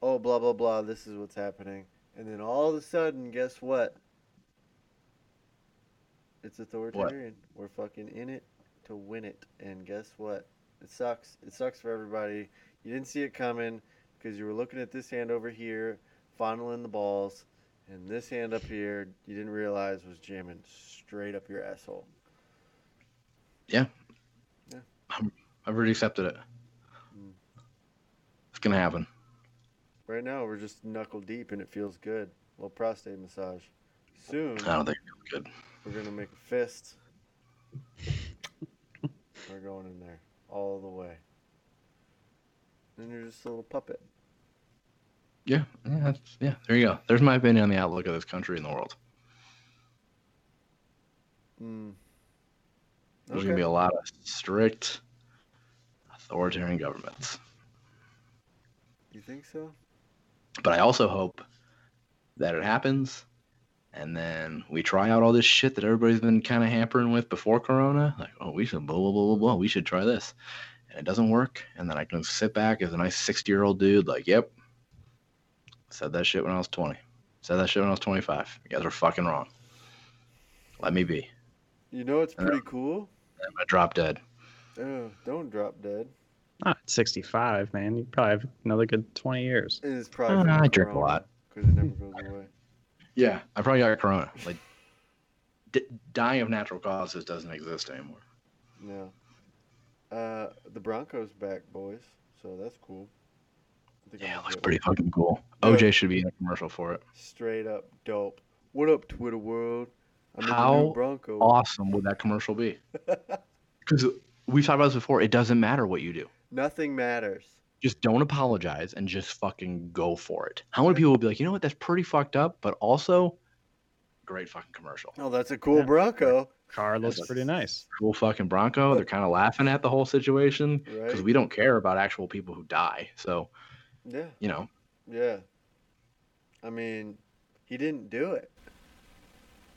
oh, blah, blah, blah, this is what's happening. And then all of a sudden, guess what? It's authoritarian. We're fucking in it to win it. And guess what? It sucks. It sucks for everybody. You didn't see it coming because you were looking at this hand over here, fondling the balls, and this hand up here, you didn't realize was jamming straight up your asshole. Yeah. Yeah. I've already accepted it. Mm. It's gonna happen. Right now, we're just knuckle deep, and it feels good. A little prostate massage. Soon, I don't think it feels good. we're gonna make a fist. we're going in there all the way. Then you're just a little puppet. Yeah, yeah, that's, yeah. There you go. There's my opinion on the outlook of this country and the world. Mm. There's gonna be a lot of strict, authoritarian governments. You think so? But I also hope that it happens, and then we try out all this shit that everybody's been kind of hampering with before Corona. Like, oh, we should blah blah blah blah blah. We should try this, and it doesn't work. And then I can sit back as a nice sixty-year-old dude, like, yep, said that shit when I was twenty. Said that shit when I was twenty-five. You guys are fucking wrong. Let me be. You know it's Yeah. Uh, pretty cool. I'm gonna drop dead. Oh, don't drop dead. Not at 65, man. You probably have another good 20 years. It is probably. Uh, from I drink a Corona, lot. 'cause it never goes away. Yeah, I probably got a Corona. Like, d- dying of natural causes doesn't exist anymore. No. Uh, the Broncos back, boys. So that's cool. I think I'm Yeah, it looks get pretty fucking cool. Yeah. OJ should be in a commercial for it. Straight up dope. What up, Twitter world? I'm in How Bronco. Awesome would that commercial be? Because we've talked about this before. It doesn't matter what you do. Nothing matters. Just don't apologize and just fucking go for it. How many people will be like, you know what, that's pretty fucked up, but also great fucking commercial. Oh, that's a cool Yeah. Bronco, Car looks Yes. pretty nice. Cool fucking Bronco. They're kind of laughing at the whole situation because right? we don't care about actual people who die. So, Yeah, you know, yeah. I mean, he didn't do it.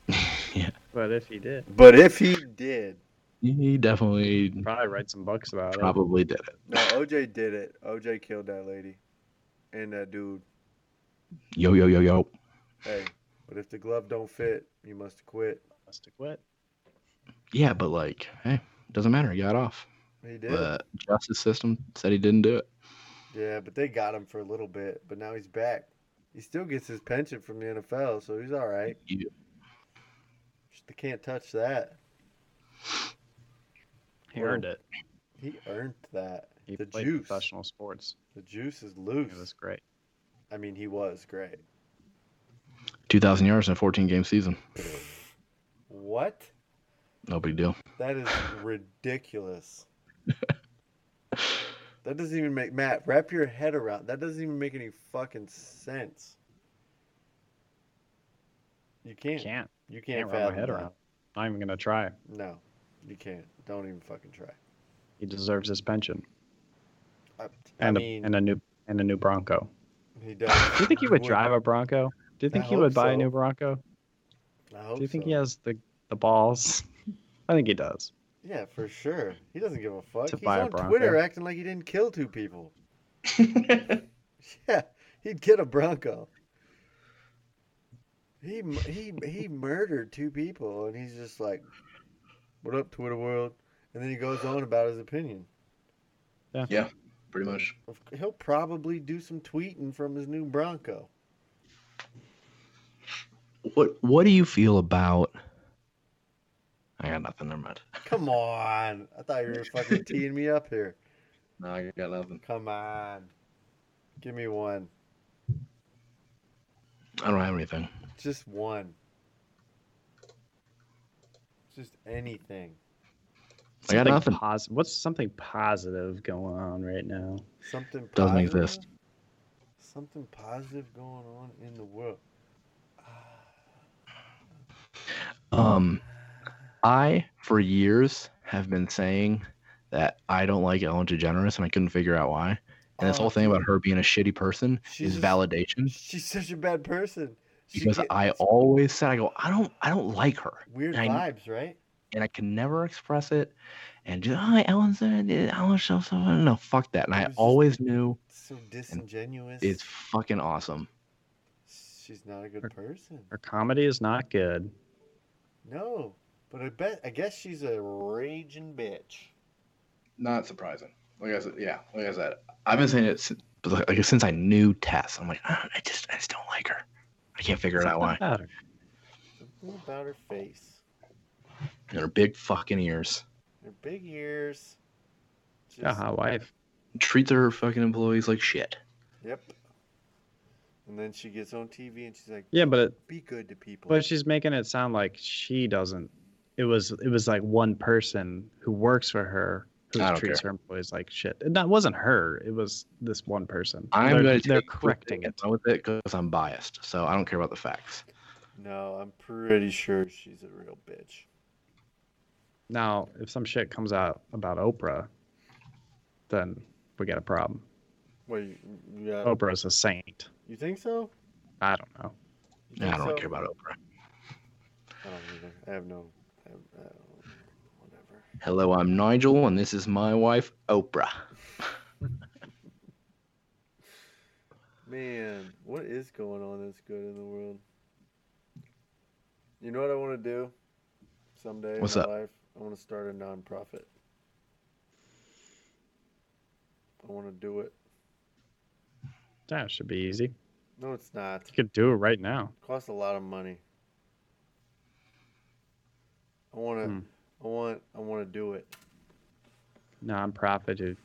Yeah. But if he did, But if he did, he definitely probably write some books about it. probably did it. no, OJ did it. OJ killed that lady and that dude. Yo, yo, yo, yo. Hey, but if the glove don't fit, you must quit. Must quit. Yeah, but like, hey, doesn't matter. He got off. He did. The justice system said he didn't do it. Yeah, but they got him for a little bit. But now he's back. He still gets his pension from the NFL, so he's all right. Yeah. They can't touch that. He Well, earned it. He earned that. He the played juice. professional sports. The juice is It loose. was great. I mean, he was great. 2,000 yards in a 14 game season. What? No big deal. That is ridiculous. that doesn't even make Matt wrap your head around. That doesn't even make any fucking sense. You can't. Can't You can't, can't wrap my head that. around. Not even gonna try. No, you can't. Don't even fucking try. He deserves his pension I, I and mean, a and a new and a new Bronco. he does. Do you think he would drive a Bronco? Do you think I he would buy a new Bronco? I hope Do you think so. he has the the balls? I think he does. Yeah, for sure. He doesn't give a fuck. To He's buy a on Bronco. Twitter acting like he didn't kill two people. Yeah, he'd get a Bronco. He he he murdered two people, and he's just like, "What up, Twitter world?" And then he goes on about his opinion. Yeah. Yeah, pretty much. He'll probably do some tweeting from his new Bronco. What What do you feel about? I got nothing. Never mind. Come on, I thought you were fucking teeing me up here. No, I got nothing. Come on, give me one, I don't have anything. just one, just anything. I got nothing. Pos- what's something positive going on right now? Something Doesn't exist. Something positive going on in the world. Um, I for years have been saying that I don't like Ellen DeGeneres, and I couldn't figure out why. And this Oh, whole thing about her being a shitty person She's is just- validation She's such a bad person. She because get- I always said I go I don't I don't like her, weird I- vibes, right? and I can never express it. And just oh, Ellen said it, Ellen so so no fuck that. And I always knew So disingenuous. it's fucking awesome. She's not a good Her- person. Her comedy is not good. No, but I bet I guess she's a raging bitch. Not surprising. Like I said, yeah, like I said, I've been saying it since, like, like, since I knew Tess. I'm like, I, I just I just don't like her. I can't figure it out why. Something about her. Something about her face, And her big fucking ears. her big ears. Just, Got a hot wife. Treats her fucking employees like shit. Yep. And then she gets on TV and she's like, Yeah, but it, "Be good to people." but she's making it sound like she doesn't. It was it was like one person who works for her who I don't treats care. her employees like shit. And that wasn't her. It was this one person. I'm they're, gonna they're correcting it. with it because I'm biased, so I don't care about the facts. no, I'm pretty sure she's a real bitch. Now, if some shit comes out about Oprah, then we got a problem. What you, you? Oprah's a saint. You think so? I don't know. Yeah, I don't so? care about Oprah. I don't either. I have no. I have, I don't, whatever. Hello, I'm Nigel, and this is my wife, Oprah. Man, what is going on that's good in the world? You know what I want to do someday What's in my that? life? I want to start a nonprofit. I want to do it. That should be easy. No, it's not. You could do it right now. It costs a lot of money. I want to. Hmm. I want. I want to do it. Nonprofit who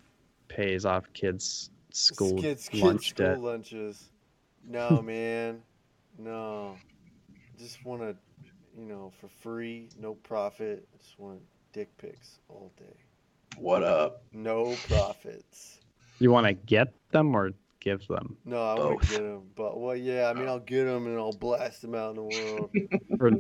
pays off kids' school kids, kids lunch school debt. lunches. No, man. No. Just want to, you know, for free, no profit. Just want dick pics all day. What up? No profits. You want to get them or give them? No, I want to get them. But, well, yeah, I mean, oh. I'll get them and I'll blast them out in the world. For,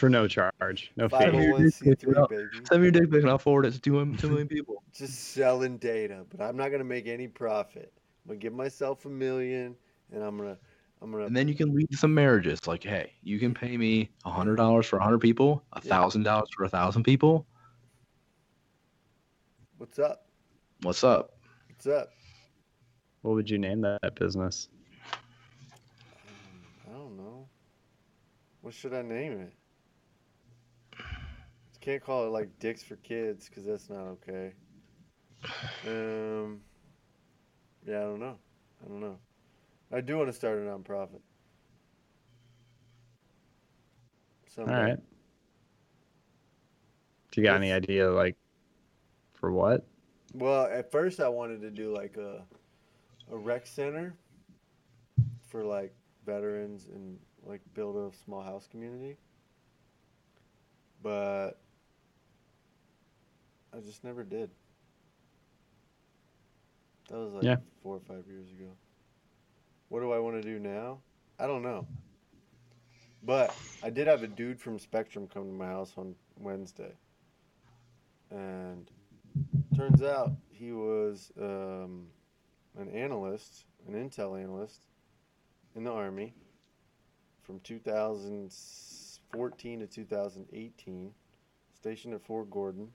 for no charge, no fee. 501c3, baby. Send me your dick pic and I'll forward it to two million, two million people. Just selling data. But I'm not going to make any profit. I'm going to give myself a million and I'm going to, I'm gonna. And then you can lead some marriages. Like, hey, you can pay me a hundred dollars for a hundred people, a thousand dollars for a thousand people. what's up? What's up? What's up? What would you name that business? I don't know. What should I name it? Can't call it like dicks for kids because that's not okay. Um, yeah, I don't know. I don't know. I do want to start a nonprofit. All Someday. right. Do you got any idea, like, for what? Well, at first I wanted to do like a a rec center for like veterans and like build a small house community, but I just never did. That was like Yeah. four or five years ago. What do I want to do now? I don't know. But I did have a dude from Spectrum come to my house on Wednesday. And turns out he was um, an analyst, an intel analyst in the Army from 2014 to 2018, stationed at Fort Gordon.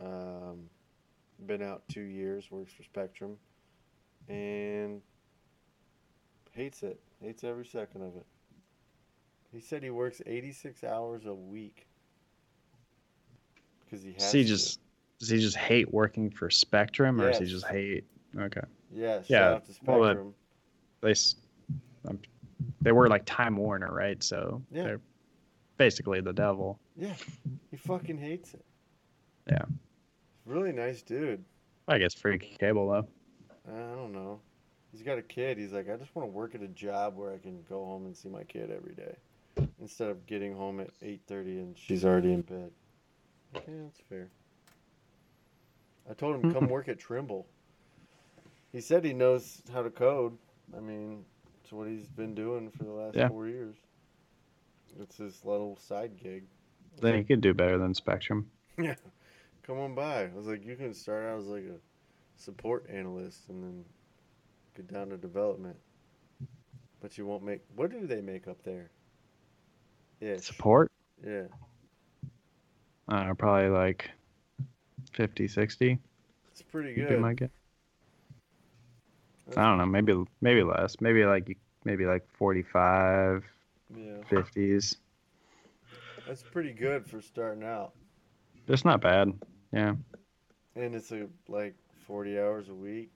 Um, been out two years, works for Spectrum, and hates it. Hates every second of it. He said he works 86 hours a week because he has Does he just does he just hate working for Spectrum, or does he just hate? Okay, yeah, shout Yeah, well, they um, they were like Time Warner, right? So Yeah. they're basically the devil. yeah, he fucking hates it. Yeah. Really nice dude. I guess free cable though. I don't know. He's got a kid. He's like, I just want to work at a job where I can go home and see my kid every day, instead of getting home at eight thirty and she's already in bed. Yeah, that's fair. I told him come work at Trimble. He said he knows how to code. I mean, it's what he's been doing for the last Yeah. four years. It's his little side gig. Then he could do better than Spectrum. Yeah, come on by. I was like, you can start out as like a support analyst and then get down to development. But you won't make. What do they make up there? Yeah, Support? yeah. I don't know, probably like 50, 60. It's pretty good. my guess. I don't know, maybe maybe less. Maybe like maybe like 45, Yeah, 50s. that's pretty good for starting out. It's not bad. Yeah. And it's a like forty hours a week.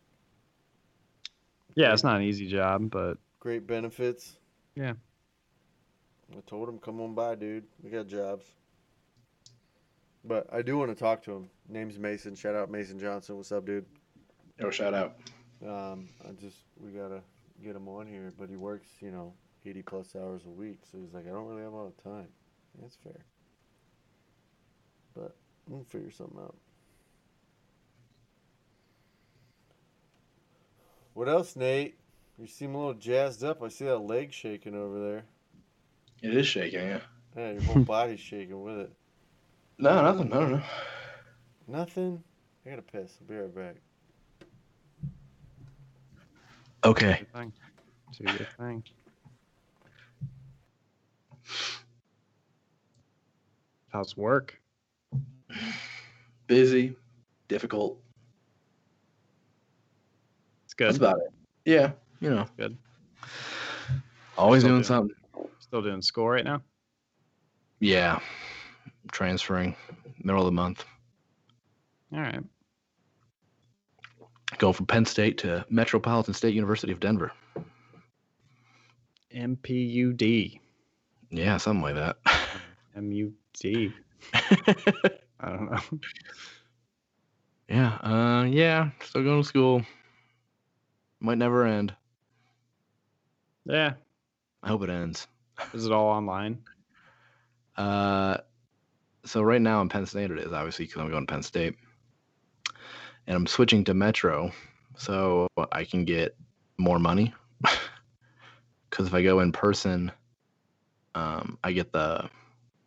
Yeah, it's not an easy job, but Great benefits. Yeah. I told him, come on by, dude. We got jobs. But I do want to talk to him. Name's Mason. Shout out Mason Johnson. What's up, dude? Yo, shout out. Um, I just we gotta get him on here, but he works, you know, eighty plus hours a week, so he's like, I don't really have a lot of time. That's fair. But we'll figure something out. What else, Nate? You seem a little jazzed up. I see that leg shaking over there. It is shaking, yeah. Yeah, your whole body's shaking with it. No, nothing. I don't know. Nothing. I gotta piss. I'll be right back. Okay. good thing. It's a good thing. How's work? Busy, difficult. It's good. That's about it. Yeah, you know. Good. Always doing doing- something. Still doing school right now? Yeah. Transferring middle of the month. All right. Go from Penn State to Metropolitan State University of Denver. MPUD. Yeah, something like that. MUD. I don't know. yeah. Uh yeah, still going to school. Might never end. Yeah. I hope it ends. Is it all online? Uh, so right now in Penn State it is obviously because I'm going to Penn State, and I'm switching to Metro, so I can get more money. Because if I go in person, um, I get the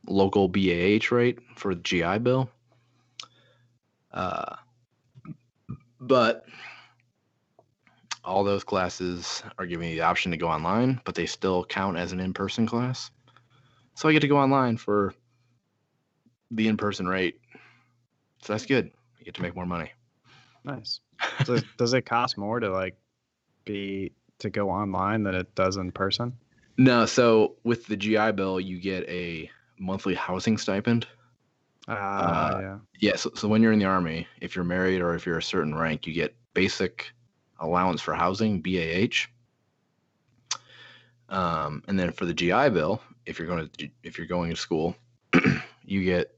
local BAH rate for the GI Bill. Uh, but all those classes are giving me the option to go online, but they still count as an in-person class. So I get to go online for the in-person rate. So that's good. I get to make more money. Nice. Does, does it cost more to like be to go online than it does in person? No, so with the GI Bill, you get a monthly housing stipend. Ah, Uh, yeah. Yeah, so, so when you're in the army, if you're married or if you're a certain rank, you get basic allowance for housing, BAH. Um, and then for the GI Bill, if you're going to if you're going to school, you get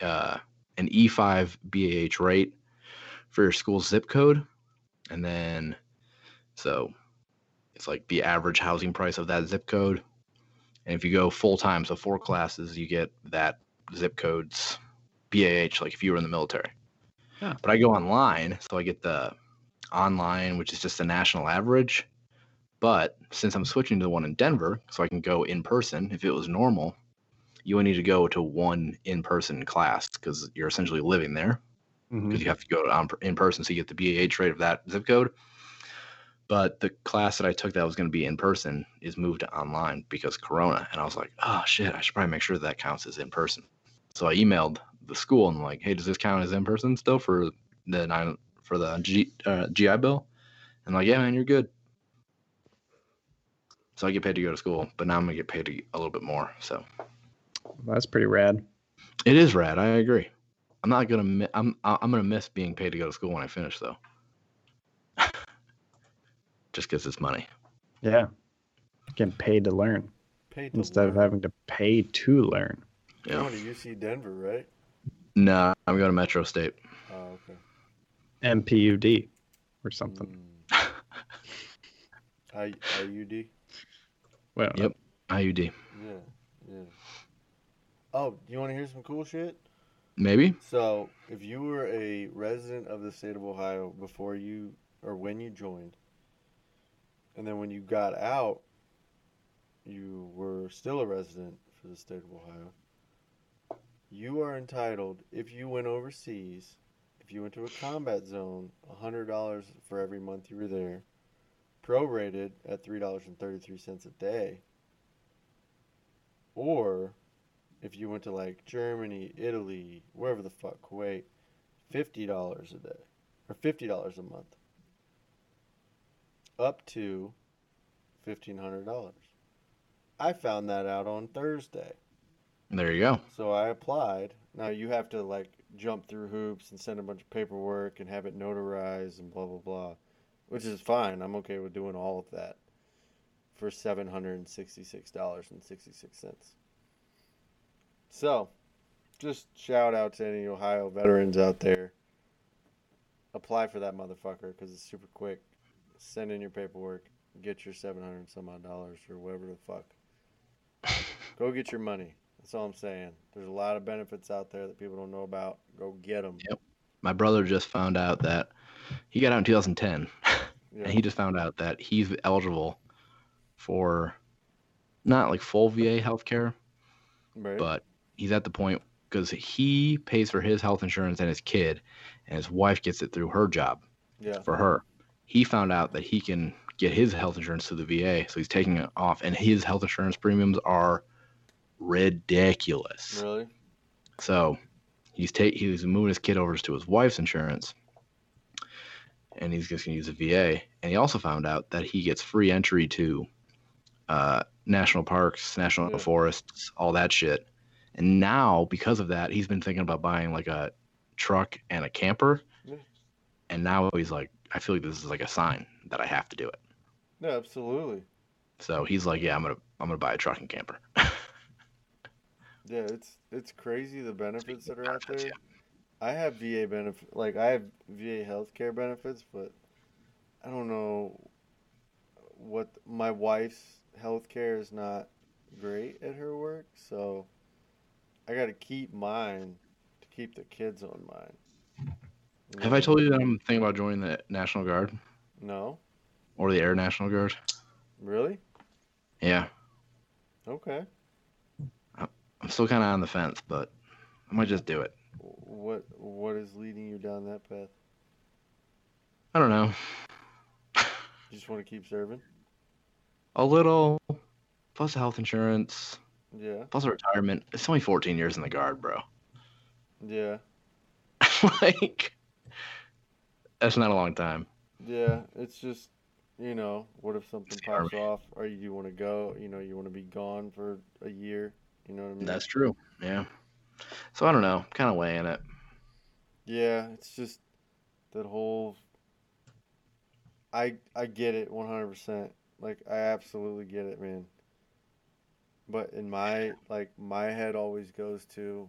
uh, an E5 BAH rate for your school's zip code, and then so it's like the average housing price of that zip code And if you go full time, so four classes, you get that zip codes BAH, like if you were in the military. Yeah. But I go online, so I get the online, which is just the national average. But since I'm switching to the one in Denver, so I can go in person, if it was normal, you would need to go to one in person class because you're essentially living there mm-hmm. because you have to go on um, in person so you get the BAH rate of that zip code. But the class that I took that was going to be in person is moved to online because Corona, and I was like, oh shit, I should probably make sure that that counts as in person. So I emailed the school and like, hey, does this count as in person still for the nine for the G, uh, GI Bill? And like, yeah, man, you're good. So I get paid to go to school, but now I'm gonna get paid to, a little bit more. So That's pretty rad. it is rad. I agree. I'm not gonna. mi- I'm. I'm gonna miss being paid to go to school when I finish, though. Just because it's money. Yeah. Getting paid to learn Paid to instead of having to pay to learn. You're Yeah. going to UC Denver, right? Nah, I'm going to Metro State. Oh, okay. MPUD or something. Mm. I IUD. Well, Yep. IUD. Yeah, yeah. Oh, do you want to hear some cool shit? Maybe. So, if you were a resident of the state of Ohio before you or when you joined, and then when you got out, you were still a resident for the state of Ohio, you are entitled, if you went overseas, if you went to a combat zone, $100 for every month you were there, prorated at $3.33 a day. Or if you went to like Germany, Italy, wherever the fuck, Kuwait, fifty dollars a day or fifty dollars a month, up to fifteen hundred dollars. I found that out on Thursday, There you go. so I applied. Now you have to like jump through hoops and send a bunch of paperwork and have it notarized and blah blah blah, which is fine. I'm okay with doing all of that for seven hundred and sixty-six dollars and sixty-six cents. So, just shout out to any Ohio veterans out there. Apply for that motherfucker because it's super quick. Send in your paperwork, get your seven hundred some odd dollars or whatever the fuck. Go get your money. That's all I'm saying. There's a lot of benefits out there that people don't know about. Go get them. Yep. My brother just found out that he got out in 2010, Yeah. and he just found out that he's eligible for not like full VA healthcare, right? but he's at the point because he pays for his health insurance and his kid, and his wife gets it through her job yeah. for her. He found out that he can get his health insurance through the VA, so he's taking it off, and his health insurance premiums are ridiculous. Really? So he's take he's moving his kid over to his wife's insurance, and he's just gonna use the VA. And he also found out that he gets free entry to uh, national parks, national Yeah. forests, all that shit. And now, because of that, he's been thinking about buying like a truck and a camper. Yeah. And now he's like, I feel like this is like a sign that I have to do it. Yeah, absolutely. So he's like, yeah, I'm gonna I'm gonna buy a truck and camper. Yeah, it's it's crazy the benefits that are out Benefits, there. I have VA benefit, like I have VA healthcare benefits, but I don't know what my wife's healthcare is not great at her work, so I got to keep mine to keep the kids on mine. Have? I told you that I'm thinking about joining the National Guard No, or the Air National Guard? really? Yeah. Okay. I'm still kind of on the fence, but I might just do it. What what is leading you down that path? I don't know. You just want to keep serving? A little, plus health insurance, Yeah, plus a retirement. It's only 14 years in the guard, bro. yeah, like, that's not a long time. yeah. It's just, you know, what if something pops off, or you want to go? You know, you want to be gone for a year. You know what I mean? That's true. Yeah. So I don't know. Kind of weighing it. Yeah, it's just that whole. I I get it one hundred percent. Like I absolutely get it, man. But in my like my head always goes to,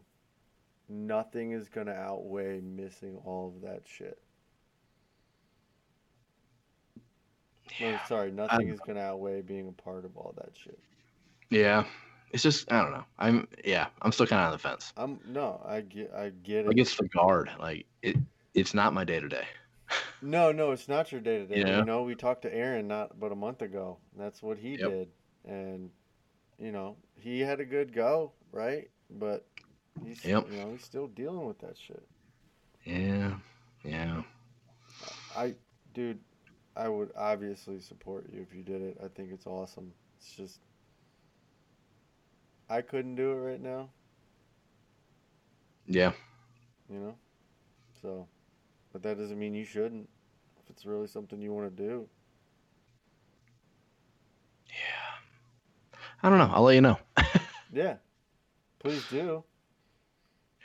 nothing is gonna outweigh missing all of that shit. No, sorry, um, nothing is gonna outweigh being a part of all that shit. Yeah. It's just I don't know. I'm yeah. I'm still kind of on the fence. I'm no, I get, I get it. Like it's the guard. Like it. It's not my day to day. No, no, it's not your day to day. Yeah. You know, we talked to Aaron not but a month ago. and That's what he Yep. did, and you know, he had a good go, right? But he's, Yep. you know, he's still dealing with that shit. Yeah. Yeah. I, dude, I would obviously support you if you did it. I think it's awesome. It's just, I couldn't do it right now, Yeah. you know. So, but that doesn't mean you shouldn't. If it's really something you want to do, Yeah. I don't know. I'll let you know. yeah, please do.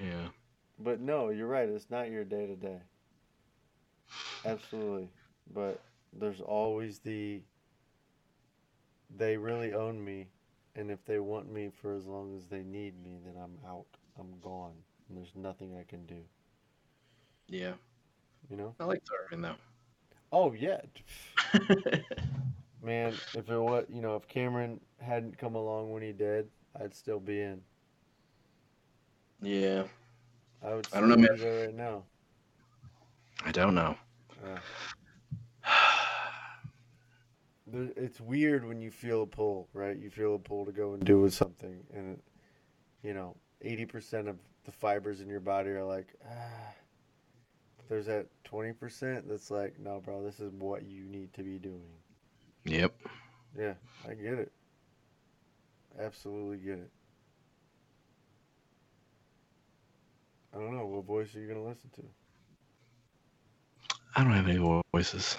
Yeah. But no, you're right. It's not your day to day. Absolutely. But there's always the they really own me and if they want me for as long as they need me, then I'm out. I'm gone. And there's nothing I can do. Yeah. You know? I like serving though. Oh yeah. Man, if it was you know, if Cameron hadn't come along when he did, I'd still be in. yeah. I would I don't know, man. right now. I don't know. Yeah. It's weird when you feel a pull, right? You feel a pull to go and do with something, and you know, eighty percent of the fibers in your body are like, ah. There's that twenty percent that's like, no, bro, this is what you need to be doing. Yep. Yeah, I get it. Absolutely get it. I don't know what voice are you gonna listen to. I don't have any voices.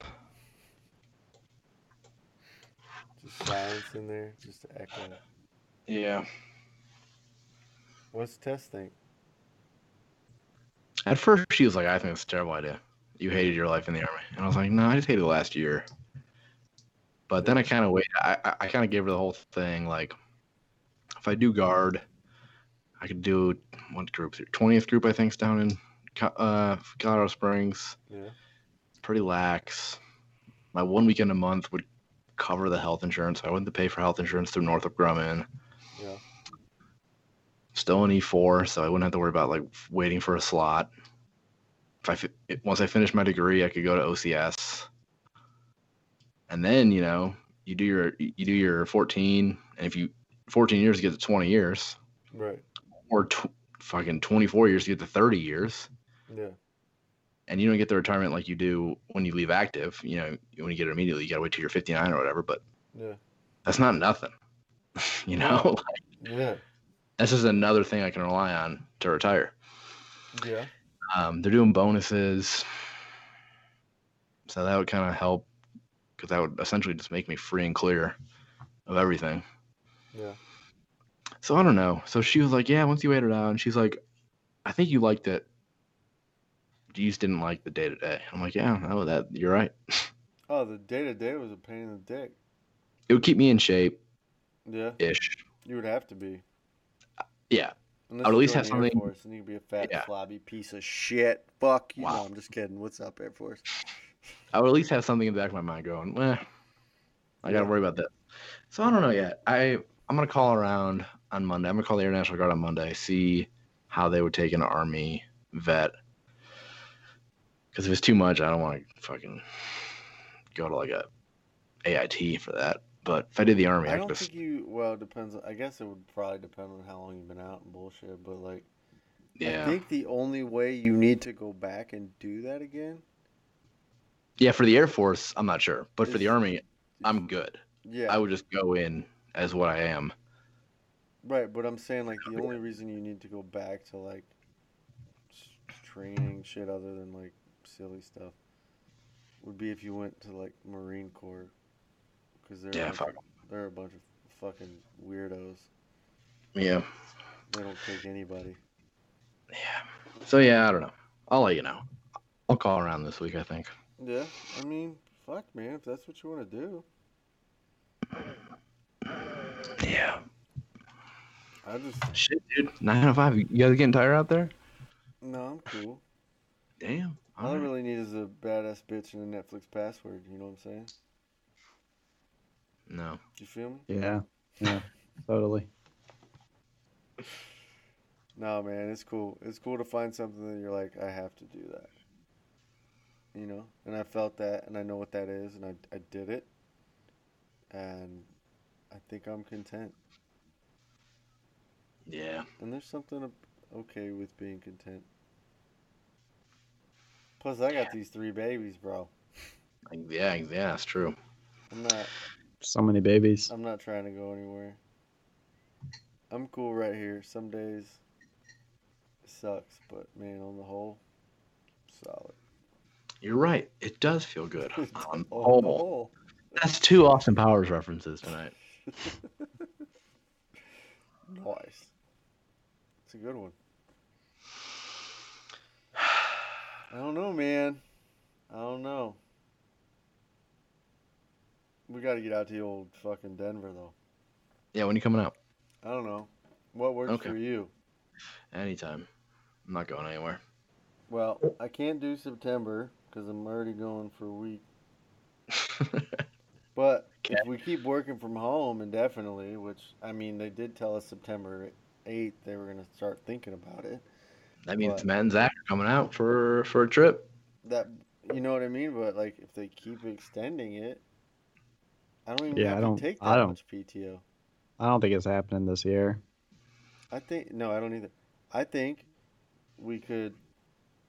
Just silence in there, just to echo. Yeah. What's Tess think? At first, she was like, "I think it's a terrible idea. You hated your life in the army," and I was like, "No, I just hated the last year." But then I kind of wait. I I, I kind of gave her the whole thing. Like, if I do guard, I could do what group? Twentieth group, I think's down in Co- uh, Colorado Springs. Yeah. Pretty lax. My one weekend a month would cover the health insurance. I wouldn't to pay for health insurance through Northrop Grumman. Yeah. Still an E4, so I wouldn't have to worry about like waiting for a slot. If I fi- once I finish my degree, I could go to OCS, and then you know you do your you do your 14, and if you 14 years you get to 20 years, Right. or tw- fucking 24 years you get to 30 years, Yeah. And you don't get the retirement like you do when you leave active. You know when you get it immediately, you gotta wait till you're 59 or whatever. But Yeah. that's not nothing. you know, Yeah. that's just another thing I can rely on to retire. Yeah. Um, they're doing bonuses, so that would kind of help because that would essentially just make me free and clear of everything. Yeah. So I don't know. So she was like, "Yeah, once you wait it out," and she's like, "I think you liked it. You just didn't like the day to day." I'm like, "Yeah, no, that you're right. Oh, the day to day was a pain in the dick. It would keep me in shape Yeah. ish. You would have to be. Yeah, Unless I would at least have in the Air something- Force, and you could be a fat, Yeah. flabby piece of shit. Fuck you. Wow. No, I'm just kidding. What's up, Air Force? I would at least have something in the back of my mind going, eh, I got to Yeah. worry about this. So I don't know yet. I I'm gonna call around on Monday. I'm gonna call the Air National Guard on Monday, see how they would take an Army vet. Because if it's too much, I don't want to fucking go to like a AIT for that. But if I did the Army, I, I don't just think you. Well, it depends. I guess it would probably depend on how long you've been out and bullshit. But like, yeah. I think the only way you need to go back and do that again. yeah for the Air Force, I'm not sure, but for the Army, I'm good. Yeah. I would just go in as what I am. Right, but I'm saying like the only reason you need to go back to like training shit other than like silly stuff would be if you went to like Marine Corps because they're Yeah, fuck they're a bunch of fucking weirdos. Yeah. They don't take anybody. Yeah. So yeah, I don't know. I'll let you know. I'll call around this week. I think. Yeah, I mean, fuck man, if that's what you want to do, Yeah. I just Shit, dude. Nine oh five. You guys getting tired out there? no, I'm cool. Damn. All I mm-hmm. really need is a badass bitch and a Netflix password. You know what I'm saying? No. Do you feel me? Yeah, yeah, totally. no, man, it's cool. It's cool to find something that you're like, I have to do that. You know, and I felt that, and I know what that is, and I, I did it, and I think I'm content. Yeah. And there's something okay with being content. Plus, I got these three babies, bro. Yeah, yeah, that's true. I'm not. So many babies. I'm not trying to go anywhere. I'm cool right here. Some days it sucks, but man, on the whole, solid. You're right. It does feel good. On the On the whole. whole. That's two Austin Powers references tonight. Nice. It's a good one. I don't know, man. I don't know. We got to get out to the old fucking Denver, though. Yeah, when you coming out? I don't know. What works Okay. for you? Anytime. I'm not going anywhere. Well, I can't do September because I'm already going for a week. But Okay. if we keep working from home indefinitely, which I mean, they did tell us September 8th they were going to start thinking about it. That means What? Matt and Zach are coming out for for a trip. That you know what I mean? But like, if they keep extending it, I don't even Yeah, have I don't- take that I don't- much PTO. I don't think it's happening this year. I think no, I don't either. I think we could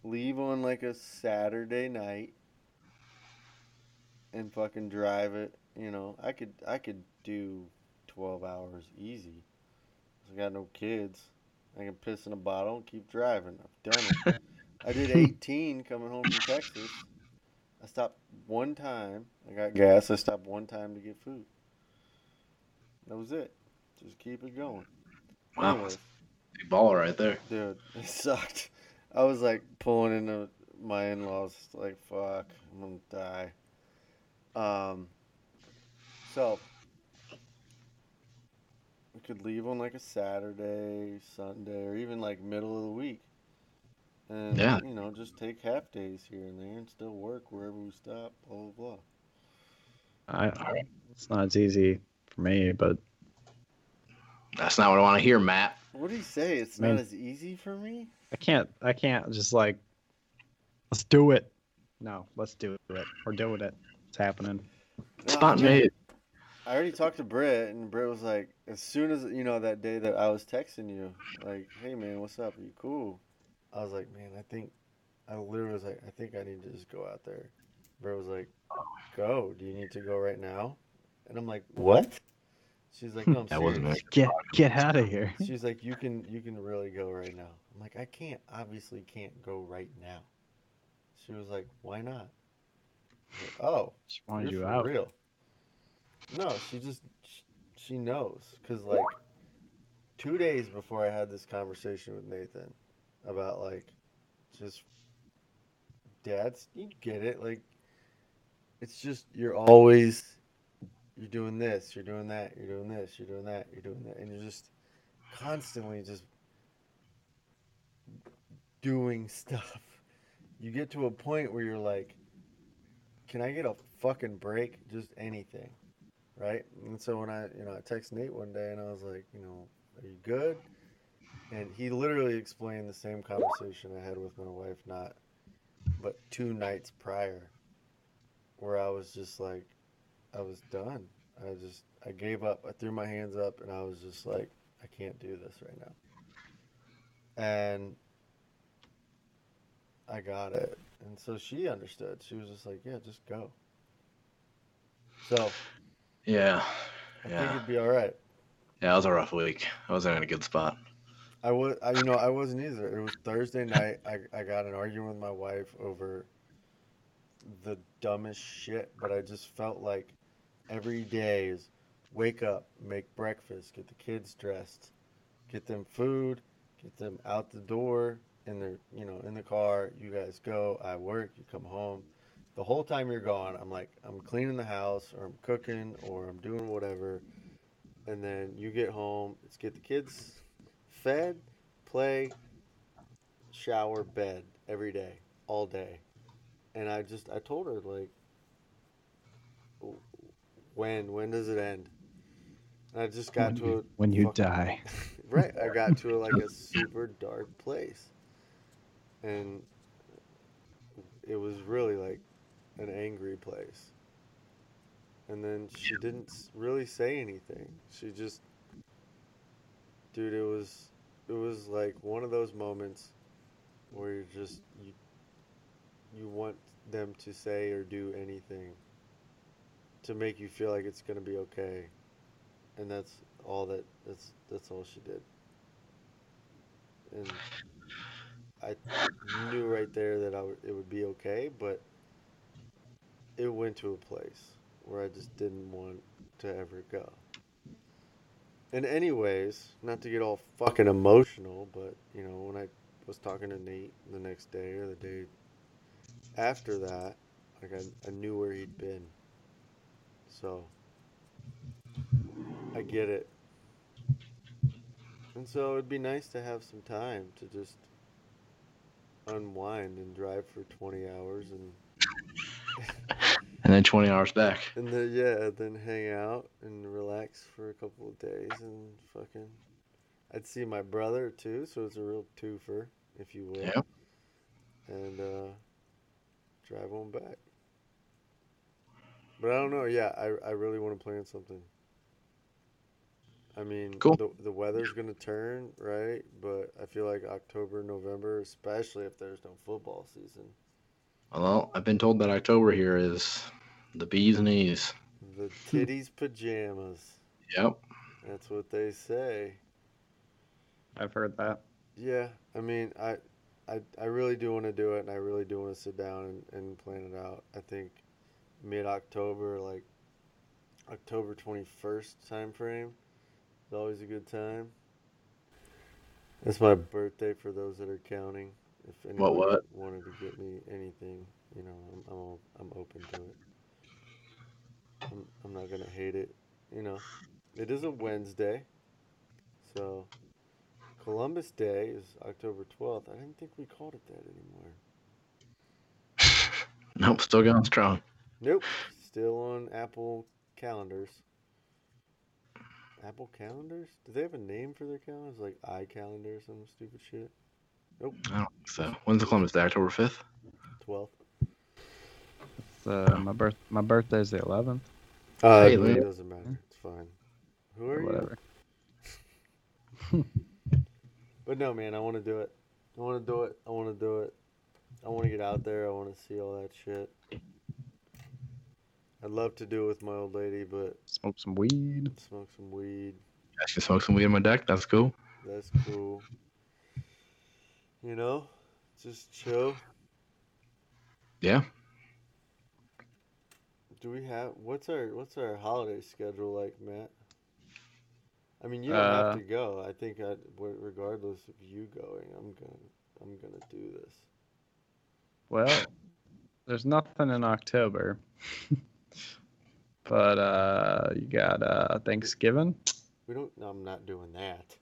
leave on like a Saturday night and fucking drive it. You know, I could I could do twelve hours easy. I got no kids. I can piss in a bottle and keep driving. I've done it. I did eighteen coming home from Texas. I stopped one time. I got gas. I stopped one time to get food. That was it. Just keep it going. Wow, Anyways. big baller right there. Dude, it sucked. I was like pulling into my in laws, like, fuck, I'm gonna die. Um, so, we could leave on like a Saturday, Sunday, or even like middle of the week. And, Yeah. you know, just take half days here and there and still work wherever we stop, blah, blah, blah. I, it's not as easy for me, but That's not what I want to hear, Matt. What do you say? It's I mean- not as easy for me? I can't. I can't just like, let's do it. No, let's do it. We're doing it. It's happening. No, Spot I- made. I already talked to Britt, and Britt was like, as soon as you know that day that I was texting you, like, "Hey man, what's up? Are you cool?" I was like, "Man, I think," I literally was like, "I think I need to just go out there." Britt was like, "Go? Do you need to go right now?" And I'm like, "What?" She's like, "No, I'm That wasn't serious." it. Get get out of here. She's like, "You can you can really go right now." I'm like, "I can't. Obviously, can't go right now." She was like, "Why not?" Like, oh. Just wanted you out. Real. No, she just she knows because like two days before I had this conversation with Nathan about like just dads, you get it. Like it's just you're always you're doing this, you're doing that, you're doing this, you're doing that, you're doing that, and you're just constantly just doing stuff. You get to a point where you're like, can I get a fucking break? Just anything. Right? And so when I, you know, I text Nate one day and I was like, you know, are you good? And he literally explained the same conversation I had with my wife, not, but two nights prior, where I was just like, I was done. I just, I gave up. I threw my hands up and I was just like, I can't do this right now. And I got it. And so she understood. She was just like, yeah, just go. So Yeah. I think Yeah. it'd be all right. Yeah, it was a rough week. I wasn't in a good spot. I was, I, you know, I wasn't either. It was Thursday night. I, I got an argument with my wife over the dumbest shit, but I just felt like every day is wake up, make breakfast, get the kids dressed, get them food, get them out the door in their, you know, in the car. You guys go. I work. You come home. The whole time you're gone, I'm like, I'm cleaning the house, or I'm cooking, or I'm doing whatever. And then you get home. It's get the kids fed, play, shower, bed every day, all day. And I just I told her like when when does it end? And I just got When to you, a when you fucking- die. right. I got to like a super dark place, and it was really like an angry place. And then she didn't really say anything. She just, dude, it was, it was like one of those moments where you're just you, you want them to say or do anything to make you feel like it's gonna be okay, and that's all that that's that's all she did. And I knew right there that I would, it would be okay, but it went to a place where I just didn't want to ever go. And anyways, not to get all fucking emotional, but you know, when I was talking to Nate the next day or the day after that, like I, I knew where he'd been. So I get it. And so it'd be nice to have some time to just unwind and drive for 20 hours and And then 20 hours back. and then yeah, then hang out and relax for a couple of days and fucking I'd see my brother too, so it's a real twofer, if you will. Yeah. And uh drive on back. But I don't know, yeah, I I really want to plan something. I mean, Cool. the the weather's gonna turn, right? But I feel like October, November, especially if there's no football season, Well, I've been told that October here is the bee's knees. the titties pajamas. Yep. That's what they say. I've heard that. Yeah, I mean, I, I, I really do want to do it, and I really do want to sit down and, and plan it out. I think mid October, like October twenty first time frame, is always a good time. It's my birthday for those that are counting. If anyone What, what? wanted to get me anything, you know, I'm I'm, I'm open to it. I'm I'm not gonna hate it. You know, it is a Wednesday, so Columbus Day is October 12th. I didn't think we called it that anymore. Nope, still going strong. Nope. Still on Apple calendars. Apple calendars? Do they have a name for their calendars? Like iCalendar or some stupid shit? Nope. I don't think so. When's the Columbus Day? October 5th? 12th. It's, uh, my birth my birthday's the 11th. Uh, Hey, it doesn't matter. It's fine. Who Or are you? whatever. But no, man, I want to do it. I want to do it. I want to do it. I want to get out there. I want to see all that shit. I'd love to do it with my old lady, but Smoke some weed. smoke some weed. I can smoke some weed on my deck. That's cool. That's cool. You know, just chill. Yeah. Do we have what's our what's our holiday schedule like, Matt? I mean, you don't Uh, have to go. I think I, regardless of you going, I'm gonna I'm gonna do this. Well, there's nothing in October. but uh you got uh Thanksgiving. We don't. No, I'm not doing that.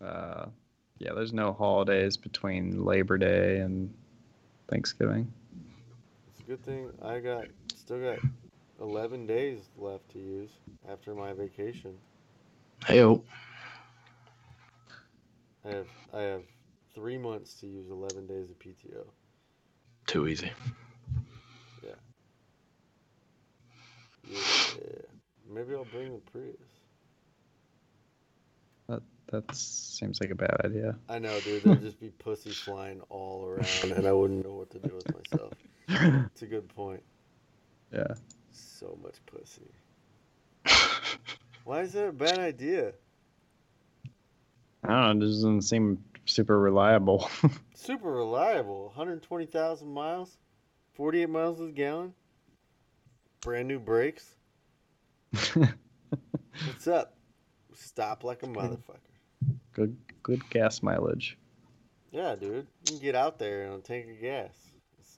Uh yeah, there's no holidays between Labor Day and Thanksgiving. It's a good thing I got still got 11 days left to use after my vacation. Hey, oh. I have I have three months to use 11 days of PTO. Too easy. Yeah. Yeah, maybe I'll bring the Prius. That seems like a bad idea. I know, dude. There'd just be pussy flying all around, and I wouldn't know what to do with myself. It's a good point. Yeah. So much pussy. Why is that a bad idea? I don't know, it doesn't seem super reliable. Super reliable. 120,000 miles, 48 miles a gallon. Brand new brakes. What's up? Stop like a motherfucker. Good good gas mileage. Yeah, dude. You can get out there and take a gas.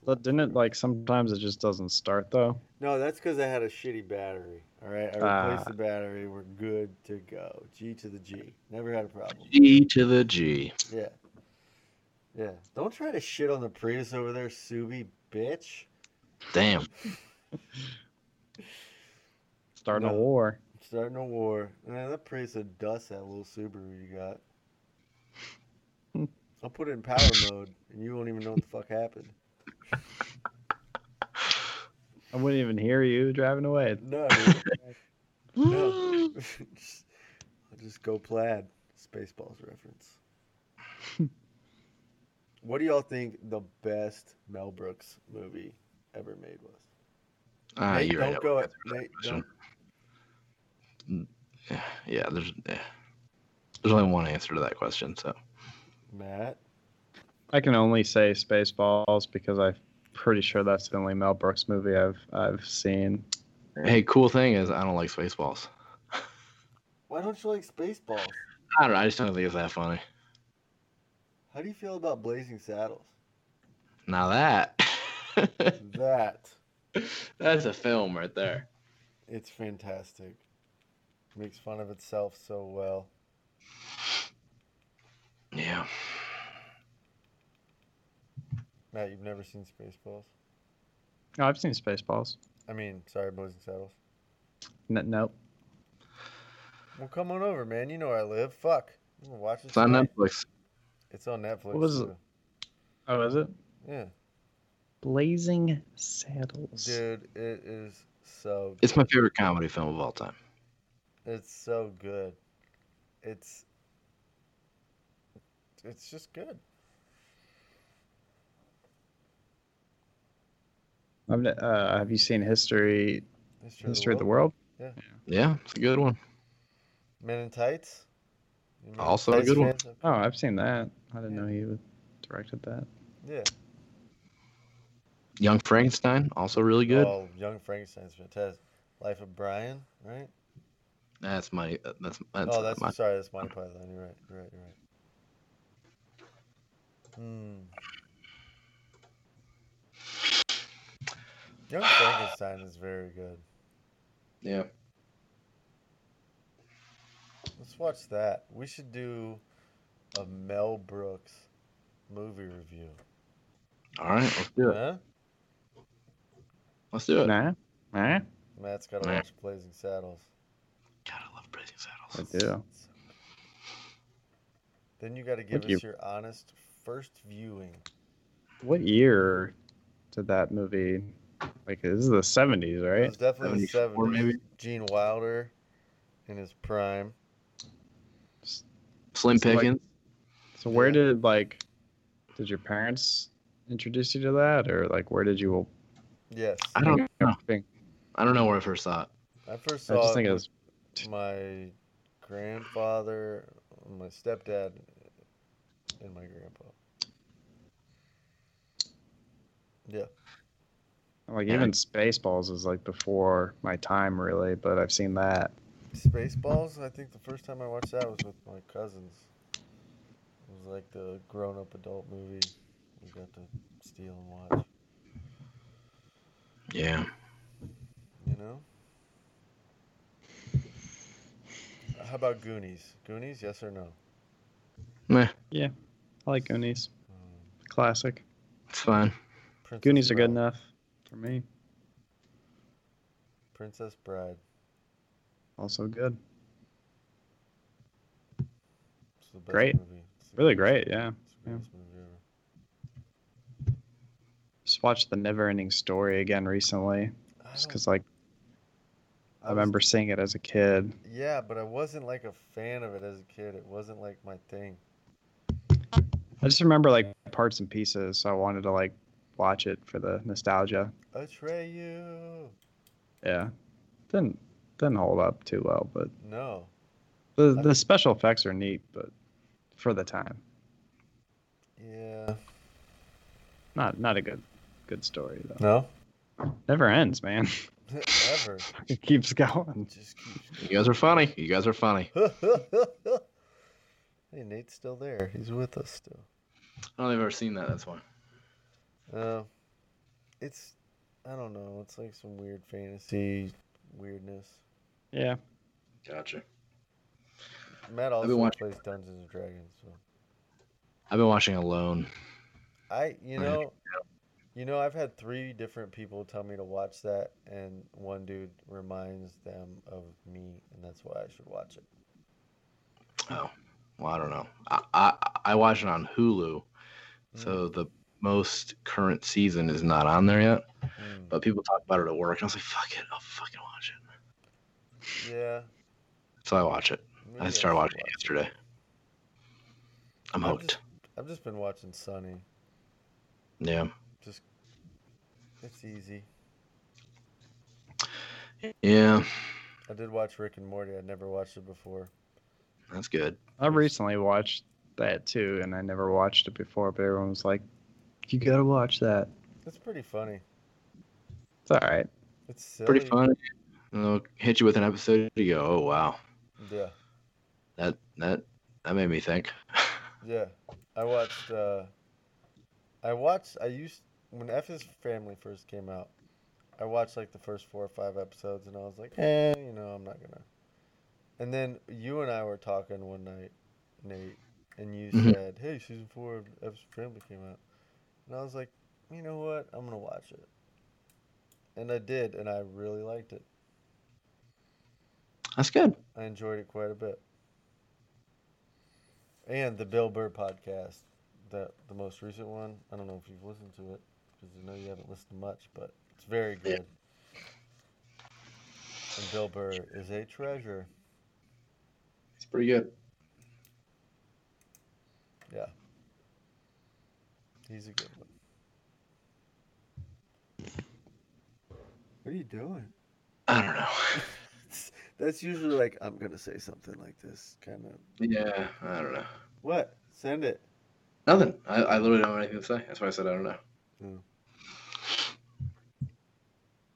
But didn't it like sometimes it just doesn't start though? No, that's because I had a shitty battery. All right, I replaced ah. the battery. We're good to go. G to the G. Never had a problem. G to the G. Yeah. Yeah. Don't try to shit on the Prius over there, Subi, bitch. Damn. Starting No. a war. Starting a war. Man, that piece of dust that little Subaru you got. I'll put it in power mode, and you won't even know what the fuck happened. I wouldn't even hear you driving away. No, no. just, I'll just go plaid. Spaceballs reference. what do y'all think the best Mel Brooks movie ever made was? Ah, Nate, you're don't right. go. That's a Nate, don't. Yeah, yeah, there's yeah. there's only one answer to that question. So Matt. I can only say Spaceballs because I'm pretty sure that's the only Mel Brooks movie I've I've seen. hey, cool thing is I don't like Spaceballs. Why don't you like Spaceballs? I don't know. I just don't think it's that funny. How do you feel about Blazing Saddles? Now that That that's a film right there. it's fantastic. Makes fun of itself so well. Yeah. Matt, you've never seen Spaceballs? Oh, I've seen Spaceballs. I mean, sorry, Blazing Saddles. N- nope. Well, come on over, man. You know where I live. Fuck. I'm gonna watch it. It's on. Netflix. It's on Netflix. What was it? too. Oh, is it? Yeah, Blazing Saddles. dude, it is so. It's my favorite comedy film of all time. It's so good. It's. It's just good. I've uh, have you seen History History, History of the World? Yeah, yeah, it's a good one. Men in Tights. You Men in Also a good one. fans? Oh, I've seen that. I didn't know he would- directed that. Yeah. Young Frankenstein, also really good. Oh, Young Frankenstein's fantastic. Life of Brian, right? That's my uh, that's that's, oh, that's my sorry, that's Monty Python. You're right. You're right. You're right. Hmm. Young Frankenstein is very good. yeah. Let's watch that. We should do a Mel Brooks movie review. All right, let's do it. Huh? Let's do it. Nah, nah, Matt's got to Nah. watch Blazing Saddles. God, I love Blazing Saddles. I do. Then you got to give Thank us you. your honest first viewing. What year did that movie? Like, this is the '70s, right? It right? was definitely the 74 70s. maybe? Gene Wilder in his prime. Slim It's like- Pickens. So where Yeah. did like, did your parents introduce you to that, or like where did you? Yes. I don't know. I don't know where I first saw it. I first saw I just it think it was. my grandfather, my stepdad, and my grandpa. Yeah. Like Yeah. even Spaceballs is like before my time, really. But I've seen that. Spaceballs, I think the first time I watched that was with my cousins. It was like the grown up adult movie we got to steal and watch. Yeah. You know? How about Goonies? Goonies, yes or no? Meh. Yeah. I like Goonies, Um, classic. It's fine. Princess Goonies are good enough for me. Princess Bride. Also good. It's the best Great. movie. It's the Really greatest- great, yeah. It's the Yeah. movie ever. Just watched the Never Ending Story again recently, just because like I I was- remember seeing it as a kid. Yeah, but I wasn't like a fan of it as a kid. It wasn't like my thing. I just remember like parts and pieces, so I wanted to like watch it for the nostalgia. Atreyu. Yeah, didn't didn't hold up too well, but No. the the special effects are neat, but for the time, Yeah. not not a good good story though. No. Never ends, man. Ever. it keeps going. Just keeps. You guys are funny. You guys are funny. hey, Nate's still there. He's with us still. I don't think I've ever seen that. That's why. Uh, it's I don't know. It's like some weird fantasy weirdness. Yeah, Gotcha. Matt been also watching- plays Dungeons and Dragons, so I've been watching Alone. I you know You know, I've had three different people tell me to watch that, and one dude reminds them of me, and that's why I should watch it. Oh, well, I don't know. I I, I watch it on Hulu, so the most current season is not on there yet. Mm. But people talk about it at work, and I was like, "Fuck it, I'll fucking watch it." Yeah. So I watch it. maybe I started watching watch it yesterday. I'm I've hooked. just- I've just been watching Sunny. Yeah, Just It's easy. yeah, I did watch Rick and Morty. I'd never watched it before. that's good. I recently watched that too, and I never watched it before, but everyone was like, "You gotta watch that." That's pretty funny. It's all right. It's silly. Pretty funny. And they'll hit you with an episode. You go, "Oh wow, Yeah. that that that made me think." Yeah, I watched. Uh, I watched. I used when F is Family first came out. I watched like the first four or five episodes, and I was like, eh, you know, I'm not gonna. And then you and I were talking one night, Nate, and you Mhm. said, "Hey, season four of F is Family came out," and I was like, you know what, I'm gonna watch it. And I did, and I really liked it. That's good. I enjoyed it quite a bit. And the Bill Burr podcast, the the most recent one. I don't know if you've listened to it because I know you haven't listened to much, but it's very Yeah. good. And Bill Burr is a treasure. It's pretty good. He's a good one. What are you doing? I don't know. That's usually like I'm gonna say something like this, kind of. yeah, I don't know. What? Send it. Nothing. I, I literally don't have anything to say. That's why I said I don't know. Oh,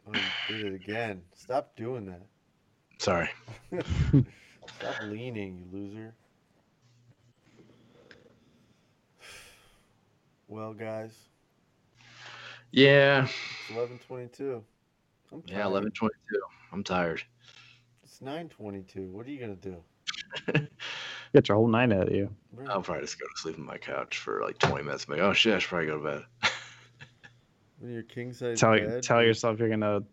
oh you did it again. Stop doing that. Sorry. Stop leaning, you loser. Well, guys, Yeah. it's eleven twenty-two. Yeah. Eleven twenty-two. I'm tired. It's nine twenty-two. What are you gonna do? Get your whole night out of you. Bro, I'll probably just go to sleep on my couch for like 20 minutes. I'm like, oh shit, I should probably go to bed. in your king size Tell bed. tell yourself you're gonna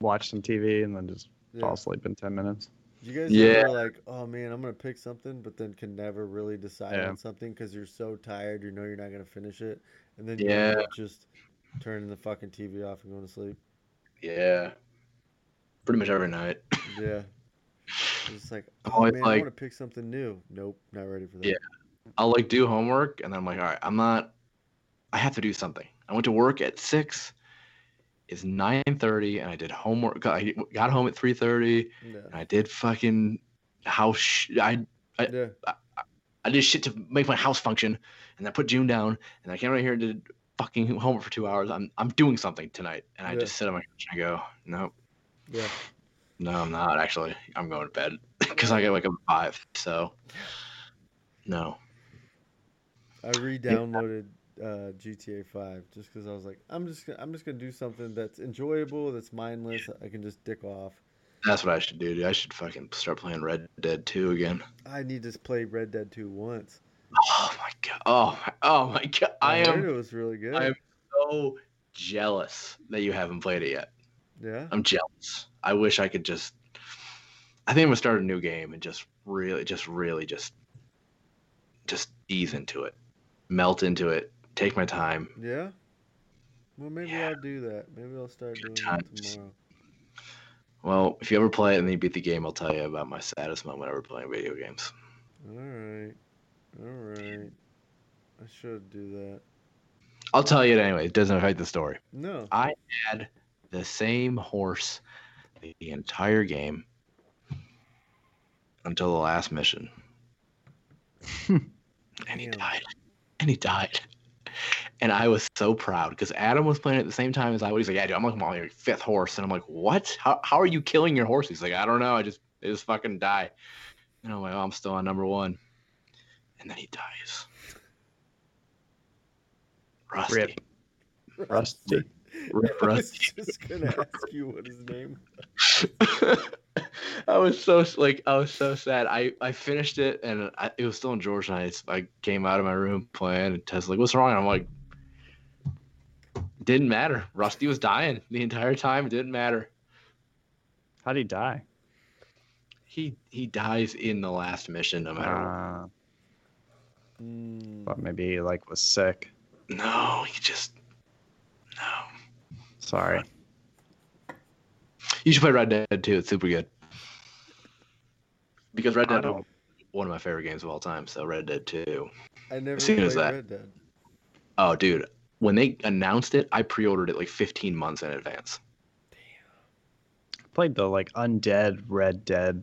watch some TV and then just Yeah. fall asleep in ten minutes. You guys Yeah. ever like, oh man, I'm gonna pick something, but then can never really decide Yeah. on something because you're so tired, you know you're not gonna finish it, and then Yeah. you just turning the fucking TV off and going to sleep. yeah. Pretty much every night. Yeah. It's like, oh man, I like- want to pick something new. Nope, not ready for that. Yeah. I'll like do homework and then I'm like, all right, I'm not, I have to do something. I went to work at six. It's 9:30 and I did homework. I got home at 3:30 Yeah. and I did fucking house. Sh- I Yeah. I did shit to make my house function, and I put June down, and I came right here and did fucking homework for two hours. I'm I'm doing something tonight, and I Yeah. just sit on my couch and I go, nope, Yeah. no, I'm not actually. I'm going to bed because I get like a five. So no, I re-downloaded uh, GTA 5 just because I was like, I'm just gonna, I'm just gonna do something that's enjoyable, that's mindless. I can just dick off. that's what I should do. Dude. I should fucking start playing Red Dead 2 again. I need to play Red Dead 2 once. Oh my god. Oh my, oh my god. I heard am it was really good. I am so jealous that you haven't played it yet. yeah. I'm jealous. I wish I could just. I think I'm gonna start a new game and just really, just really, just, just ease into it, melt into it, take my time. Yeah. Well, maybe Yeah. I'll do that. Maybe I'll start Good doing that times. tomorrow. Well, if you ever play it and then you beat the game, I'll tell you about my saddest moment ever playing video games. All right. All right. I should do that. I'll tell you it anyway. It doesn't affect the story. No. I had the same horse the entire game until the last mission. and he Damn. died. And he died. And I was so proud because Adam was playing at the same time as I was. He's like, "Yeah, dude, I'm like on your fifth horse," and I'm like, "What? How, how are you killing your horse?" He's like, "I don't know. I just they just fucking die." And I'm like, "Oh, I'm still on number one," and then he dies. Rusty. Rip. Rusty. Rip I was just gonna ask you what his name. I was so like I was so sad. I I finished it and I, it was still in Georgia. I, I came out of my room playing and Tess like, "What's wrong?" And I'm like, Didn't matter. Rusty was dying the entire time. It didn't matter. How'd he die? He he dies in the last mission no matter what. Uh, but maybe he like was sick. No, he just no. Sorry. You should play Red Dead too. It's super good. Because Red Dead is one of my favorite games of all time. So Red Dead 2. I never As soon played as that- Red Dead. Oh, dude, when they announced it, I pre-ordered it like 15 months in advance. Played the like undead Red Dead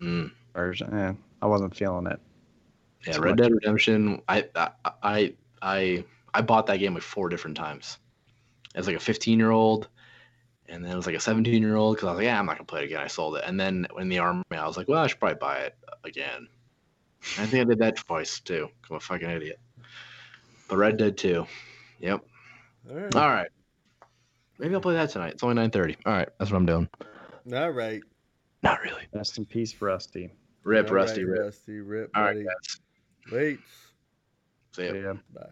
Mm. version. Eh, I wasn't feeling it. Yeah, Too Red much. Dead Redemption. I I I I I bought that game like four different times. As like a 15 year old, and then it was like a 17 year old because I was like, yeah, I'm not gonna play it again. I sold it, and then in the army, I was like, well, I should probably buy it again. And I think I did that twice too. I'm a fucking idiot. But Red Dead 2. Yep. All right. All right. Maybe I'll play that tonight. It's only 9:30. All right, that's what I'm doing. All right. Not really. Rest in peace, Rusty. Rip, All Rusty, right, rip. Rusty, rip, All right, buddy. guys. Wait. See ya. See ya. Bye.